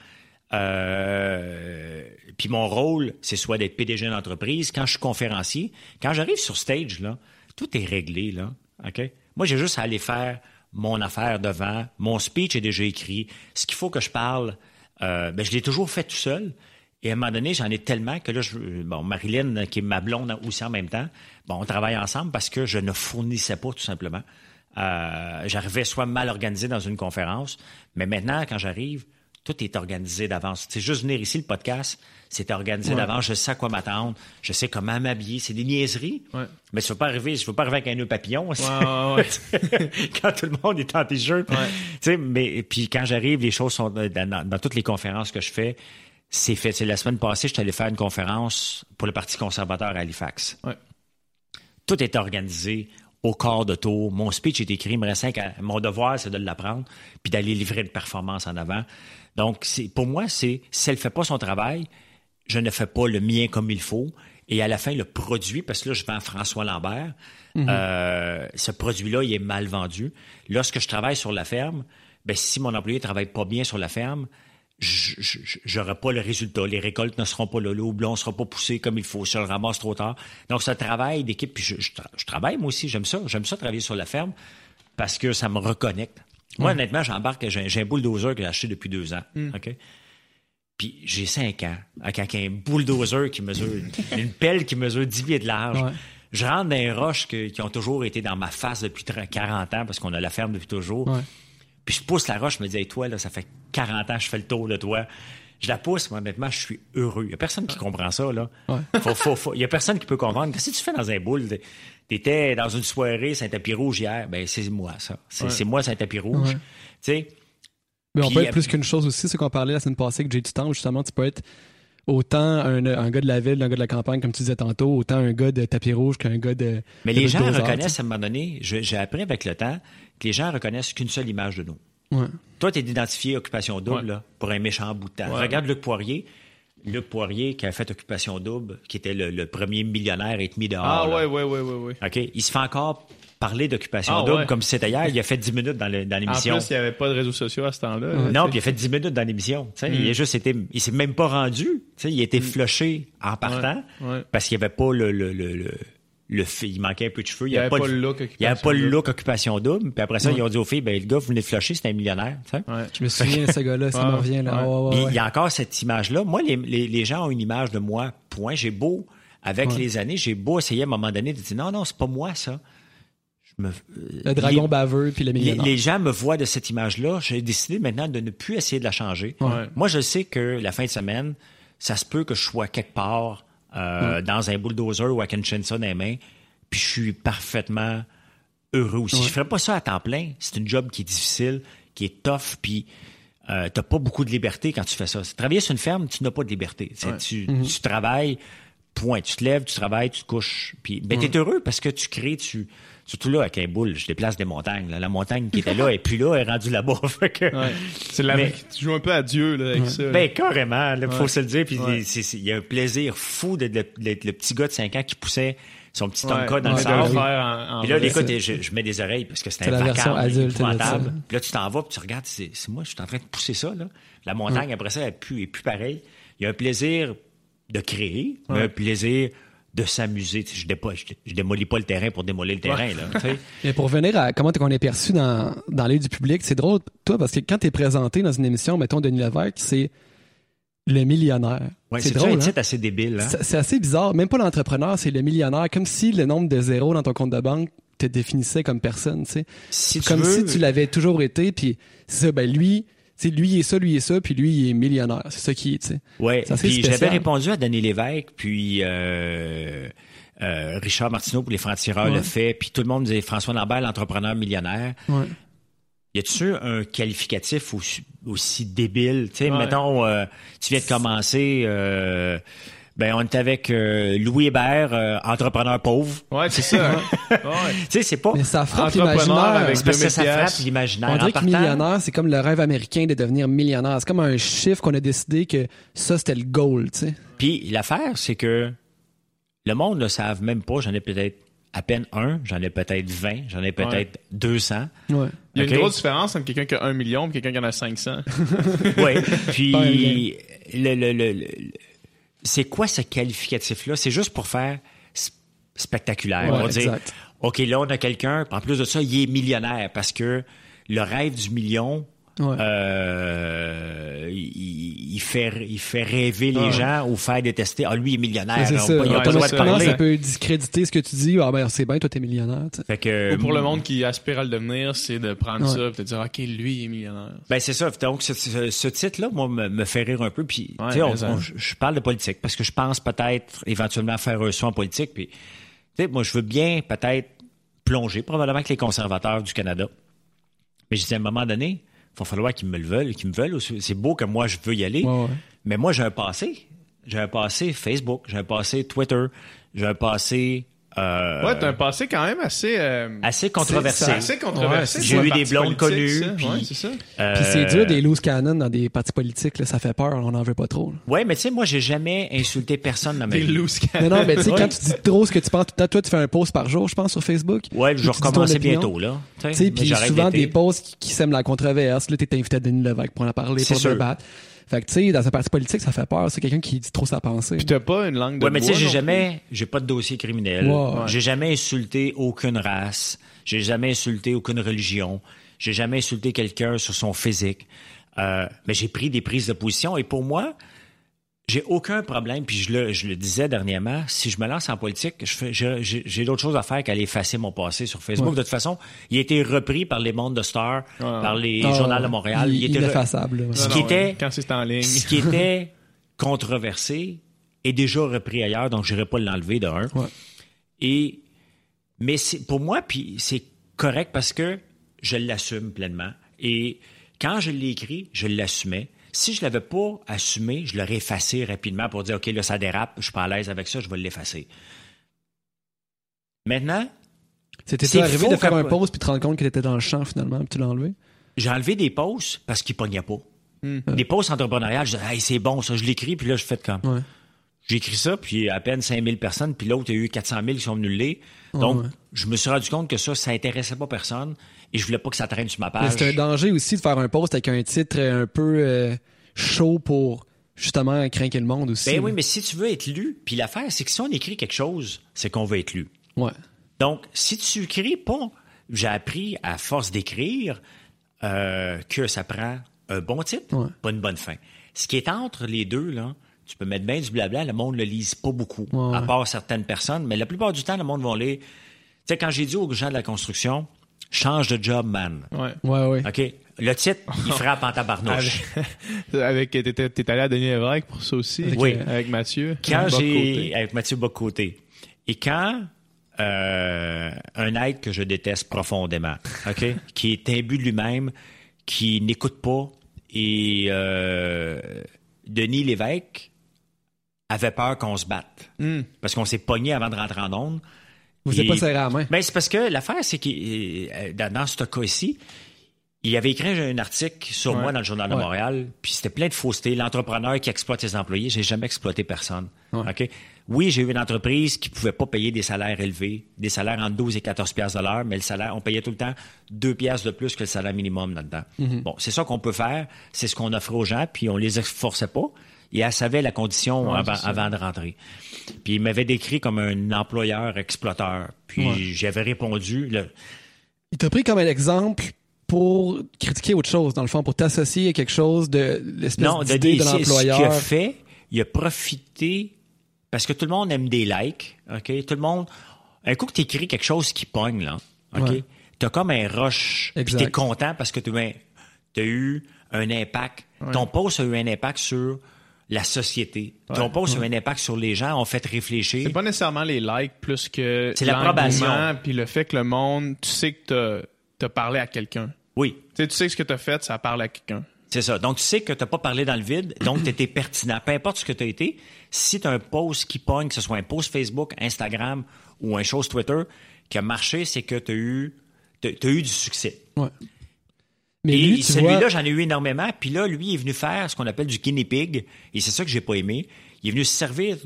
Euh, puis mon rôle, c'est soit d'être PDG d'entreprise. Quand je suis conférencier, quand j'arrive sur stage, là, tout est réglé. Là, OK? Moi, j'ai juste à aller faire mon affaire devant. Mon speech est déjà écrit. Ce qu'il faut que je parle, euh, ben, je l'ai toujours fait tout seul. Et à un moment donné, j'en ai tellement que là, je, bon, Marilyn, qui est ma blonde aussi en même temps, bon, on travaille ensemble parce que je ne fournissais pas tout simplement. Euh, j'arrivais soit mal organisé dans une conférence, mais maintenant, quand j'arrive, tout est organisé d'avance. C'est juste venir ici, le podcast, c'est organisé d'avance. Je sais à quoi m'attendre. Je sais comment m'habiller. C'est des niaiseries. Mais je ne veux pas arriver, avec un nœud papillon. quand tout le monde est en t-shirt. Mais puis quand j'arrive, les choses sont dans, toutes les conférences que je fais c'est fait. C'est la semaine passée, je suis allé faire une conférence pour le Parti conservateur à Halifax. Tout est organisé au corps de tour. Mon speech est écrit, me mon devoir, c'est de l'apprendre, puis d'aller livrer une performance en avant. Donc, pour moi, c'est si elle ne fait pas son travail, je ne fais pas le mien comme il faut. Et à la fin, le produit, parce que là, je vends François Lambert, mm-hmm. euh, ce produit-là, il est mal vendu. Lorsque je travaille sur la ferme, ben, si mon employé ne travaille pas bien sur la ferme, j'aurai pas le résultat. Les récoltes ne seront pas là. Le houblon ne sera pas poussé comme il faut. Si je le ramasse trop tard. Donc, un travail d'équipe. Puis je, je, travaille, moi aussi. J'aime ça. J'aime ça travailler sur la ferme parce que ça me reconnecte. Moi, honnêtement, j'embarque. J'ai un bulldozer que j'ai acheté depuis deux ans. Mm. OK? Puis j'ai cinq ans. Avec un bulldozer qui mesure, une pelle qui mesure 10 pieds de large. Je rentre dans les roches qui ont toujours été dans ma face depuis 40 ans parce qu'on a la ferme depuis toujours. Puis je pousse la roche, je me dis, hey, toi, là, ça fait 40 ans que je fais le tour de toi. Je la pousse, moi, honnêtement, je suis heureux. Il n'y a personne qui comprend ça, là. Il n'y a personne qui peut comprendre. Qu'est-ce que tu fais dans un boule? T'étais dans une soirée, c'est un tapis rouge hier. Ben, c'est moi, ça. C'est moi, c'est un tapis rouge. Tu sais? Mais on peut être plus qu'une chose aussi, c'est qu'on parlait la semaine passée que j'ai du temps, justement, tu peux être autant un, gars de la ville, un gars de la campagne, comme tu disais tantôt, autant un gars de tapis rouge qu'un gars de. Mais les gens reconnaissent à un moment donné, j'ai appris avec le temps, que les gens reconnaissent qu'une seule image de nous. Toi, tu es identifié occupation double pour un méchant bout de temps. Regarde Luc Poirier. Luc Poirier qui a fait Occupation Double, qui était le, premier millionnaire et demi dehors. Ah ouais, ouais, ouais, ouais, OK? Il se fait encore parler d'Occupation ah, Double comme si c'était hier. Il a fait 10 minutes dans l'émission. En plus, il n'y avait pas de réseaux sociaux à ce temps-là. non, puis il a fait 10 minutes dans l'émission. Il a mm. juste été, il s'est même pas rendu. il a été mm. flushé en partant parce qu'il n'y avait pas le, le, le le il manquait un peu de cheveux. Il n'y avait, pas, le look Il avait pas le look occupation double. Puis après ça, ils ont dit aux filles, ben, le gars, vous venez de flusher, c'est un millionnaire. Je me souviens de ce gars-là, ça me revient là. il y a encore cette image-là. Moi, les, les, gens ont une image de moi, point. J'ai beau, avec les années, j'ai beau essayer à un moment donné de dire, non, non, c'est pas moi, ça. Me, le dragon baveux puis le millionnaire. Les, gens me voient de cette image-là. J'ai décidé maintenant de ne plus essayer de la changer. Moi, je sais que la fin de semaine, ça se peut que je sois quelque part euh, dans un bulldozer ou avec une chainsaw dans les mains, puis je suis parfaitement heureux aussi. Je ferais pas ça à temps plein. C'est une job qui est difficile, qui est tough, puis euh, t'as pas beaucoup de liberté quand tu fais ça. Travailler sur une ferme, tu n'as pas de liberté. Tu, mhm. tu, travailles, point. Tu te lèves, tu travailles, tu te couches. Puis ben, t'es heureux parce que tu crées, tu surtout là avec un boule, je déplace des montagnes. La montagne qui était là et puis là elle est rendue là-bas. C'est la tu joues un peu à Dieu là, avec ça. Ben carrément, il faut se le dire. Puis il y a un plaisir fou d'être le, le, petit gars de 5 ans qui poussait son petit Tonka dans le sable. Puis là, écoute, je, je, mets des oreilles parce que c'est un vacarme épouvantable. Puis là, tu t'en vas, puis tu regardes, c'est moi, je suis en train de pousser ça. Là. La montagne, après ça, elle est plus, est plus pareille. Il y a un plaisir de créer, mais un plaisir de s'amuser. Je, je, démolis pas le terrain pour démolir le terrain. Là, Mais pour revenir à comment on est perçu dans, dans l'œil du public, c'est drôle, toi, parce que quand tu es présenté dans une émission, mettons Denis Lévesque, c'est le millionnaire. c'est drôle. C'est un titre assez débile. Hein? C'est assez bizarre. Même pas l'entrepreneur, c'est le millionnaire. Comme si le nombre de zéros dans ton compte de banque te définissait comme personne. Comme si tu l'avais toujours été. Puis c'est ça, ben lui, lui est ça, lui est ça, puis lui il est millionnaire. C'est ça qui est. Tu sais. Ouais. Puis j'avais répondu à Denis Lévesque, puis. Euh... Euh, Richard Martineau pour les francs-tireurs le fait, puis tout le monde disait François Lambert, l'entrepreneur millionnaire. Ouais. Y a-tu un qualificatif aussi, débile? Tu sais, mettons, euh, tu viens de commencer, ben, on est avec euh, Louis Hébert, entrepreneur pauvre. Ouais, c'est ça. Hein? tu sais, c'est pas. Mais ça frappe l'imaginaire. C'est parce que ça frappe l'imaginaire. On dirait que millionnaire, c'est comme le rêve américain de devenir millionnaire. C'est comme un chiffre qu'on a décidé que ça, c'était le goal, tu sais. Puis l'affaire, c'est que le monde ne le savent même pas. J'en ai peut-être à peine un, j'en ai peut-être 20, j'en ai peut-être 200. Ouais. Il y a une grosse différence entre quelqu'un qui a un million et quelqu'un qui en a 500. oui. Puis, le, le, le, c'est quoi ce qualificatif-là? C'est juste pour faire spectaculaire. on dit, OK, là, on a quelqu'un, en plus de ça, il est millionnaire parce que le rêve du million, euh, il, fait, il fait rêver les gens ou faire détester. Ah, lui, il est millionnaire. ça. il a pas le droit de parler. Ça peut discréditer ce que tu dis. Ah, ben, c'est bien, toi, t'es millionnaire. Fait que, ou pour le monde qui aspire à le devenir, c'est de prendre ça et de dire, OK, lui, il est millionnaire. Ben, c'est ça. Donc, ce, ce, titre-là, moi, me, fait rire un peu. Puis, tu sais, je parle de politique parce que je pense peut-être éventuellement faire un son en politique. Puis, tu sais, moi, je veux bien peut-être plonger, probablement avec les conservateurs du Canada. Mais je dis à un moment donné, va falloir qu'ils me le veulent, qu'ils me veulent. C'est beau que moi, je veux y aller. Mais moi, j'ai un passé. J'ai un passé Facebook, j'ai un passé Twitter, j'ai un passé euh, ouais, t'as un passé quand même assez... Euh, assez controversé. Assez controversé. J'ai eu des blondes connues. Puis c'est ça. Euh, puis c'est dur des loose cannon dans des partis politiques, là, ça fait peur, on n'en veut pas trop. Ouais, mais tu sais, moi, j'ai jamais insulté personne dans ma vie. Des loose cannon. Non, non, mais tu sais, quand tu dis trop ce que tu penses, toi, tu fais un post par jour, je pense, sur Facebook. Ouais, je vais recommencer bientôt, là. Tu sais, puis souvent des posts qui, sèment la controverse. Là, t'es invité à Denis Levesque pour en parler, pour débattre. Fait que, tu sais, dans un parti politique, ça fait peur. C'est quelqu'un qui dit trop sa pensée. Puis t'as pas une langue de Ouais, mais tu sais, j'ai jamais, j'ai pas de dossier criminel. Ouais. J'ai jamais insulté aucune race. J'ai jamais insulté aucune religion. J'ai jamais insulté quelqu'un sur son physique. Euh, mais j'ai pris des prises de position et pour moi, j'ai aucun problème. Puis je le, je le disais dernièrement, si je me lance en politique, je fais, je- j'ai, d'autres choses à faire qu'aller effacer mon passé sur Facebook. Ouais. De toute façon, il a été repris par les mondes de Star, par les Ah, journaux de Montréal. Il, Il était. Non, Ce non, qui était- Quand c'est en ligne. ce qui était controversé est déjà repris ailleurs, donc je n'irai pas l'enlever de un. Et mais c'est pour moi, puis c'est correct parce que je l'assume pleinement. Et quand je l'ai écrit, je l'assumais. Si je l'avais pas assumé, je l'aurais effacé rapidement pour dire OK, là, ça dérape, je suis pas à l'aise avec ça, je vais l'effacer. Maintenant, C'était C'est arrivé de faire un pause puis te rendre compte qu'il était dans le champ finalement, puis tu l'as enlevé? j'ai enlevé des posts parce qu'ils pognaient pas. Hmm. Des posts entrepreneuriales, je disais, hey, c'est bon, ça, je l'écris, puis là, je fais comme. Ouais. J'ai écrit ça, puis à peine 5000 personnes, puis l'autre, il y a eu 400 000 qui sont venus le lire. Donc, ouais. je me suis rendu compte que ça, ça intéressait pas personne, et je voulais pas que ça traîne sur ma Mais page. c'est un danger aussi de faire un post avec un titre un peu euh, chaud pour justement craquer le monde aussi. Ben oui, mais si tu veux être lu, puis l'affaire, c'est que si on écrit quelque chose, c'est qu'on veut être lu. Ouais. Donc, si tu écris pas, j'ai appris à force d'écrire euh, que ça prend un bon titre, Ouais. pas une bonne fin. Ce qui est entre les deux, là, tu peux mettre bien du blabla, le monde ne le lise pas beaucoup, Ouais, à part certaines personnes, mais la plupart du temps, le monde va lire. Tu sais, quand j'ai dit aux gens de la construction, change de job, man. Ouais. Ouais, ouais. OK? Le titre, il frappe en tabarnouche. Avec, t'étais, t'es allé à Denis Lévesque pour ça aussi. Oui. Avec Mathieu. quand j'ai avec Mathieu Bocoté et quand euh, un être que je déteste profondément, ok, qui est imbu de lui-même, qui n'écoute pas et euh, Denis Lévesque avait peur qu'on se batte Hmm. parce qu'on s'est pogné avant de rentrer en onde. Vous n'êtes pas serré à la main. ben, c'est parce que l'affaire, c'est que euh, dans, dans ce cas-ci, il avait écrit un article sur Ouais. moi dans le Journal de Ouais. Montréal, puis c'était plein de fausseté. L'entrepreneur qui exploite ses employés, j'ai jamais exploité personne. Ouais. Oui, j'ai eu une entreprise qui pouvait pas payer des salaires élevés, des salaires entre 12 et 14 piastres de l'heure, mais le salaire, on payait tout le temps 2 piastres de plus que le salaire minimum là-dedans. Mhm. Bon, c'est ça qu'on peut faire, c'est ce qu'on offrait aux gens, puis on les forçait pas. Et elle savait la condition Ouais, avant, de rentrer. Puis il m'avait décrit comme un employeur exploiteur. Puis Ouais. j'avais répondu, le- Il t'a pris comme un exemple pour critiquer autre chose, dans le fond, pour t'associer à quelque chose de l'espèce non, de d'idée de c'est- Ce qu'il a l'employeur. fait, il a profité parce que tout le monde aime des likes, ok? Tout le monde, un coup que tu écris quelque chose qui pogne là, ok? Ouais. T'as comme un rush, puis t'es content parce que tu as eu un impact. Ton post a eu un impact sur la société. Ton post a eu un impact sur les gens, ont fait réfléchir. C'est pas nécessairement les likes plus que C'est l'approbation. puis le fait que le monde, tu sais que t'as as parlé à quelqu'un. Oui, Tu sais, tu sais que ce que t'as fait, ça parle à quelqu'un. C'est ça. Donc, tu sais que tu n'as pas parlé dans le vide, donc tu étais pertinent. Peu importe ce que tu as été, si tu as un post qui pogne, que ce soit un post Facebook, Instagram ou un chose Twitter, qui a marché, c'est que tu as eu, t'as- t'as eu du succès. Ouais. Mais et lui, celui-là, vois, j'en ai eu énormément. Puis là, lui, il est venu faire ce qu'on appelle du guinea pig. Et c'est ça que j'ai pas aimé. Il est venu se servir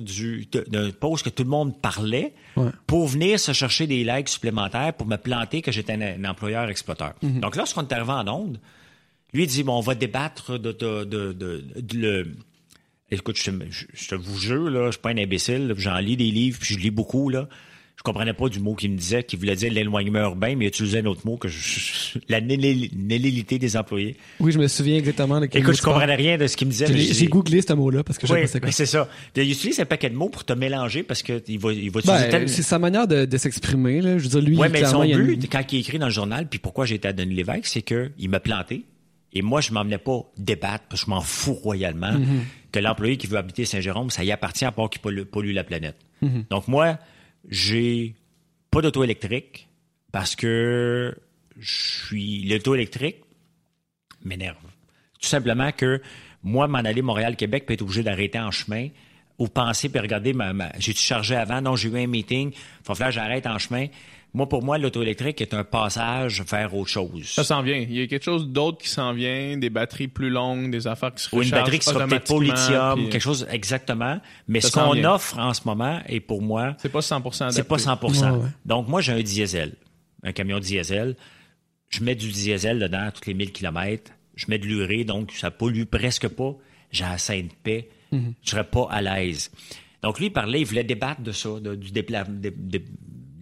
d'un post que tout le monde parlait Ouais. pour venir se chercher des likes supplémentaires pour me planter que j'étais un, un employeur exploiteur. Mhm. Donc, lorsqu'on est arrivé en onde, lui, il dit, bon, on va débattre de, de, de, de- de le... Écoute, je, te- je- je vous jure, là, je suis pas un imbécile. J'en lis des livres, puis je lis beaucoup, là. Je comprenais pas du mot qu'il me disait, qui voulait dire l'éloignement urbain, mais il utilisait un autre mot que je, la néli- nélilité des employés. oui, je me souviens exactement de quel Écoute, mot je comprenais rien de ce qu'il me disait. J'ai googlé ce mot-là parce que je sais Oui, pas c'est quoi. mais c'est ça. Il utilise un paquet de mots pour te mélanger parce que il va, il va Ben, tel- c'est sa manière de, de s'exprimer. Là. Je veux dire, lui, Ouais, mais son il but, une- quand il écrit dans le journal, puis pourquoi j'ai été à Denis Lévesque, c'est qu'il m'a planté. Et moi, je m'emmenais pas débattre, parce que je m'en fous royalement, Mm-hmm. que l'employé qui veut habiter Saint-Jérôme, ça y appartient à part qu'il pollue, pollue la planète. Mm-hmm. Donc moi, j'ai pas d'auto électrique parce que je suis l'auto électrique m'énerve. Tout simplement que moi, m'en aller Montréal-Québec, peut être obligé d'arrêter en chemin ou penser puis regarder ma, j'ai-tu chargé avant? Non, j'ai eu un meeting. Faut que j'arrête en chemin. Moi, pour moi, l'auto électrique est un passage vers autre chose. Ça s'en vient. Il y a quelque chose d'autre qui s'en vient, des batteries plus longues, des affaires qui se Ou une batterie qui sera peut-être pas au lithium, puis quelque chose exactement. Mais Ça ce qu'on offre en ce moment est pour moi, C'est pas 100% adapté. c'est pas 100 Ouais, ouais. Donc, moi, j'ai un diesel, un camion diesel. Je mets du diesel dedans tous les 1000 km. Je mets de l'urée, donc ça pollue presque pas. j'ai assez de paix, mm-hmm. je serais pas à l'aise. Donc lui, il parlait, il voulait débattre de ça, du de,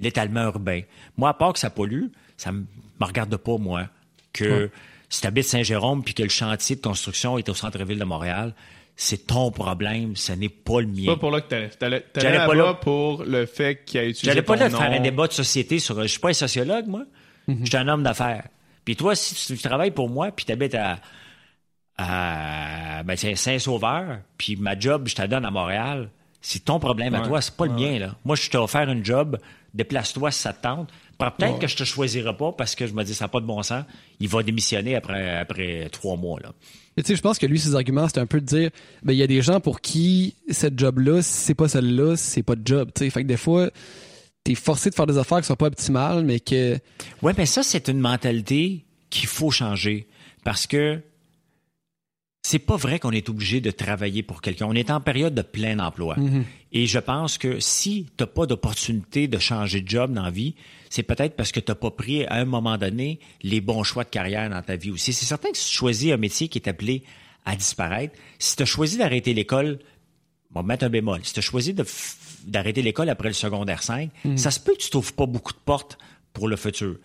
l'étalement urbain. Moi, à part que ça pollue, ça me regarde pas, moi, que si tu habites Saint-Jérôme puis que le chantier de construction est au centre-ville de Montréal, c'est ton problème, ce n'est pas le mien. Pas pour là que t'allais. T'allais, pas là pour le fait qu'il a utilisé J'allais pas là faire un débat de société sur... Je suis pas un sociologue, moi. Mhm. Je suis un homme d'affaires. Puis toi, si tu travailles pour moi, puis tu habites à, à ben, Saint-Sauveur, puis ma job, je te donne à Montréal, c'est ton problème à toi, c'est pas le mien. Là. Moi, je t'ai offert une job, déplace-toi si ça te tente. Peut-être que je te choisirai pas parce que je me dis ça n'a pas de bon sens. Il va démissionner après, après trois mois. Là. tu sais, je pense que lui, ses arguments, c'est un peu de dire ben, il y a des gens pour qui cette job-là, si c'est pas celle-là, c'est pas de job. Fait que des fois, t'es forcé de faire des affaires qui sont pas optimales, mais que. Ouais, mais ça, c'est une mentalité qu'il faut changer. Parce que c'est pas vrai qu'on est obligé de travailler pour quelqu'un. On est en période de plein emploi. Mm-hmm. Et je pense que si tu n'as pas d'opportunité de changer de job dans la vie, c'est peut-être parce que tu n'as pas pris à un moment donné les bons choix de carrière dans ta vie aussi. C'est certain que si tu choisis un métier qui est appelé à disparaître, si tu as choisi d'arrêter l'école, bon, mettre un bémol, si tu as choisi d'arrêter l'école après le secondaire 5, mm-hmm. ça se peut que tu t'ouvres pas beaucoup de portes pour le futur.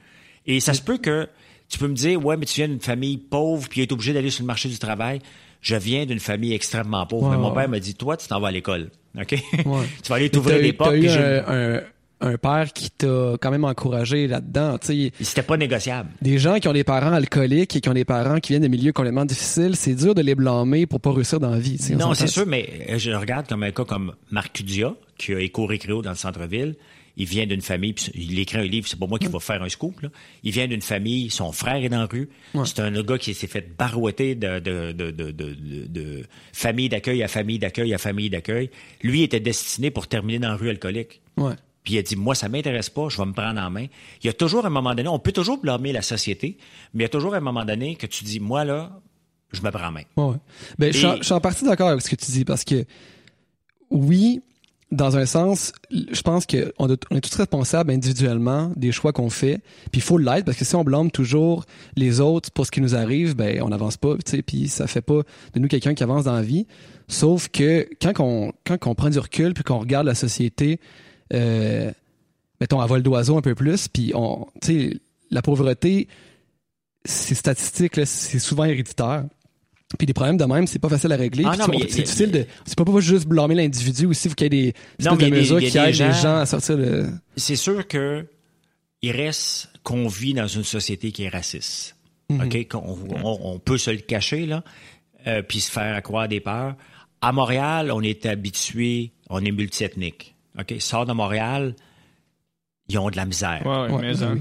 Et ça se peut que tu peux me dire, ouais, mais tu viens d'une famille pauvre, puis tu es obligé d'aller sur le marché du travail. Je viens d'une famille extrêmement pauvre. mais mon père m'a dit, toi, tu t'en vas à l'école. OK? tu vas aller t'ouvrir des portes. Tu un, un, père qui t'a quand même encouragé là-dedans. C'était pas négociable. Des gens qui ont des parents alcooliques et qui ont des parents qui viennent de milieux complètement difficiles, c'est dur de les blâmer pour pas réussir dans la vie. Non, c'est sûr, mais je regarde comme un cas comme Marc Cudia, qui a éco récréo dans le centre-ville il vient d'une famille, il écrit un livre, c'est pas moi qui va faire un scoop, là. Il vient d'une famille, son frère est dans la rue. C'est un gars qui s'est fait barouetter de, de, de, de famille d'accueil à famille d'accueil à famille d'accueil. Lui était destiné pour terminer dans la rue alcoolique. Ouais. Puis il a dit, moi, ça m'intéresse pas, je vais me prendre en main. Il y a toujours un moment donné, on peut toujours blâmer la société, mais il y a toujours un moment donné que tu dis, moi, là, je me prends en main. Ouais. Ben, je, suis en partie d'accord avec ce que tu dis, parce que, oui, dans un sens, je pense qu'on on est tous responsables individuellement des choix qu'on fait. Puis il faut l'être parce que si on blâme toujours les autres pour ce qui nous arrive, ben on n'avance pas. Puis ça fait pas de nous quelqu'un qui avance dans la vie. Sauf que quand on quand on prend du recul puis qu'on regarde la société, euh, mettons à vol d'oiseau un peu plus, puis on, la pauvreté, c'est statistique, c'est souvent héréditaire. Puis des problèmes de même, c'est pas facile à régler. Ah c'est difficile de. C'est pas, pas juste blâmer l'individu aussi, il faut qu'il y ait des, non, des mesures qui aident les gens à sortir de. C'est sûr que il reste qu'on vit dans une société qui est raciste. Mhm. OK? On, peut se le cacher, là, euh, puis se faire accroire des peurs. À Montréal, on est habitué, on est multiethnique. OK? Sort de Montréal, ils ont de la misère.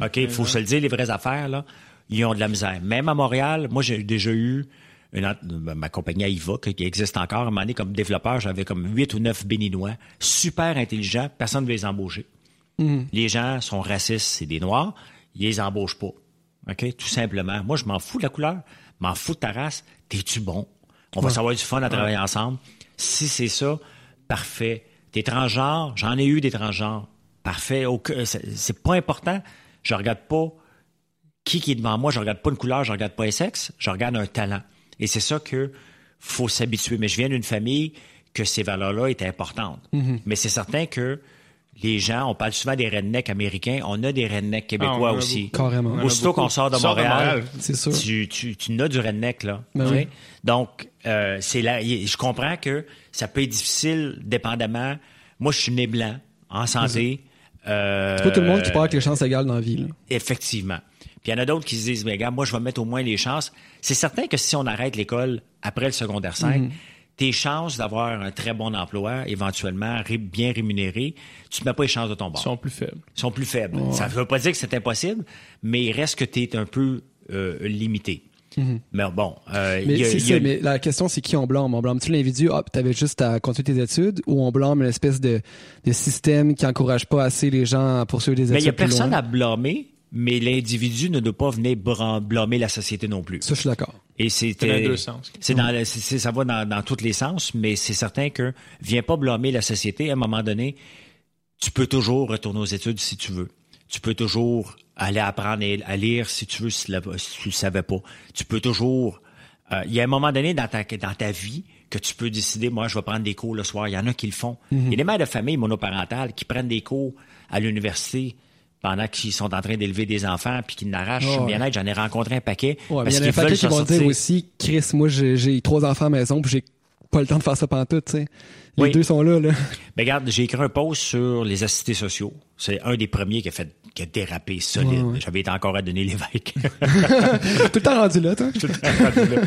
OK? Il faut se le dire, les vraies affaires, là. Ils ont de la misère. Même à Montréal, moi, j'ai déjà eu ma compagnie Iva, qui existe encore, à un moment donné, comme développeur, j'avais comme huit ou neuf béninois, super intelligents, personne ne veut les embaucher. Mm-hmm. Les gens sont racistes, c'est des noirs, ils les embauchent pas. OK? Tout simplement. Moi, je m'en fous de la couleur, m'en fous de ta race, t'es-tu bon? On va savoir du fun à travailler ensemble. Si c'est ça, parfait. T'es transgenre, j'en ai eu des transgenres. Parfait. C'est pas important. Je regarde pas qui qui est devant moi, je regarde pas une couleur, je regarde pas un sexe, je regarde un talent. Et c'est ça que faut s'habituer. Mais je viens d'une famille que ces valeurs-là étaient importantes. Mhm. Mais c'est certain que les gens, on parle souvent des rednecks américains, on a des rednecks québécois ah, aussi. Carrément. Aussitôt qu'on sort de Montréal, c'est sûr. Tu, tu, tu as du redneck, là. Ben Donc, euh, c'est là, je comprends que ça peut être difficile, dépendamment. Moi, je suis né blanc, en santé. Euh, c'est pas tout le monde qui part avec les chances égales dans la vie. Là. Effectivement. Puis il y en a d'autres qui se disent, mais gars, moi, je vais mettre au moins les chances. C'est certain que si on arrête l'école après le secondaire 5, mhm. tes chances d'avoir un très bon emploi, éventuellement bien rémunéré, tu ne mets pas les chances de ton bord. Ils sont plus faibles. Ils sont plus faibles. Ça ne veut pas dire que c'est impossible, mais il reste que tu es un peu euh, limité. Mhm. Mais bon, euh, mais, la question c'est qui on blâme? On blâme-tu l'individu Ah, t'avais juste à continuer tes études ou on blâme l'espèce de, de système qui encourage pas assez les gens à poursuivre des études Mais il y a personne à blâmer mais l'individu ne doit pas venir blâmer la société non plus. Ça, je suis d'accord. Et c'est dans les deux sens. C'est dans, ça va dans, dans tous les sens, mais c'est certain que viens pas blâmer la société. À un moment donné, tu peux toujours retourner aux études si tu veux. Tu peux toujours aller apprendre à lire si tu veux, si, tu ne savais pas. Tu peux toujours... Euh, il y a un moment donné dans ta, dans ta vie que tu peux décider, moi, je vais prendre des cours le soir. Il y en a qui le font. Il y a des mères de famille monoparentales qui prennent des cours à l'université pendant qu'ils sont en train d'élever des enfants puis qu'ils n'arrachent oh, bien-être. J'en ai rencontré un paquet. Ouais, parce il y en a un paquet qui vont dire aussi, Chris, moi, j'ai trois enfants à la maison puis j'ai pas le temps de faire ça pendant tout, tu sais. Les deux sont là, là. Ben, regarde, j'ai écrit un post sur les assistés sociaux. C'est un des premiers qui a fait, qui a dérapé solide. J'avais été encore à donner l'évêque. tout le temps rendu là, toi. Tout le temps rendu là.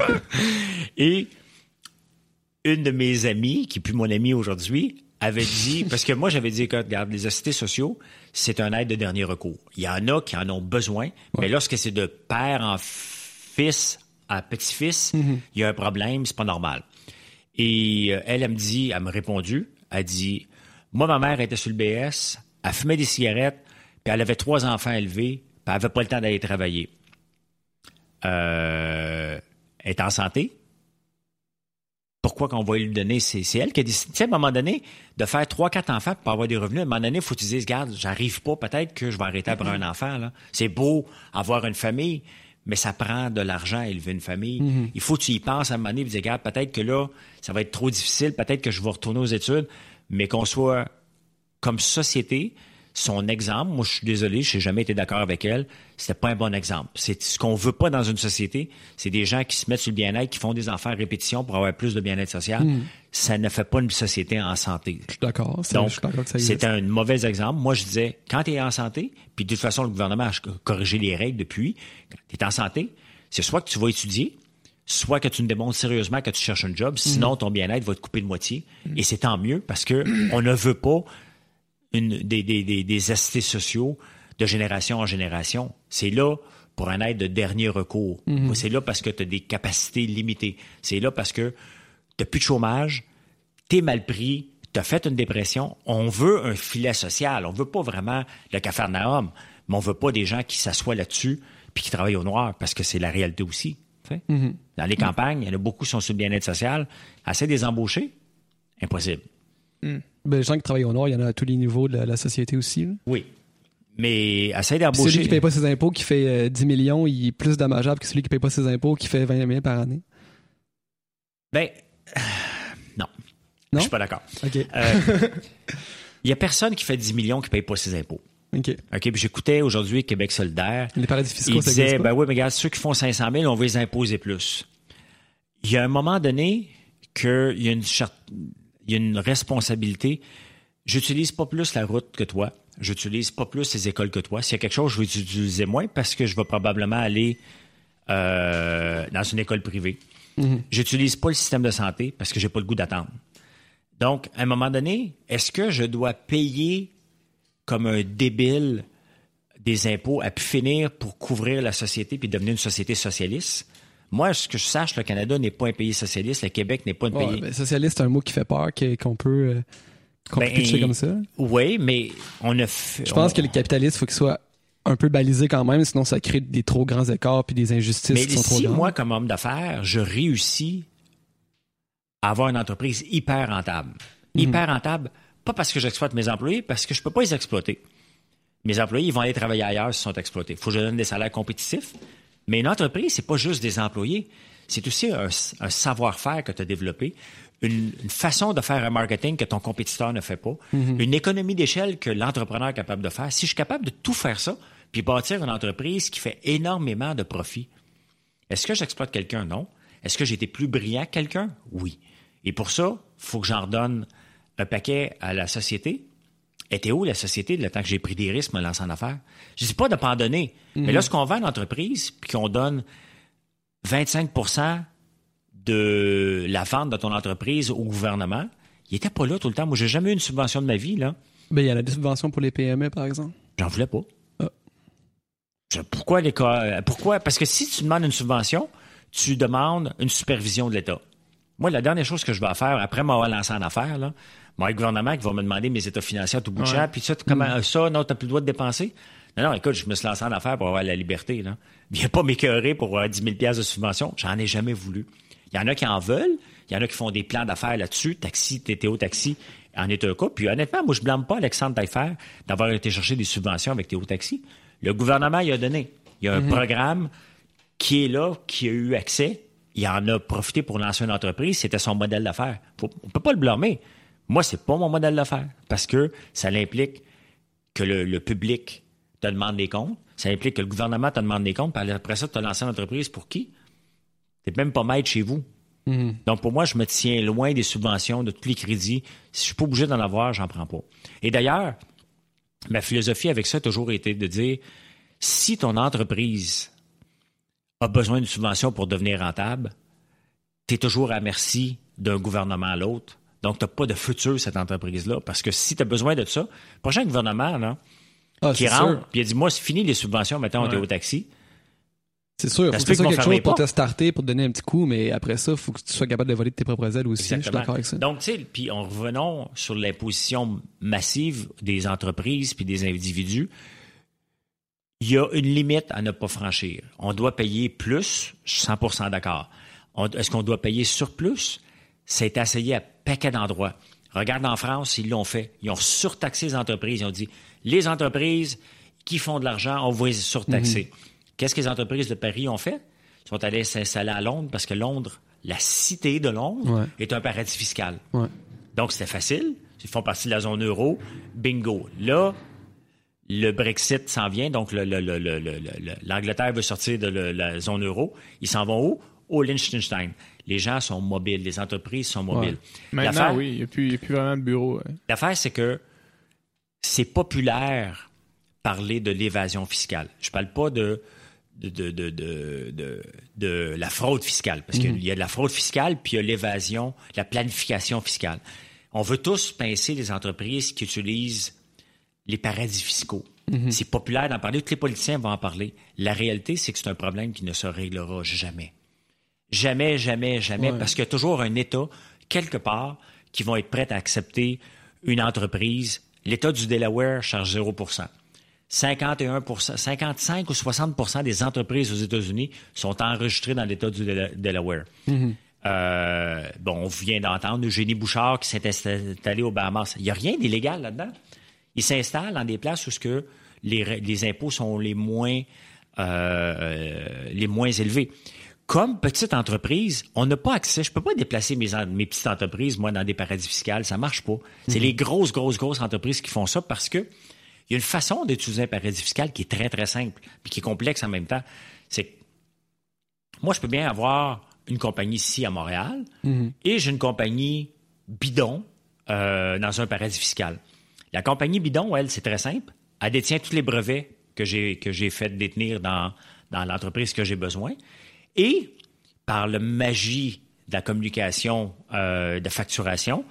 Et, une de mes amies, qui est plus mon amie aujourd'hui, avait dit, parce que moi j'avais dit, regarde, les assistés sociaux, c'est un aide de dernier recours. Il y en a qui en ont besoin, mais lorsque c'est de père en fils à petit-fils, mm-hmm. il y a un problème, c'est pas normal. Et euh, elle, elle me dit, elle m'a répondu, elle dit, moi ma mère était sur le BS, elle fumait des cigarettes, puis elle avait trois enfants élevés, puis elle avait pas le temps d'aller travailler. Euh, elle est en santé, pourquoi qu'on va lui donner? C'est, elle qui a décidé, à un moment donné, de faire trois, quatre enfants pour avoir des revenus. À un moment donné, il faut que tu dises, regarde, j'arrive pas, peut-être que je vais arrêter après mm-hmm. un enfant, là. C'est beau avoir une famille, mais ça prend de l'argent à élever une famille. Mm-hmm. Il faut que tu y penses à un moment donné, et dire, regarde, peut-être que là, ça va être trop difficile, peut-être que je vais retourner aux études, mais qu'on soit comme société, son exemple, moi je suis désolé, je n'ai jamais été d'accord avec elle, c'était pas un bon exemple. C'est ce qu'on veut pas dans une société, c'est des gens qui se mettent sur le bien-être, qui font des enfants à répétition pour avoir plus de bien-être social. Hmm. Ça ne fait pas une société en santé. Je suis d'accord. Donc, c'est un mauvais exemple. Moi, je disais, quand tu es en santé, puis de toute façon, le gouvernement a corrigé les règles depuis, quand tu es en santé, c'est soit que tu vas étudier, soit que tu ne démontres sérieusement que tu cherches un job, sinon hmm. ton bien-être va te couper de moitié. Et c'est tant mieux parce que on ne veut pas une, des, des, des, sociaux de génération en génération. C'est là pour un aide de dernier recours. Mhm. C'est là parce que tu as des capacités limitées. C'est là parce que tu n'as plus de chômage, tu es mal pris, tu as fait une dépression. On veut un filet social. On veut pas vraiment le cafarnaum, mais on veut pas des gens qui s'assoient là-dessus puis qui travaillent au noir parce que c'est la réalité aussi. Mhm. Dans les campagnes, il y en a beaucoup qui sont sur le bien-être social. Assez des embaucher, impossible. Mm. Ben, les gens qui travaillent au Nord, il y en a à tous les niveaux de la, société aussi. Oui. Mais essaye d'embaucher. Celui qui ne paye pas ses impôts, qui fait 10 euh, millions, il est plus dommageable que celui qui ne paye pas ses impôts, qui fait 20 millions par année. Ben, non. Non? Je suis pas d'accord. OK. Euh, il y a personne qui fait 10 millions qui ne paye pas ses impôts. OK. OK, puis j'écoutais aujourd'hui Québec solidaire. Les paradis fiscaux, Il disait, ben oui, mais regarde, ceux qui font 500 000, on veut les imposer plus. Il y a un moment donné qu'il y a une charte il y a une responsabilité. J'utilise pas plus la route que toi. J'utilise pas plus les écoles que toi. S'il y a quelque chose, je vais utiliser moins parce que je vais probablement aller euh, dans une école privée. Mm-hmm. J'utilise pas le système de santé parce que j'ai pas le goût d'attendre. Donc, à un moment donné, est-ce que je dois payer comme un débile des impôts à pu finir pour couvrir la société puis devenir une société socialiste? Moi, ce que je sache, le Canada n'est pas un pays socialiste, le Québec n'est pas un pays. Ben, socialiste, c'est un mot qui fait peur, qu'on peut, euh, qu'on ben, comme ça. Oui, mais on a fait, Je pense que le capitaliste, il faut qu'il soit un peu balisé quand même, sinon ça crée des trop grands écarts puis des injustices mais qui sont si moi, comme homme d'affaires, je réussis à avoir une entreprise hyper rentable. Mhm. Hyper rentable, pas parce que j'exploite mes employés, parce que je peux pas les exploiter. Mes employés, ils vont aller travailler ailleurs s'ils sont exploités. Il faut que je donne des salaires compétitifs. Mais une entreprise, c'est pas juste des employés, c'est aussi un, savoir-faire que tu as développé, une, façon de faire un marketing que ton compétiteur ne fait pas, mhm. une économie d'échelle que l'entrepreneur est capable de faire. Si je suis capable de tout faire ça, puis bâtir une entreprise qui fait énormément de profit, est-ce que j'exploite quelqu'un? Non. Est-ce que j'ai été plus brillant que quelqu'un? Oui. Et pour ça, il faut que j'en redonne un paquet à la société, était où la société le temps que j'ai pris des risques, me lancer en affaires? Je ne dis pas de pas en donner, mais mhm. lorsqu'on vend une entreprise puis qu'on donne 25% de la vente de ton entreprise au gouvernement, il n'était pas là tout le temps. Moi, j'ai jamais eu une subvention de ma vie, là. Ben, il y a la subvention pour les PME, par exemple. J'en voulais pas. Ah. Pourquoi les Pourquoi? Parce que si tu demandes une subvention, tu demandes une supervision de l'État. Moi, la dernière chose que je vais faire, après m'avoir lancé en affaires, là, moi, le gouvernement qui va me demander mes états financiers à tout bout de champ, puis ça, comment, mm. ça, non, t'as plus le droit de dépenser? Non, non, écoute, je me suis lancé en affaires pour avoir la liberté, là. Viens pas m'écœurer pour avoir 10 000 de subvention. J'en ai jamais voulu. Il y en a qui en veulent. Il y en a qui font des plans d'affaires là-dessus. Taxi, TTO Taxi en est un cas. Puis honnêtement, moi, je blâme pas Alexandre Taillefer d'avoir été chercher des subventions avec TTO Taxi. Le gouvernement y a donné. Il y a un mm-hmm. programme qui est là, qui a eu accès il en a profité pour lancer une entreprise, c'était son modèle d'affaires. On ne peut pas le blâmer. Moi, c'est pas mon modèle d'affaires parce que ça implique que le, public te demande des comptes, ça implique que le gouvernement te demande des comptes, puis après ça, tu as lancé une entreprise pour qui? Tu même pas maître chez vous. Mm-hmm. Donc, pour moi, je me tiens loin des subventions, de tous les crédits. Si je suis pas obligé d'en avoir, j'en prends pas. Et d'ailleurs, ma philosophie avec ça a toujours été de dire, si ton entreprise a besoin d'une subvention pour devenir rentable, tu es toujours à merci d'un gouvernement à l'autre. Donc, tu n'as pas de futur, cette entreprise-là. Parce que si tu as besoin de ça, le prochain gouvernement, là, ah, qui rentre, puis il a dit Moi, c'est fini les subventions, maintenant, on est au taxi. C'est sûr. Faut que ça quelque chose pour te starter, pour te donner un petit coup, mais après ça, il faut que tu sois capable de voler de tes propres ailes aussi. Je suis d'accord avec ça. Donc, tu sais, puis en revenant sur l'imposition massive des entreprises puis des individus, il y a une limite à ne pas franchir. On doit payer plus, je suis 100 d'accord. Est-ce qu'on doit payer sur plus? C'est essayé à paquet d'endroits. Regarde en France, ils l'ont fait. Ils ont surtaxé les entreprises. Ils ont dit, les entreprises qui font de l'argent, on va les surtaxer. Mhm. Qu'est-ce que les entreprises de Paris ont fait? Ils sont allés s'installer à Londres parce que Londres, la cité de Londres, est un paradis fiscal. Donc, c'était facile. Ils font partie de la zone euro. Bingo. Là, le Brexit s'en vient, donc l'Angleterre veut sortir de la zone euro. Ils s'en vont où? Au Liechtenstein. Les gens sont mobiles, les entreprises sont mobiles. Maintenant, oui, il n'y a, plus vraiment de bureau. L'affaire, c'est que c'est populaire parler de l'évasion fiscale. Je ne parle pas de de, la fraude fiscale, parce qu'il mhm. y a de la fraude fiscale, puis il y a l'évasion, la planification fiscale. On veut tous pincer les entreprises qui utilisent les paradis fiscaux. Mhm. C'est populaire d'en parler, tous les politiciens vont en parler. La réalité, c'est que c'est un problème qui ne se réglera jamais. Jamais, jamais, jamais, parce qu'il y a toujours un État, quelque part, qui vont être prêt à accepter une entreprise. L'État du Delaware charge 0 51% 55 ou 60% des entreprises aux États-Unis sont enregistrées dans l'État du Delaware. Mhm. Euh, bon, on vient d'entendre Eugénie Bouchard qui s'est installée au Bahamas. Il n'y a rien d'illégal là-dedans. Il s'installe dans des places où ce que les, impôts sont les moins, euh, les moins élevés. Comme petite entreprise, on n'a pas accès. Je peux pas déplacer mes, mes petites entreprises, moi, dans des paradis fiscaux. Ça marche pas. C'est mhm. les grosses, grosses, grosses entreprises qui font ça parce que il y a une façon d'utiliser un paradis fiscal qui est très, très simple, puis qui est complexe en même temps. C'est moi, je peux bien avoir une compagnie ici à Montréal mhm. et j'ai une compagnie bidon euh, dans un paradis fiscal. La compagnie bidon, elle, c'est très simple. Elle détient tous les brevets que j'ai que j'ai fait détenir dans, dans l'entreprise que j'ai besoin. Et par la magie de la communication euh, de facturation,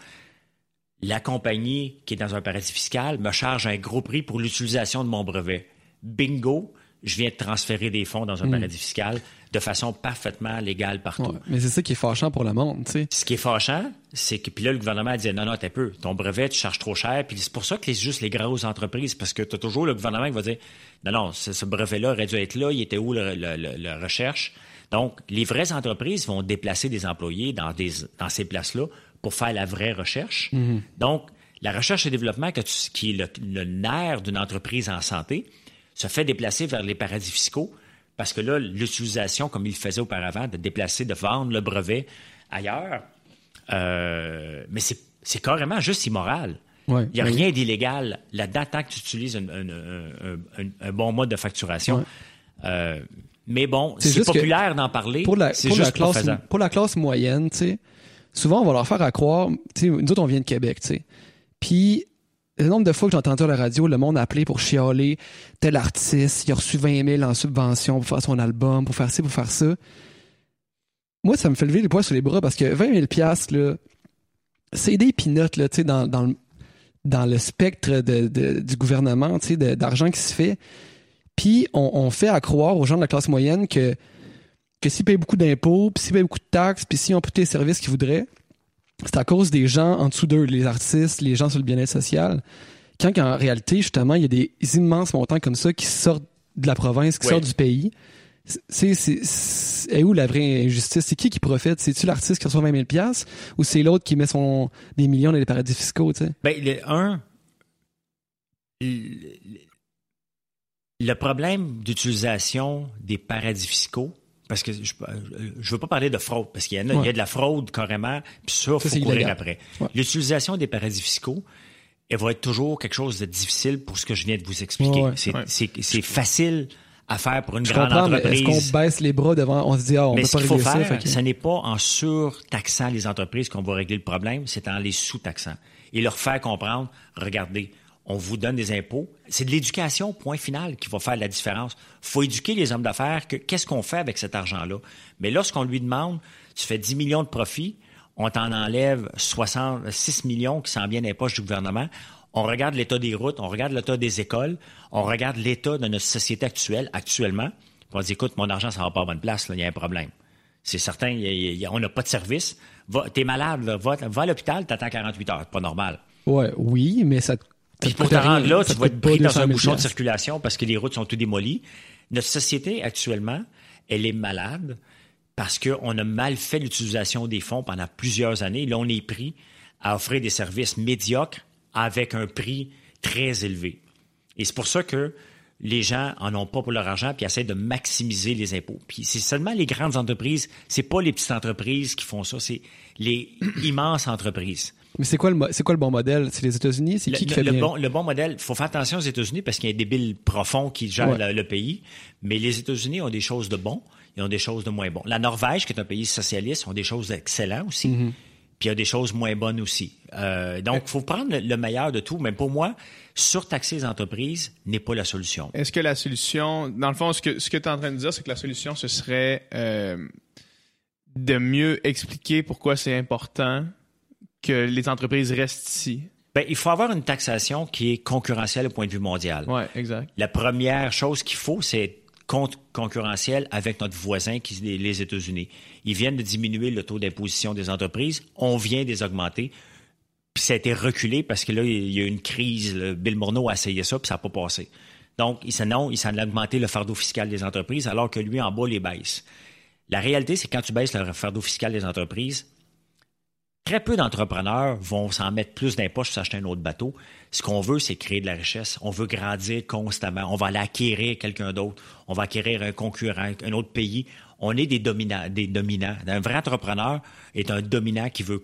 la compagnie qui est dans un paradis fiscal me charge un gros prix pour l'utilisation de mon brevet. Bingo, je viens de transférer des fonds dans un hmm. paradis fiscal de façon parfaitement légale partout. mais c'est ça qui est fâchant pour le monde, tu sais. Ce qui est fâchant, c'est que puis là le gouvernement a dit non non t'es peu, ton brevet tu charges trop cher, puis c'est pour ça que c'est juste les grosses entreprises parce que tu as toujours le gouvernement qui va dire non non ce, brevet là aurait dû être là, il était où la recherche? Donc les vraies entreprises vont déplacer des employés dans des dans ces places là pour faire la vraie recherche. Mhm. Donc, la recherche et développement, qui est le, nerf d'une entreprise en santé, se fait déplacer vers les paradis fiscaux parce que là, l'utilisation, comme il le faisait auparavant, de déplacer, de vendre le brevet ailleurs, euh, mais c'est carrément juste immoral. il n'y a rien d'illégal là-dedans tant que tu utilises un, bon mode de facturation. Euh, mais bon, c'est populaire d'en parler. Pour la, pour, la classe, pour la classe moyenne, tu sais, souvent, on va leur faire à croire, tu sais, nous autres, on vient de Québec, tu sais. Puis, le nombre de fois que j'ai entendu à la radio, le monde a appelé pour chialer tel artiste, il a reçu 20 000 en subvention pour faire son album, pour faire ci, pour faire ça. Moi, ça me fait lever les poids sur les bras parce que 20 000 là, c'est des pinottes, là, tu sais, dans, dans, le, dans le spectre de, du gouvernement, tu sais, d'argent qui se fait. Puis, on, on fait à croire aux gens de la classe moyenne que que s'ils payent beaucoup d'impôts, puis s'ils payent beaucoup de taxes, puis s'ils ont tous les services qu'ils voudraient, c'est à cause des gens en dessous d'eux, les artistes, les gens sur le bien-être social. Quand en réalité, justement, il y a des immenses montants comme ça qui sortent de la province, qui sortent du pays. C'est, où la vraie injustice? C'est qui qui profite? C'est-tu l'artiste qui reçoit 20 000 ou c'est l'autre qui met son, des millions dans les paradis fiscaux, tu sais? Ben, le, un, le problème d'utilisation des paradis fiscaux, parce que je, je veux pas parler de fraude, parce qu'il y, a, il y a de la fraude carrément, puis ça, il faut courir après. L'utilisation des paradis fiscaux, elle va être toujours quelque chose de difficile pour ce que je viens de vous expliquer. C'est facile à faire pour une grande entreprise. Est-ce qu'on baisse les bras devant, on se dit, ah, on mais peut ce qu'il faut faire, ce n'est pas en surtaxant les entreprises qu'on va régler le problème, c'est en les sous-taxant. Et leur faire comprendre, regardez, on vous donne des impôts. C'est de l'éducation, point final, qui va faire la différence. faut éduquer les hommes d'affaires que qu'est-ce qu'on fait avec cet argent-là. Mais lorsqu'on lui demande, tu fais 10 millions de profits, on t'en enlève 66 millions qui s'en viennent les poches du gouvernement. On regarde l'état des routes, on regarde l'état des écoles, on regarde l'état de notre société actuelle, actuellement. on dit, écoute, mon argent, ça va pas à bonne place, il y a un problème. C'est certain, on n'a pas de service. T'es malade, va, à l'hôpital, t'attends 48 heures, pas normal. Ouais, oui, mais ça puis pour te rendre là, tu vas être pris dans un bouchon de circulation parce que les routes sont toutes démolies. Notre société, actuellement, elle est malade parce qu'on a mal fait l'utilisation des fonds pendant plusieurs années. Là, on est pris à offrir des services médiocres avec un prix très élevé. Et c'est pour ça que les gens en ont pas pour leur argent puis essaient de maximiser les impôts. Puis c'est seulement les grandes entreprises, c'est pas les petites entreprises qui font ça, c'est les immenses entreprises. Mais c'est quoi le c'est quoi le bon modèle? C'est les États-Unis? C'est qui qui fait le bon le bon modèle faut faire attention aux États-Unis parce qu'il y a des billes profonds qui gèrent le, pays. Mais les États-Unis ont des choses de bon, ils ont des choses de moins bon. La Norvège, qui est un pays socialiste, ont des choses excellentes aussi. Mm-hmm. Puis il y a des choses moins bonnes aussi. Euh, donc, il faut prendre le, meilleur de tout. Mais pour moi, surtaxer les entreprises n'est pas la solution. Est-ce que la solution, dans le fond, ce que, ce que tu es en train de dire, c'est que la solution, ce serait euh, de mieux expliquer pourquoi c'est important que les entreprises restent ici? Ben, il faut avoir une taxation qui est concurrentielle au point de vue mondial. Oui, exact. La première chose qu'il faut, c'est concurrentiel avec notre voisin, qui les États-Unis. Ils viennent de diminuer le taux d'imposition des entreprises. On vient de les augmenter. Puis ça a été reculé parce que là, il y a eu une crise. Bill Morneau a essayé ça, puis ça n'a pas passé. Donc, il s'en non, il s'en a augmenté le fardeau fiscal des entreprises, alors que lui, en bas, les baisse. La réalité, c'est que quand tu baisses le fardeau fiscal des entreprises, Très peu d'entrepreneurs vont s'en mettre plus d'impôts pour s'acheter un autre bateau. Ce qu'on veut, c'est créer de la richesse. On veut grandir constamment. On va aller acquérir quelqu'un d'autre. On va acquérir un concurrent, un autre pays. On est des dominants. Un vrai entrepreneur est un dominant qui veut,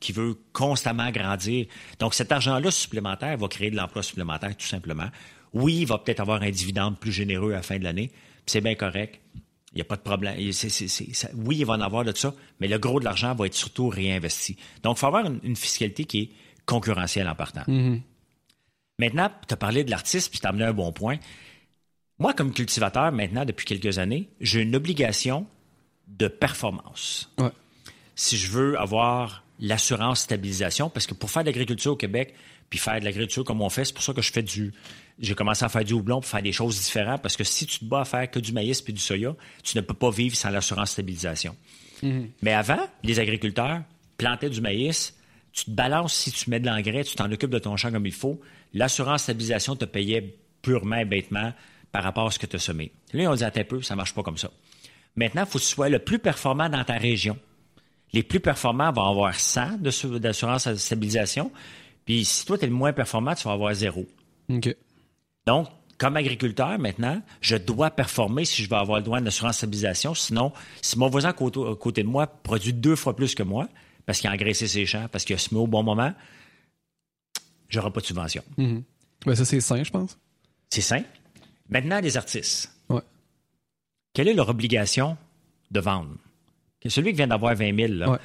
qui veut constamment grandir. Donc, cet argent-là supplémentaire va créer de l'emploi supplémentaire, tout simplement. Oui, il va peut-être avoir un dividende plus généreux à la fin de l'année. C'est bien correct. Il n'y a pas de problème. oui, il va en avoir de ça, mais le gros de l'argent va être surtout réinvesti. Donc, il faut avoir une, fiscalité qui est concurrentielle en partant. Mm-hmm. Maintenant, tu as parlé de l'artiste, puis tu as amené un bon point. Moi, comme cultivateur, maintenant, depuis quelques années, j'ai une obligation de performance. Si je veux avoir l'assurance stabilisation, parce que pour faire de l'agriculture au Québec, puis faire de l'agriculture comme on fait, c'est pour ça que je fais du, j'ai commencé à faire du houblon pour faire des choses différentes parce que si tu te bats à faire que du maïs puis du soya, tu ne peux pas vivre sans l'assurance stabilisation. Mhm. Mais avant, les agriculteurs plantaient du maïs, tu te balances si tu mets de l'engrais, tu t'en occupes de ton champ comme il faut. L'assurance stabilisation te payait purement et bêtement par rapport à ce que tu as semé. Là, on dit, un peu, ça marche pas comme ça. Maintenant, il faut que tu sois le plus performant dans ta région. Les plus performants vont avoir 100 d'assurance stabilisation. Puis si toi, tu es le moins performant, tu vas avoir zéro. OK. Donc, comme agriculteur, maintenant, je dois performer si je veux avoir le droit d'assurance stabilisation. Sinon, si mon voisin à côté, de moi produit deux fois plus que moi, parce qu'il a engraissé ses champs, parce qu'il a semé au bon moment, j'aurai pas de subvention. Ben, ça, c'est sain, je pense. C'est sain. Maintenant, les artistes. Ouais. Quelle est leur obligation de vendre? Celui qui vient d'avoir 20 000,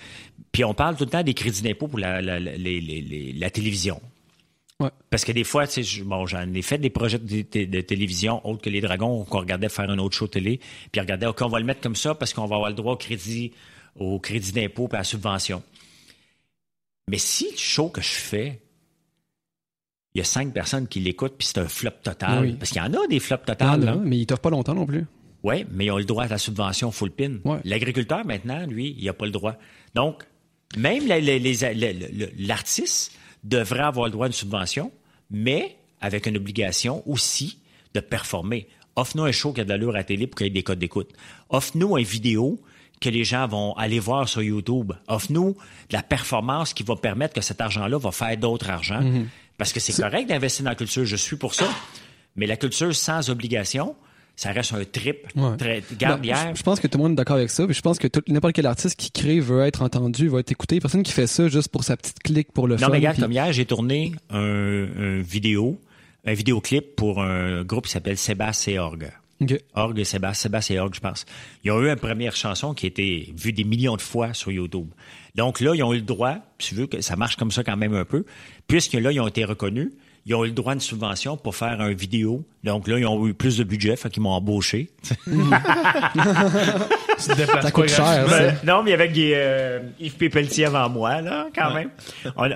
puis on parle tout le temps des crédits d'impôt pour la télévision. Parce que des fois, tu sais, bon, j'en ai fait des projets de, télévision autres que les Dragons, qu'on regardait faire un autre show télé, puis regardait, OK, on va le mettre comme ça parce qu'on va avoir le droit au crédit, au crédit d'impôt et à la subvention. Mais si le show que je fais, il y a cinq personnes qui l'écoutent, puis c'est un flop total. Parce qu'il y en a des flops total. mais ils t'offrent pas longtemps non plus. Oui, mais ils ont le droit à la subvention full pin. L'agriculteur, maintenant, lui, il n'a pas le droit. Donc, même l'artiste devrait avoir le droit à une subvention, mais avec une obligation aussi de performer. Offre-nous un show qui a de l'allure à la télé pour qu'il y ait des codes d'écoute. Offre-nous une vidéo que les gens vont aller voir sur YouTube. Offre-nous de la performance qui va permettre que cet argent-là va faire d'autres argent. Mhm. Parce que c'est correct d'investir dans la culture, je suis pour ça. Mais la culture sans obligation, ça reste un trip. Très, garde ben, Je, pense que tout le monde est d'accord avec ça. je pense que n'importe quel artiste qui crée veut être entendu, veut être écouté. Personne qui fait ça juste pour sa petite clique pour le non, fun. Non, mais regarde, comme hier, j'ai tourné un, vidéo, un vidéoclip pour un groupe qui s'appelle Sébastien et Orgue. Okay. Orgue, Sébastien, Sébastien et Orgue, je pense. Ils ont eu une première chanson qui a été vue des millions de fois sur YouTube. Donc là, ils ont eu le droit, tu veux que ça marche comme ça quand même un peu, puisque là, ils ont été reconnus ils ont eu le droit à une subvention pour faire un vidéo. Donc là, ils ont eu plus de budget, fait qu'ils m'ont embauché. ça coûte cher, ben, Non, mais il y avait euh, Yves Pépeltier avant moi, là, quand même.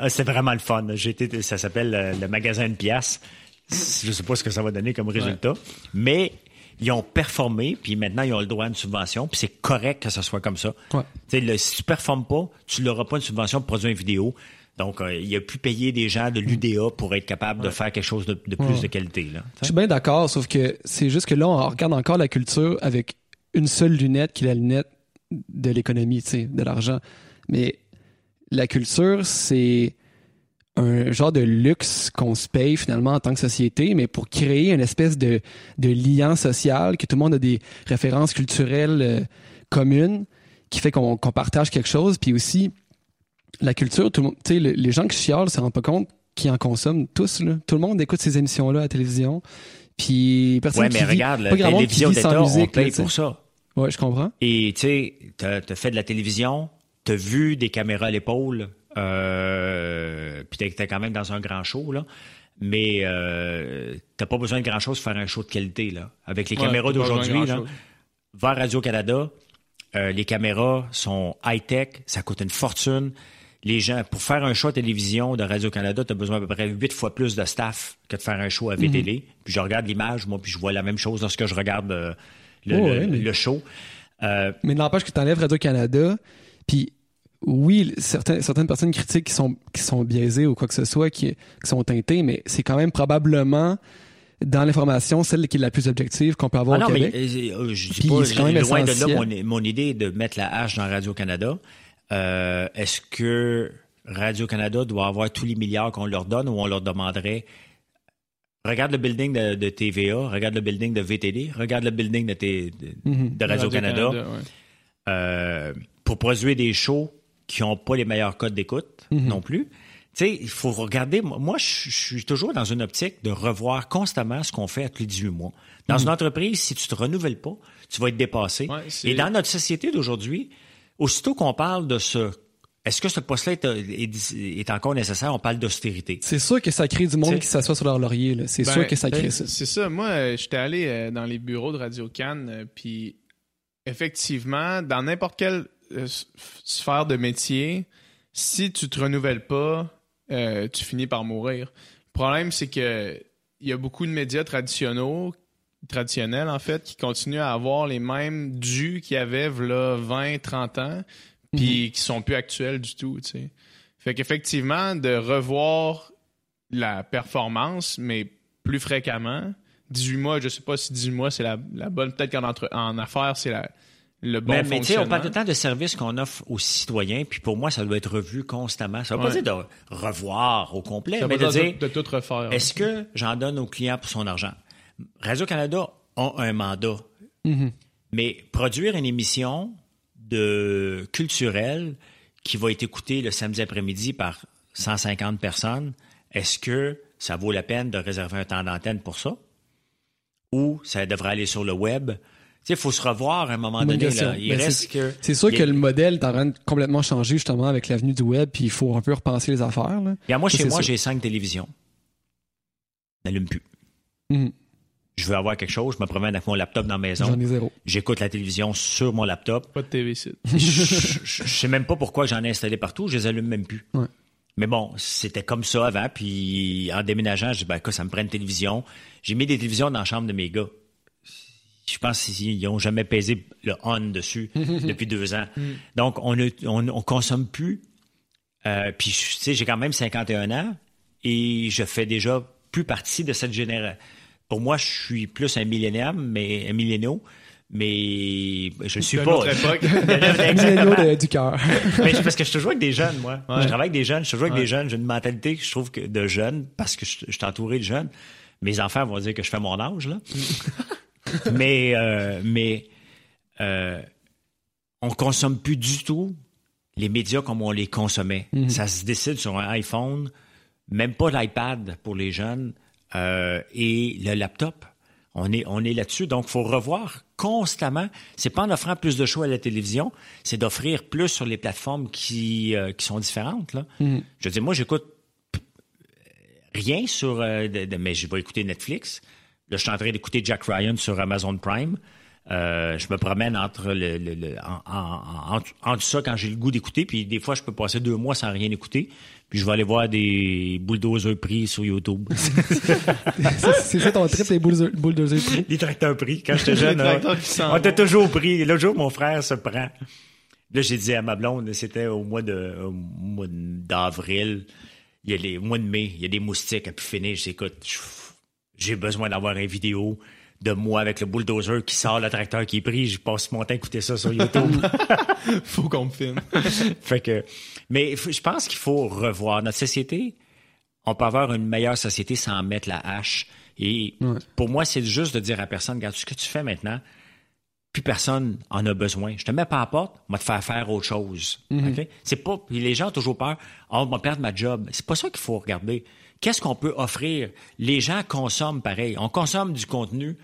C'était vraiment le fun. J'étais, ça s'appelle euh, le magasin de pièces. Je sais pas ce que ça va donner comme résultat. Mais ils ont performé, puis maintenant ils ont le droit à une subvention, puis c'est correct que ça soit comme ça. Ouais. si tu performes pas, tu n'auras pas une subvention pour produire une vidéo. Donc, euh, il a pu payer des gens de l'UDA pour être capable de faire quelque chose de, plus de qualité. Là, Je suis bien d'accord, sauf que c'est juste que là, on regarde encore la culture avec une seule lunette qui est la lunette de l'économie, de l'argent. Mais la culture, c'est un genre de luxe qu'on se paye finalement en tant que société, mais pour créer une espèce de, de lien social, que tout le monde a des références culturelles euh, communes, qui fait qu'on partage quelque chose, puis aussi la culture, tout le monde, les gens qui chialent se rendent pas compte qu'ils en consomment tous. Là. Tout le monde écoute ces émissions-là à la télévision. Puis personne ouais, mais regarde, la télévision d'État, on paye pour ça. Ouais, je comprends. Et tu sais, t'as as fait de la télévision, t'as vu des caméras à l'épaule, euh, puis t'es quand même dans un grand show, là. Mais euh, t'as pas besoin de grand-chose pour faire un show de qualité, là. Avec les caméras d'aujourd'hui, là, vers Radio-Canada, euh, les caméras sont high-tech, ça coûte une fortune les gens, pour faire un show à télévision de Radio-Canada, tu as besoin à peu près huit fois plus de staff que de faire un show à VTL. Mhm. Puis je regarde l'image, moi, puis je vois la même chose lorsque je regarde euh, le, show. Euh, mais n'empêche que tu enlèves Radio-Canada, puis oui, certaines, certaines personnes critiquent qui sont, qui sont biaisées ou quoi que ce soit, qui, sont teintées, mais c'est quand même probablement dans l'information, celle qui est la plus objective qu'on peut avoir ah au Québec. Mais, euh, je dis pas, loin de là, mon, mon, idée de mettre la hache dans Radio-Canada. Euh, est-ce que Radio-Canada doit avoir tous les milliards qu'on leur donne ou on leur demanderait? Regarde le building de, TVA, regarde le building de VTD, regarde le building de, mhm. Radio-Canada. Euh, pour produire des shows qui n'ont pas les meilleurs codes d'écoute mhm. non plus. Tu sais, il faut regarder. Moi, je suis toujours dans une optique de revoir constamment ce qu'on fait à tous les 18 mois. Dans mhm. une entreprise, si tu te renouvelles pas, tu vas être dépassé. Et dans notre société d'aujourd'hui, Aussitôt qu'on parle de ce est-ce que ce poste-là est, encore nécessaire? On parle d'austérité. C'est sûr que ça crée du monde qui s'assoit sur leur laurier. C'est sûr ben, que ça crée ben, ça. C'est ça. Moi, euh, j'étais allé euh, dans les bureaux de Radio Cannes, euh, puis effectivement, dans n'importe quelle sphère de métier, si tu te renouvelles pas, tu finis par mourir. Le problème, c'est que il y a beaucoup de médias traditionnels traditionnels, en fait, qui continuent à avoir les mêmes dus qu'il y avait là 20, 30 ans, puis mhm. qui sont plus actuels du tout, tu sais. Fait qu'effectivement, de revoir la performance, mais plus fréquemment, 18 mois, je sais pas si 18 mois c'est la, bonne, peut-être qu'en en affaires, c'est la, le bon mais, mais tu sais, on parle tout le temps de services qu'on offre aux citoyens, puis pour moi, ça doit être revu constamment. Ça ne veut pas dire de revoir au complet, mais de dire de, tout refaire. Est-ce que j'en donne au client pour son argent? Radio-Canada a un mandat. Mhm. Mais produire une émission de culturelle qui va être écoutée le samedi après-midi par 150 personnes, est-ce que ça vaut la peine de réserver un temps d'antenne pour ça? Ou ça devrait aller sur le web? il faut se revoir à un moment donné. C'est sûr que le modèle est en train de complètement changer justement avec l'avenue du web, puis il faut un peu repenser les affaires. moi, chez moi, j'ai cinq télévisions. N'allume plus. Mhm je veux avoir quelque chose, je me promène avec mon laptop dans la maison. J'en ai zéro. J'écoute la télévision sur mon laptop. Pas de TV ici. je, ne sais même pas pourquoi j'en ai installé partout, je les allume même plus. Mais bon, c'était comme ça avant, puis en déménageant, je dis, ben, quoi, ça me prend une télévision. J'ai mis des télévisions dans la chambre de mes gars. Je pense qu'ils n'ont jamais pesé le on dessus depuis deux ans. Mm. Donc, on ne on, consomme plus. Euh, puis, tu sais, j'ai quand même 51 ans et je fais déjà plus partie de cette génération pour moi, je suis plus un millénaire, mais un millénaire, mais je ne suis pas. Époque. du cœur. mais parce que je te joue avec des jeunes, moi. Je travaille avec des jeunes, je te joue avec des jeunes. J'ai une mentalité que je trouve que de jeunes, parce que je, je suis entouré de jeunes. Mes enfants vont dire que je fais mon âge, là. mais euh, mais euh, on consomme plus du tout les médias comme on les consommait. Mhm. Ça se décide sur un iPhone, même pas l'iPad pour les jeunes euh, et le laptop. On est, on est là-dessus. Donc, il faut revoir constamment. C'est pas en offrant plus de choix à la télévision, c'est d'offrir plus sur les plateformes qui, euh, qui sont différentes. Là. Mhm. Je veux dire, moi, j'écoute rien sur... Euh, mais je vais écouter Netflix. Là, je suis en train d'écouter Jack Ryan sur Amazon Prime. Euh, je me promène entre le, le, en, entre ça quand j'ai le goût d'écouter, puis des fois je peux passer deux mois sans rien écouter, puis je vais aller voir des bulldozers pris sur YouTube. c'est ça ton trip, les bulldozers pris? Les tracteurs pris. Quand j'étais jeune, on était toujours pris. L'autre jour, mon frère se prend. Là, j'ai dit à ma blonde, c'était au mois de d'avril, il y a les mois de mai, il y a des moustiques à pu finir. J'écoute, j'ai besoin d'avoir une vidéo de moi avec le bulldozer qui sort le tracteur qui est pris. Je passe mon temps à écouter ça sur YouTube. faut qu'on me filme. fait que, mais je pense qu'il faut revoir notre société. On peut avoir une meilleure société sans mettre la hache. Et pour moi, c'est juste de dire à personne, regarde, ce que tu fais maintenant, plus personne en a besoin. Je te mets pas à la porte, on va te faire faire autre chose. Mm-hmm. C'est pas. les gens ont toujours peur. Oh, on va perdre ma job. C'est pas ça qu'il faut regarder qu'est-ce qu'on peut offrir? Les gens consomment pareil. On consomme du contenu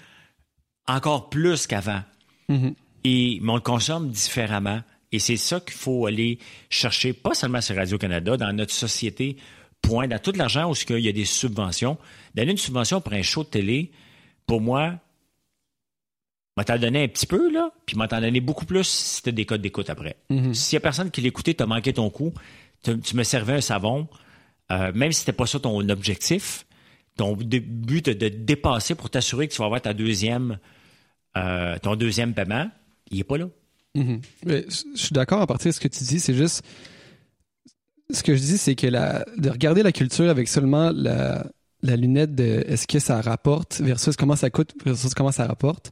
encore plus qu'avant. Mm-hmm. Et, mais on le consomme différemment. Et c'est ça qu'il faut aller chercher, pas seulement sur Radio-Canada, dans notre société, point, dans tout l'argent où il y a des subventions. Donner une subvention pour un show de télé, pour moi, m'a t'en donné un petit peu, là, puis m'a t'en donné beaucoup plus si c'était des codes d'écoute après. Mm-hmm. S'il y a personne qui l'écoutait, t'as manqué ton coup, tu me servais un savon, euh, même si c'était pas ça ton objectif, ton but de, de dépasser pour t'assurer que tu vas avoir ta deuxième, euh, ton deuxième paiement, il est pas là. Mm-hmm. je suis d'accord à partir de ce que tu dis, c'est juste ce que je dis, c'est que la, de regarder la culture avec seulement la, la lunette de est-ce que ça rapporte versus comment ça coûte versus comment ça rapporte,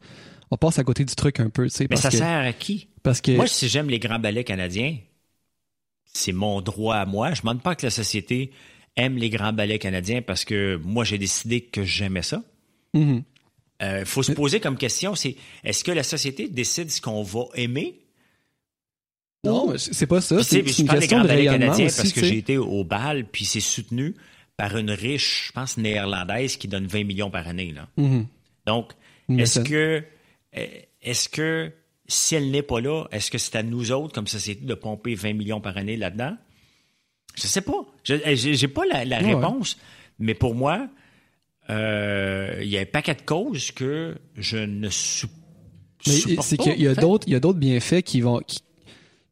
on passe à côté du truc un peu. Mais ça sert à qui? Parce que... Moi, si j'aime les grands ballets canadiens, c'est mon droit à moi. Je ne demande pas que la société aime les grands ballets canadiens parce que moi, j'ai décidé que j'aimais ça. Il mm-hmm. euh, faut se poser comme question, c'est est-ce que la société décide ce qu'on va aimer? Non, c'est pas ça. C'est une question de canadien parce que j'ai été au bal, puis c'est soutenu par une riche, je pense, néerlandaise qui donne 20 millions par année. Là. Mm-hmm. Donc, est-ce que, est-ce que si elle n'est pas là, est-ce que c'est à nous autres, comme société, de pomper 20 millions par année là-dedans? Je sais pas. Je n'ai pas la, réponse. Mais pour moi, euh, il y a un paquet de causes que je ne suis c'est qu'il y a d'autres, il y a d'autres bienfaits qui vont,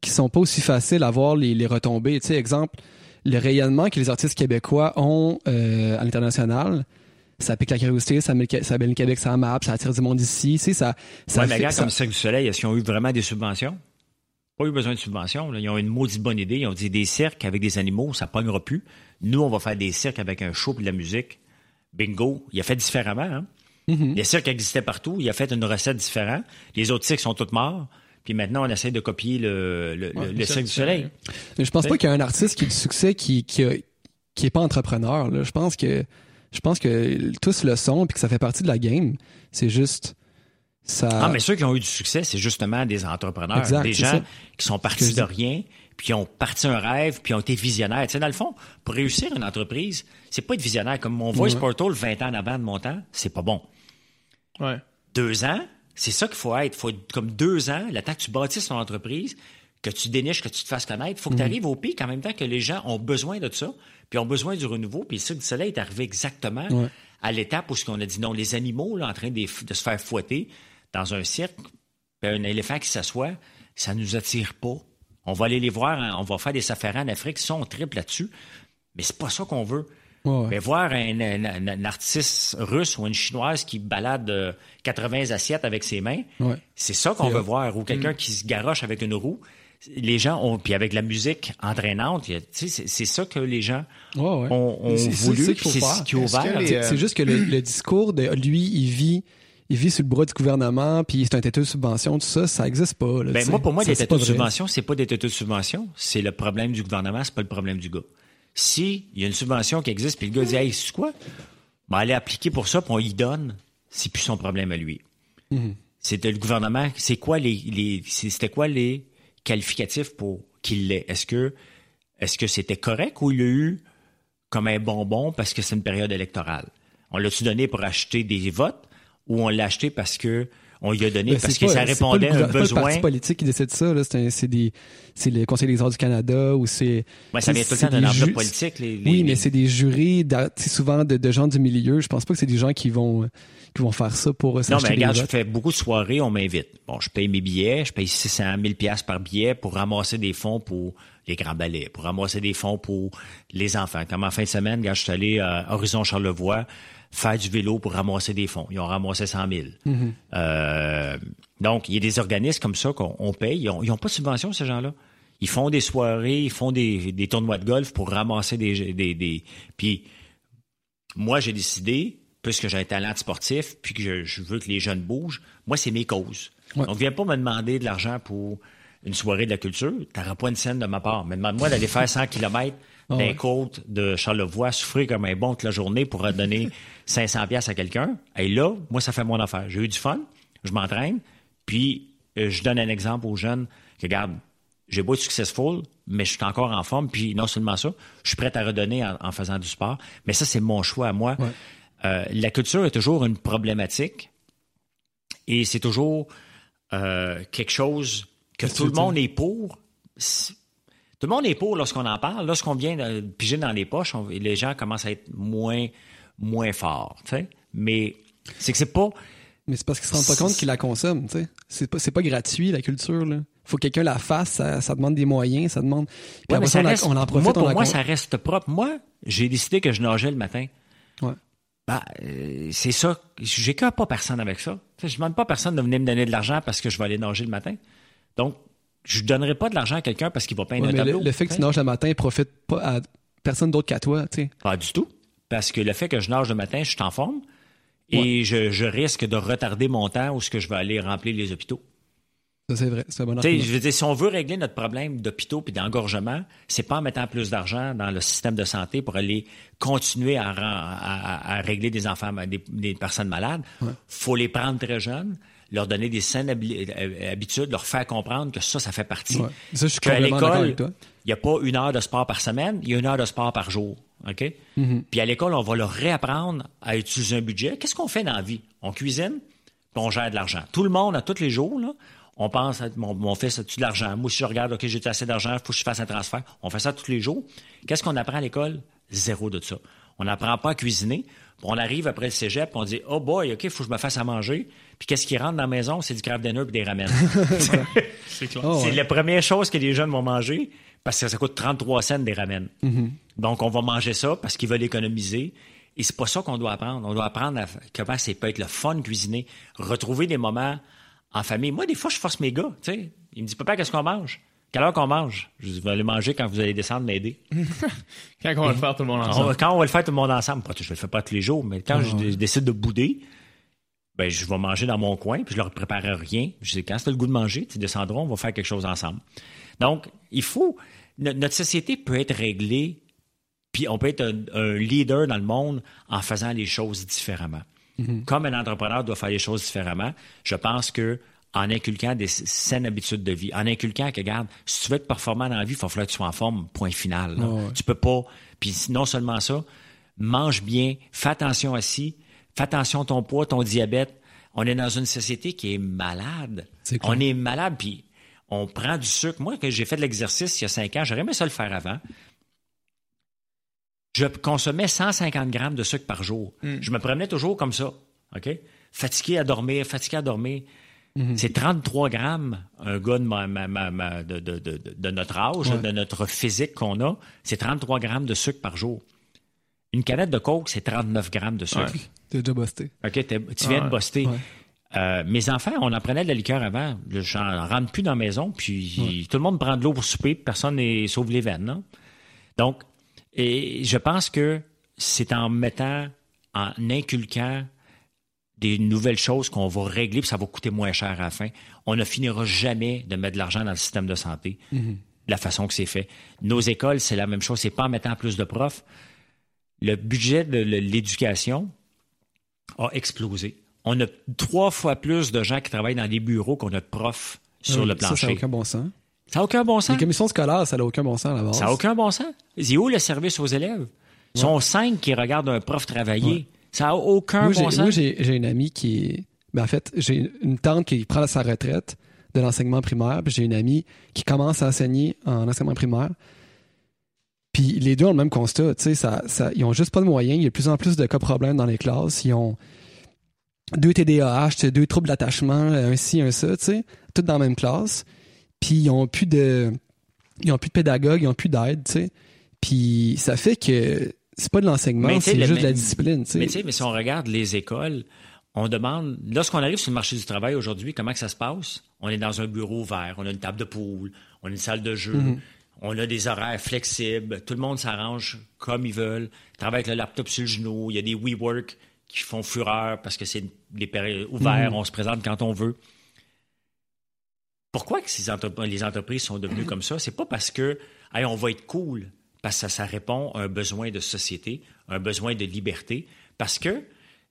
qui, sont pas aussi faciles à voir les, les retombées. Tu sais, exemple, le rayonnement que les artistes québécois ont euh, à l'international, ça pique la curiosité, ça met, ça met le Québec sur la map, ça attire du monde ici, ça, ça ouais, mais regarde, comme Cirque du Soleil, est-ce qu'ils ont eu vraiment des subventions? Pas eu besoin de subventions. Ils ont une maudite bonne idée. Ils ont dit des cirques avec des animaux, ça pognera plus. Nous, on va faire des cirques avec un show et de la musique. Bingo. Il a fait différemment. Hein? Mm-hmm. Les cirques existaient partout. Il a fait une recette différente. Les autres cirques sont tous morts. Puis maintenant, on essaie de copier le, le, Cirque du Soleil. Mais je pense pas qu'il y a un artiste qui a du succès qui, qui, qui est pas entrepreneur. Là. Je pense que je pense que tous le sont puis que ça fait partie de la game. C'est juste ça. Ah, mais ceux qui ont eu du succès, c'est justement des entrepreneurs, des gens qui sont partis de rien, puis ont parti un rêve, puis ont été visionnaires. Tu sais, dans le fond, pour réussir une entreprise, c'est pas être visionnaire. Comme mon Voice Portal, 20 ans en avant de mon temps, c'est pas bon. Ouais. Deux ans, c'est ça qu'il faut être. Il faut être comme deux ans, le temps que tu bâtisses ton entreprise, que tu déniches, que tu te fasses connaître. Il faut que tu mhm. arrives au pic en même temps que les gens ont besoin de ça puis ont besoin du renouveau. Puis le Cirque du Soleil est arrivé exactement à l'étape où ce qu'on a dit non, les animaux là, en train de, se faire fouetter dans un cirque, un éléphant qui s'assoit, ça nous attire pas. On va aller les voir, hein, on va faire des safaris en Afrique, ça, on triple là-dessus. Mais c'est pas ça qu'on veut. Mais voir un, artiste russe ou une chinoise qui balade 80 assiettes avec ses mains, c'est ça qu'on veut voir. Ou quelqu'un mm. qui se garoche avec une roue les gens ont, puis avec la musique entraînante, c'est ça que les gens ont, voulu, c'est ce qui est ouvert. C'est juste que le, discours de lui, il vit il vit sur le bras du gouvernement, puis c'est un têteux de subvention, tout ça, ça existe pas. ben, moi, pour moi, des têteux de subvention, c'est pas des têteux de subvention, c'est le problème du gouvernement, c'est pas le problème du gars. Si il y a une subvention qui existe, puis le gars dit, hey, c'est quoi? Ben, aller appliquer pour ça, puis on y donne, c'est plus son problème à lui. Mhm. C'était le gouvernement. C'est quoi les, c'était quoi les qualificatifs pour qu'il l'ait? Est-ce que, est-ce que c'était correct ou il y a eu comme un bonbon parce que c'est une période électorale? On l'a-tu donné pour acheter des votes ou on l'a acheté parce que on lui a donné parce que ça répondait à un besoin. C'est le parti politique qui décide ça. C'est le Conseil des arts du Canada ou c'est. Ouais, ça vient tout le temps d'un enveloppe politique. Les, oui, mais c'est des jurys, souvent de, de, gens du milieu. Je pense pas que c'est des gens qui vont qui vont faire ça pour Non, mais regarde, je fais beaucoup de soirées, on m'invite. Bon, je paye mes billets, je paye 600 000 pièces par billet pour ramasser des fonds pour les grands ballets, pour ramasser des fonds pour les enfants. Comme en fin de semaine, quand je suis allé à Horizon Charlevoix, faire du vélo pour ramasser des fonds. Ils ont ramassé 100 000. Mm-hmm. euh, donc, il y a des organismes comme ça qu'on paye. Ils n'ont pas de subvention, ces gens-là. Ils font des soirées, ils font des, des tournois de golf pour ramasser des... des, des... Puis, moi, j'ai décidé, puisque j'ai un talent sportif, puis que je, veux que les jeunes bougent, moi, c'est mes causes. Donc, viens pas me demander de l'argent pour une soirée de la culture. Tu n'auras pas une scène de ma part. Mais demande-moi d'aller faire 100 km ah d'un côte de Charlevoix, souffrir comme un bon toute la journée pour donner 500 pièces à quelqu'un. Et là, moi, ça fait mon affaire. J'ai eu du fun, je m'entraîne, puis euh, je donne un exemple aux jeunes que, regarde, j'ai beau être successful, mais je suis encore en forme, puis non seulement ça, je suis prêt à redonner en, faisant du sport. Mais ça, c'est mon choix à moi. Euh, la culture est toujours une problématique et c'est toujours euh, quelque chose que tout le monde est pour. Tout le monde est pour lorsqu'on en parle. Lorsqu'on vient de piger dans les poches, les gens commencent à être moins, moins forts. Mais c'est que c'est pas. Mais c'est parce qu'ils se rendent pas compte qu'ils la consomment. C'est pas, pas gratuit, la culture. Là faut que quelqu'un la fasse, ça, demande des moyens, ça demande. Puis après ça, on, en profite. Moi, pour moi, ça reste propre. Moi, j'ai décidé que je nageais le matin. Ouais. Ben, euh, c'est ça. J'ai pas personne avec ça. Je je demande pas à personne de venir me donner de l'argent parce que je vais aller nager le matin. Donc, je donnerai pas de l'argent à quelqu'un parce qu'il va peindre un tableau. Le, fait que tu nages le matin ne profite pas à personne d'autre qu'à toi, tu sais. Pas du tout. Parce que le fait que je nage le matin, je suis en forme et je, risque de retarder mon temps où ce que je vais aller remplir les hôpitaux. Ça, c'est vrai. C'est un bon Je veux dire, si on veut régler notre problème d'hôpitaux et d'engorgement, c'est pas en mettant plus d'argent dans le système de santé pour aller continuer à, régler des enfants, des, personnes malades. Il faut les prendre très jeunes leur donner des saines euh, habitudes, leur faire comprendre que ça, ça fait partie. Ça, je suis Qu'à l'école, il n'y a pas une heure de sport par semaine, il y a une heure de sport par jour. OK? Mm-hmm. Puis à l'école, on va leur réapprendre à utiliser un budget. Qu'est-ce qu'on fait dans la vie? On cuisine, puis on gère de l'argent. Tout le monde, à tous les jours, là, on pense, mon, mon fils a-tu de l'argent? Moi, si je regarde, OK, j'ai assez d'argent, il faut que je fasse un transfert. On fait ça tous les jours. Qu'est-ce qu'on apprend à l'école? Zéro de ça. On n'apprend pas à cuisiner. On arrive après le cégep, on dit, oh boy, OK, il faut que je me fasse à manger. Puis qu'est-ce qui rentre dans la maison? C'est du craft dinner et des ramen. c'est oh, la première chose que les jeunes vont manger parce que ça coûte 33 cents des ramen. Mm-hmm. Donc, on va manger ça parce qu'ils veulent économiser. Et c'est pas ça qu'on doit apprendre. On doit apprendre à, comment c'est peut être le fun de cuisiner, retrouver des moments en famille. Moi, des fois, je force mes gars. Tu sais, ils me disent, papa, qu'est-ce qu'on mange? Quelle heure qu'on mange? Je vais aller manger quand vous allez descendre m'aider. quand on va le faire tout le monde ensemble. quand on va le faire tout le monde ensemble. Je ne le fais pas tous les jours, mais quand je décide de bouder, ben, je vais manger dans mon coin, puis je leur prépare rien. Je dis, quand c'est le goût de manger, tu descendras, on va faire quelque chose ensemble. Donc, il faut, notre société peut être réglée, puis on peut être un, leader dans le monde en faisant les choses différemment. Mm-hmm. Comme un entrepreneur doit faire les choses différemment, je pense que en inculquant des saines habitudes de vie, en inculquant que, regarde, si tu veux être performant dans la vie, il faut falloir que tu sois en forme, point final. Tu Tu peux pas. Puis non seulement ça, mange bien, fais attention à ci, fais attention à ton poids, ton diabète. On est dans une société qui est malade. on est malade, puis on prend du sucre. Moi, que j'ai fait de l'exercice il y a cinq ans, j'aurais aimé ça le faire avant. Je consommais 150 grammes de sucre par jour. Hmm. Je me promenais toujours comme ça. OK? Fatigué à dormir, fatigué à dormir. Mhm. C'est 33 grammes, un gars de, notre âge, de notre physique qu'on a, c'est 33 grammes de sucre par jour. Une canette de coke, c'est 39 grammes de sucre. T'es déjà busté. OK, tu viens de buster. Euh, mes enfants, on en prenait de la liqueur avant. J'en rentre plus dans la maison, puis tout le monde prend de l'eau pour souper, personne ne sauve les veines. Donc, et je pense que c'est en mettant, en inculquant des nouvelles choses qu'on va régler, puis ça va coûter moins cher à la fin. On ne finira jamais de mettre de l'argent dans le système de santé de la façon que c'est fait. Nos écoles, c'est la même chose. C'est pas en mettant plus de profs. Le budget de l'éducation a explosé. on a trois fois plus de gens qui travaillent dans des bureaux qu'on a de profs sur le plancher. Ça, n'a aucun bon sens. Ça n'a aucun bon sens. Les commissions scolaires, ça n'a aucun bon sens à la base. Ça n'a aucun bon sens. C'est où le service aux élèves? Ils sont cinq qui regardent un prof travailler. Ça n'a aucun bon sens. Moi, j'ai une amie qui Ben, en fait, j'ai une tante qui prend sa retraite de l'enseignement primaire, puis j'ai une amie qui commence à enseigner en enseignement primaire. Puis les deux ont le même constat, tu sais, ça, ça, ils ont juste pas de moyens. Il y a de plus en plus de cas problèmes dans les classes. Ils ont deux TDAH, deux troubles d'attachement, un ci, un ça, tu sais, toutes dans la même classe. Puis ils ont plus de, ils ont plus de pédagogues, ils ont plus d'aide, tu sais. Puis ça fait que c'est pas de l'enseignement, c'est juste de la discipline. Mais tu sais, mais si on regarde les écoles, on demande, lorsqu'on arrive sur le marché du travail aujourd'hui, comment que ça se passe? On est dans un bureau ouvert, on a une table de poule, on a une salle de jeu, mm-hmm. on a des horaires flexibles, tout le monde s'arrange comme ils veulent, travaille avec le laptop sur le genou, il y a des WeWork qui font fureur parce que c'est des périodes ouvertes, mm-hmm. on se présente quand on veut. Pourquoi que ces les entreprises sont devenues comme ça? C'est pas parce que on va être cool, parce que ça, répond à un besoin de société, un besoin de liberté, parce que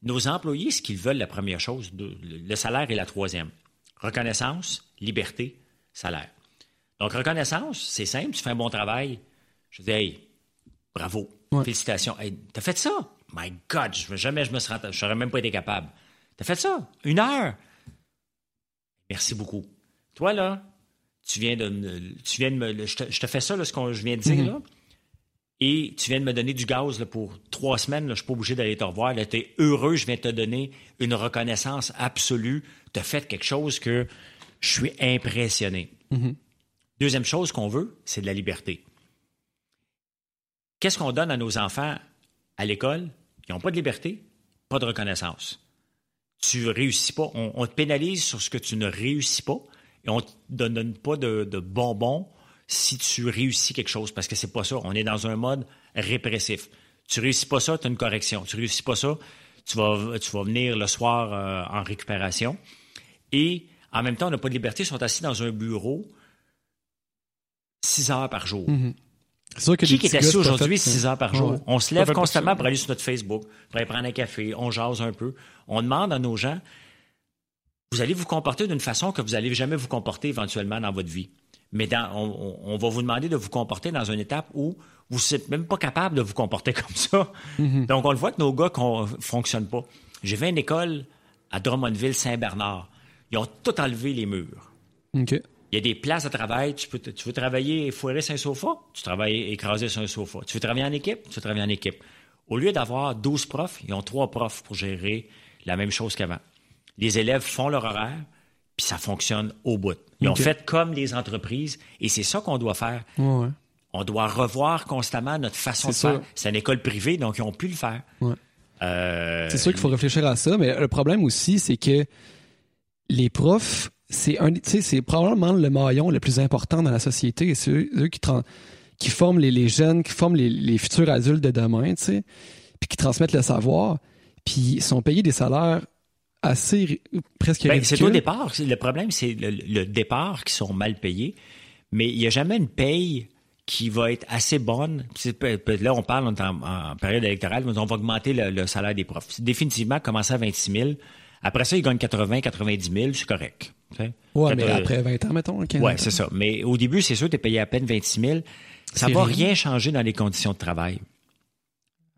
nos employés, ce qu'ils veulent, la première chose, le salaire est la troisième. Reconnaissance, liberté, salaire. Donc, reconnaissance, c'est simple, tu fais un bon travail. Je dis, hey, bravo, félicitations. Hey, t'as fait ça? My God, je, jamais je me serais, je n'aurais même pas été capable. T'as fait ça? Une heure? Merci beaucoup. Toi, là, tu viens de tu viens de me, je te, fais ça, là, ce que je viens de dire, mm-hmm. là et tu viens de me donner du gaz pour trois semaines, là, je suis pas obligé d'aller te revoir. Tu es heureux, je viens te donner une reconnaissance absolue. Tu as fait quelque chose que je suis impressionné. Mm-hmm. Deuxième chose qu'on veut, c'est de la liberté. Qu'est-ce qu'on donne à nos enfants à l'école? Qui n'ont pas de liberté, pas de reconnaissance? Tu réussis pas, on, te pénalise sur ce que tu ne réussis pas et on ne te donne pas de bonbons si tu réussis quelque chose, parce que c'est pas ça. On est dans un mode répressif. Tu réussis pas ça, tu as une correction. Tu réussis pas ça, tu vas, tu vas venir le soir euh, en récupération. Et en même temps, on n'a pas de liberté, ils sont assis dans un bureau six heures par jour. Mm-hmm. Qui est assis aujourd'hui six heures par jour? On se lève constamment pour aller sur notre Facebook, pour aller prendre un café, on jase un peu. On demande à nos gens, vous allez vous comporter d'une façon que vous n'allez jamais vous comporter éventuellement dans votre vie mais on, va vous demander de vous comporter dans une étape où vous n'êtes même pas capable de vous comporter comme ça. Mhm. Donc, on le voit que nos gars ne fonctionnent pas. J'ai fait une école à Drummondville-Saint-Bernard. Ils ont tout enlevé les murs. Il y a des places de travail. Tu, peux, tu veux travailler foirer sur un sofa? Tu travailles écrasé sur un sofa. Tu veux travailler en équipe? Tu veux travailler en équipe. Au lieu d'avoir 12 profs, ils ont trois profs pour gérer la même chose qu'avant. Les élèves font leur horaire, puis ça fonctionne au bout. Ils ont fait comme les entreprises et c'est ça qu'on doit faire. On doit revoir constamment notre façon de faire. C'est une école privée, donc ils ont pu le faire. Euh, c'est sûr qu'il faut réfléchir à ça, mais le problème aussi, c'est que les profs, c'est un, c'est probablement le maillon le plus important dans la société. C'est eux, qui, qui forment les, jeunes, qui forment les, futurs adultes de demain, puis qui transmettent le savoir. Puis ils sont payés des salaires assez presque ben, C'est au départ. Le problème, c'est le, départ qui sont mal payés, mais il n'y a jamais une paye qui va être assez bonne. Là, on parle en, période électorale, mais on va augmenter le, salaire des profs. Définitivement, commencer à 26 000. Après ça, ils gagnent 80, 90 000, c'est correct. Oui, mais après 20 ans, mettons. Oui, c'est ça. Mais au début, c'est sûr, tu es payé à peine 26 000. Ça ne va rien changer dans les conditions de travail.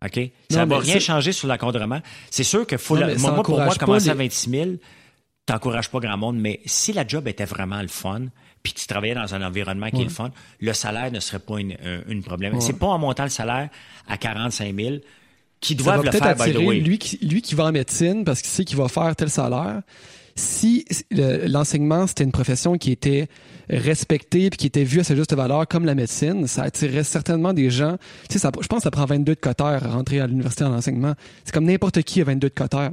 OK? Ça ne va rien changer sur l'encadrement. C'est sûr que faut moi, pour moi, commencer à 26 000, t'encourages pas grand monde, mais si la job était vraiment le fun, puis tu travaillais dans un environnement qui est le fun, le salaire ne serait pas une, une problème. C'est pas en montant le salaire à 45 000 qui doivent le faire, by the way. Lui qui, lui qui va en médecine parce qu'il sait qu'il va faire tel salaire. Si l'enseignement, c'était une profession qui était respecté puis qui était vu à sa juste valeur comme la médecine, ça attirait certainement des gens. Tu sais, ça, je pense que ça prend 22 de cotère à rentrer à l'université en enseignement. C'est comme n'importe qui a 22 de cotère.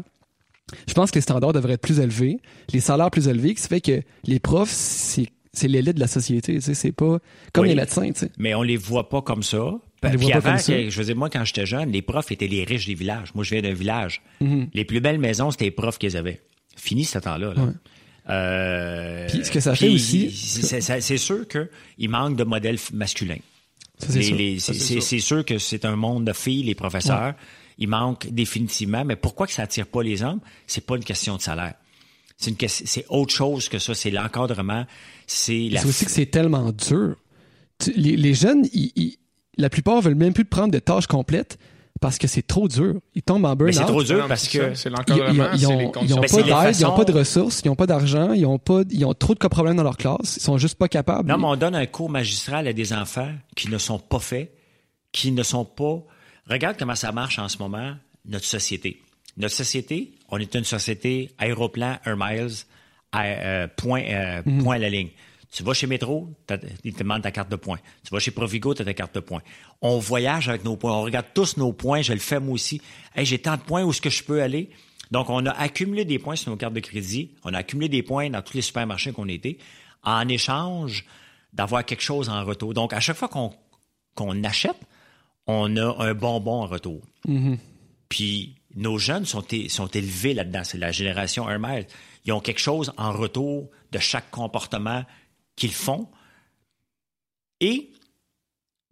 Je pense que les standards devraient être plus élevés, les salaires plus élevés, qui fait que les profs, c'est c'est l'élite de la société, tu sais, c'est pas comme les médecins, tu sais. Mais on les voit pas comme ça. Puis avant, je veux dire, moi, quand j'étais jeune, les profs étaient les riches des villages. Moi, je viens d'un village. Mm-hmm. Les plus belles maisons, c'était les profs qu'ils avaient. Fini ce temps-là. Là. Euh, puis ce que ça fait aussi. C'est sûr qu'il manque de modèles masculins. C'est sûr. que c'est un monde de filles, les professeurs. Il manque définitivement. Mais pourquoi que ça attire pas les hommes? C'est pas une question de salaire. C'est une c'est autre chose que ça. C'est l'encadrement. C'est la... aussi que c'est tellement dur. les, jeunes, la plupart veulent même plus prendre de tâches complètes parce que c'est trop dur. Ils tombent en burn-out. C'est trop dur parce que c'est l'encadrement, ils, n'ont pas d'aide, ils n'ont pas de ressources, ils n'ont pas d'argent, ils ont pas, ils ont trop de problèmes dans leur classe, ils sont juste pas capables. Non, mais on donne un cours magistral à des enfants qui ne sont pas faits, qui ne sont pas. Regarde comment ça marche en ce moment notre société. Notre société, on est une société aéroplan, Air Miles, euh, point, euh, mhm. point à la ligne. Tu vas chez Métro, ils te demandent ta carte de points. Tu vas chez Provigo, tu as ta carte de points. On voyage avec nos points. On regarde tous nos points. Je le fais moi aussi. Hey, j'ai tant de points, où est-ce que je peux aller? Donc, on a accumulé des points sur nos cartes de crédit. On a accumulé des points dans tous les supermarchés qu'on était en échange d'avoir quelque chose en retour. Donc, à chaque fois qu'on achète, on a un bonbon en retour. Mm-hmm. Puis, nos jeunes sont, sont élevés là-dedans. C'est la génération Hermès. Ils ont quelque chose en retour de chaque comportement qu'ils font. Et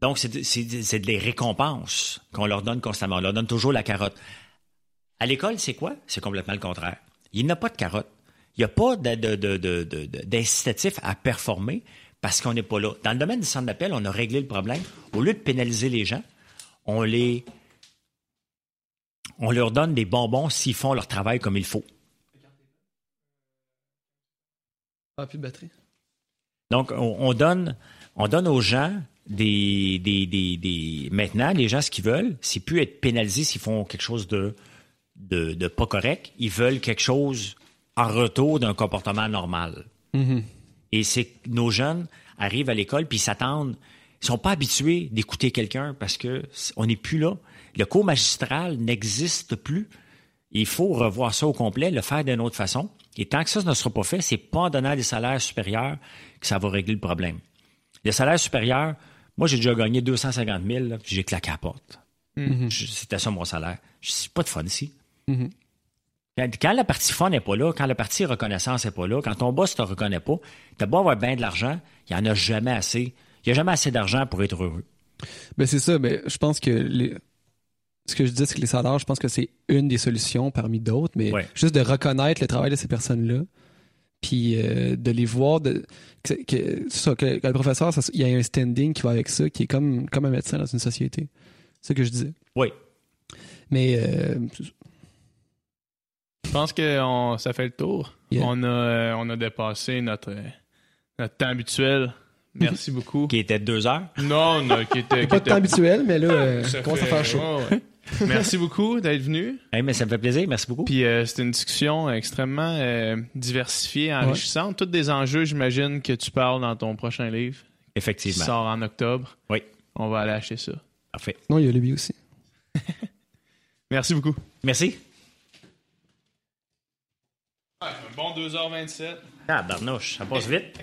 donc, c'est des récompenses qu'on leur donne constamment. On leur donne toujours la carotte. À l'école, c'est quoi? C'est complètement le contraire. Il n'y a pas de carotte. Il n'y a pas d'incitatif à performer parce qu'on n'est pas là. Dans le domaine du centre d'appel, on a réglé le problème. Au lieu de pénaliser les gens, on les on leur donne des bonbons s'ils font leur travail comme il faut. Plus de batterie. Donc, on, donne, on donne aux gens des, des, des, Maintenant, les gens, ce qu'ils veulent, c'est plus être pénalisés s'ils font quelque chose de, de, pas correct. Ils veulent quelque chose en retour d'un comportement normal. Mm-hmm. Et c'est que nos jeunes arrivent à l'école puis ils s'attendent. Ils sont pas habitués d'écouter quelqu'un parce que on n'est plus là. Le cours magistral n'existe plus. Il faut revoir ça au complet, le faire d'une autre façon. Et tant que ça ne sera pas fait, c'est pas en donnant des salaires supérieurs que ça va régler le problème. Les salaires supérieurs, moi, j'ai déjà gagné 250 000, j'ai claqué à la porte. Mm-hmm. C'était ça mon salaire. C'est pas de fun ici. Mm-hmm. Quand, la partie fun n'est pas là, quand la partie reconnaissance n'est pas là, quand ton boss ne te reconnaît pas, tu beau avoir bien de l'argent, il n'y en a jamais assez. Il n'y a jamais assez d'argent pour être heureux. Ben c'est ça, mais je pense que les, ce que je dis, c'est que les salaires, je pense que c'est une des solutions parmi d'autres, mais juste de reconnaître le travail de ces personnes-là, puis euh, de les voir, de, que, le professeur, il y a un standing qui va avec ça, qui est comme, comme un médecin dans une société. C'est ce que je disais. Oui. Mais. Euh, je pense que ça fait le tour. On, a, euh, on a dépassé notre, notre temps habituel. Merci beaucoup. Qui était deux heures? Non, non, qui était. Pas de temps habituel, mais là, ça commence à faire chaud. Merci beaucoup d'être venu. mais ça me fait plaisir. Merci beaucoup. Puis euh, c'était une discussion extrêmement euh, diversifiée, enrichissante. Tous des enjeux, j'imagine, que tu parles dans ton prochain livre. Effectivement. Qui sort en octobre. Oui. On va aller acheter ça. Parfait. Non, il y a lui aussi. Merci beaucoup. Merci. un bon 2h27. Ah, barnouche, ça passe vite.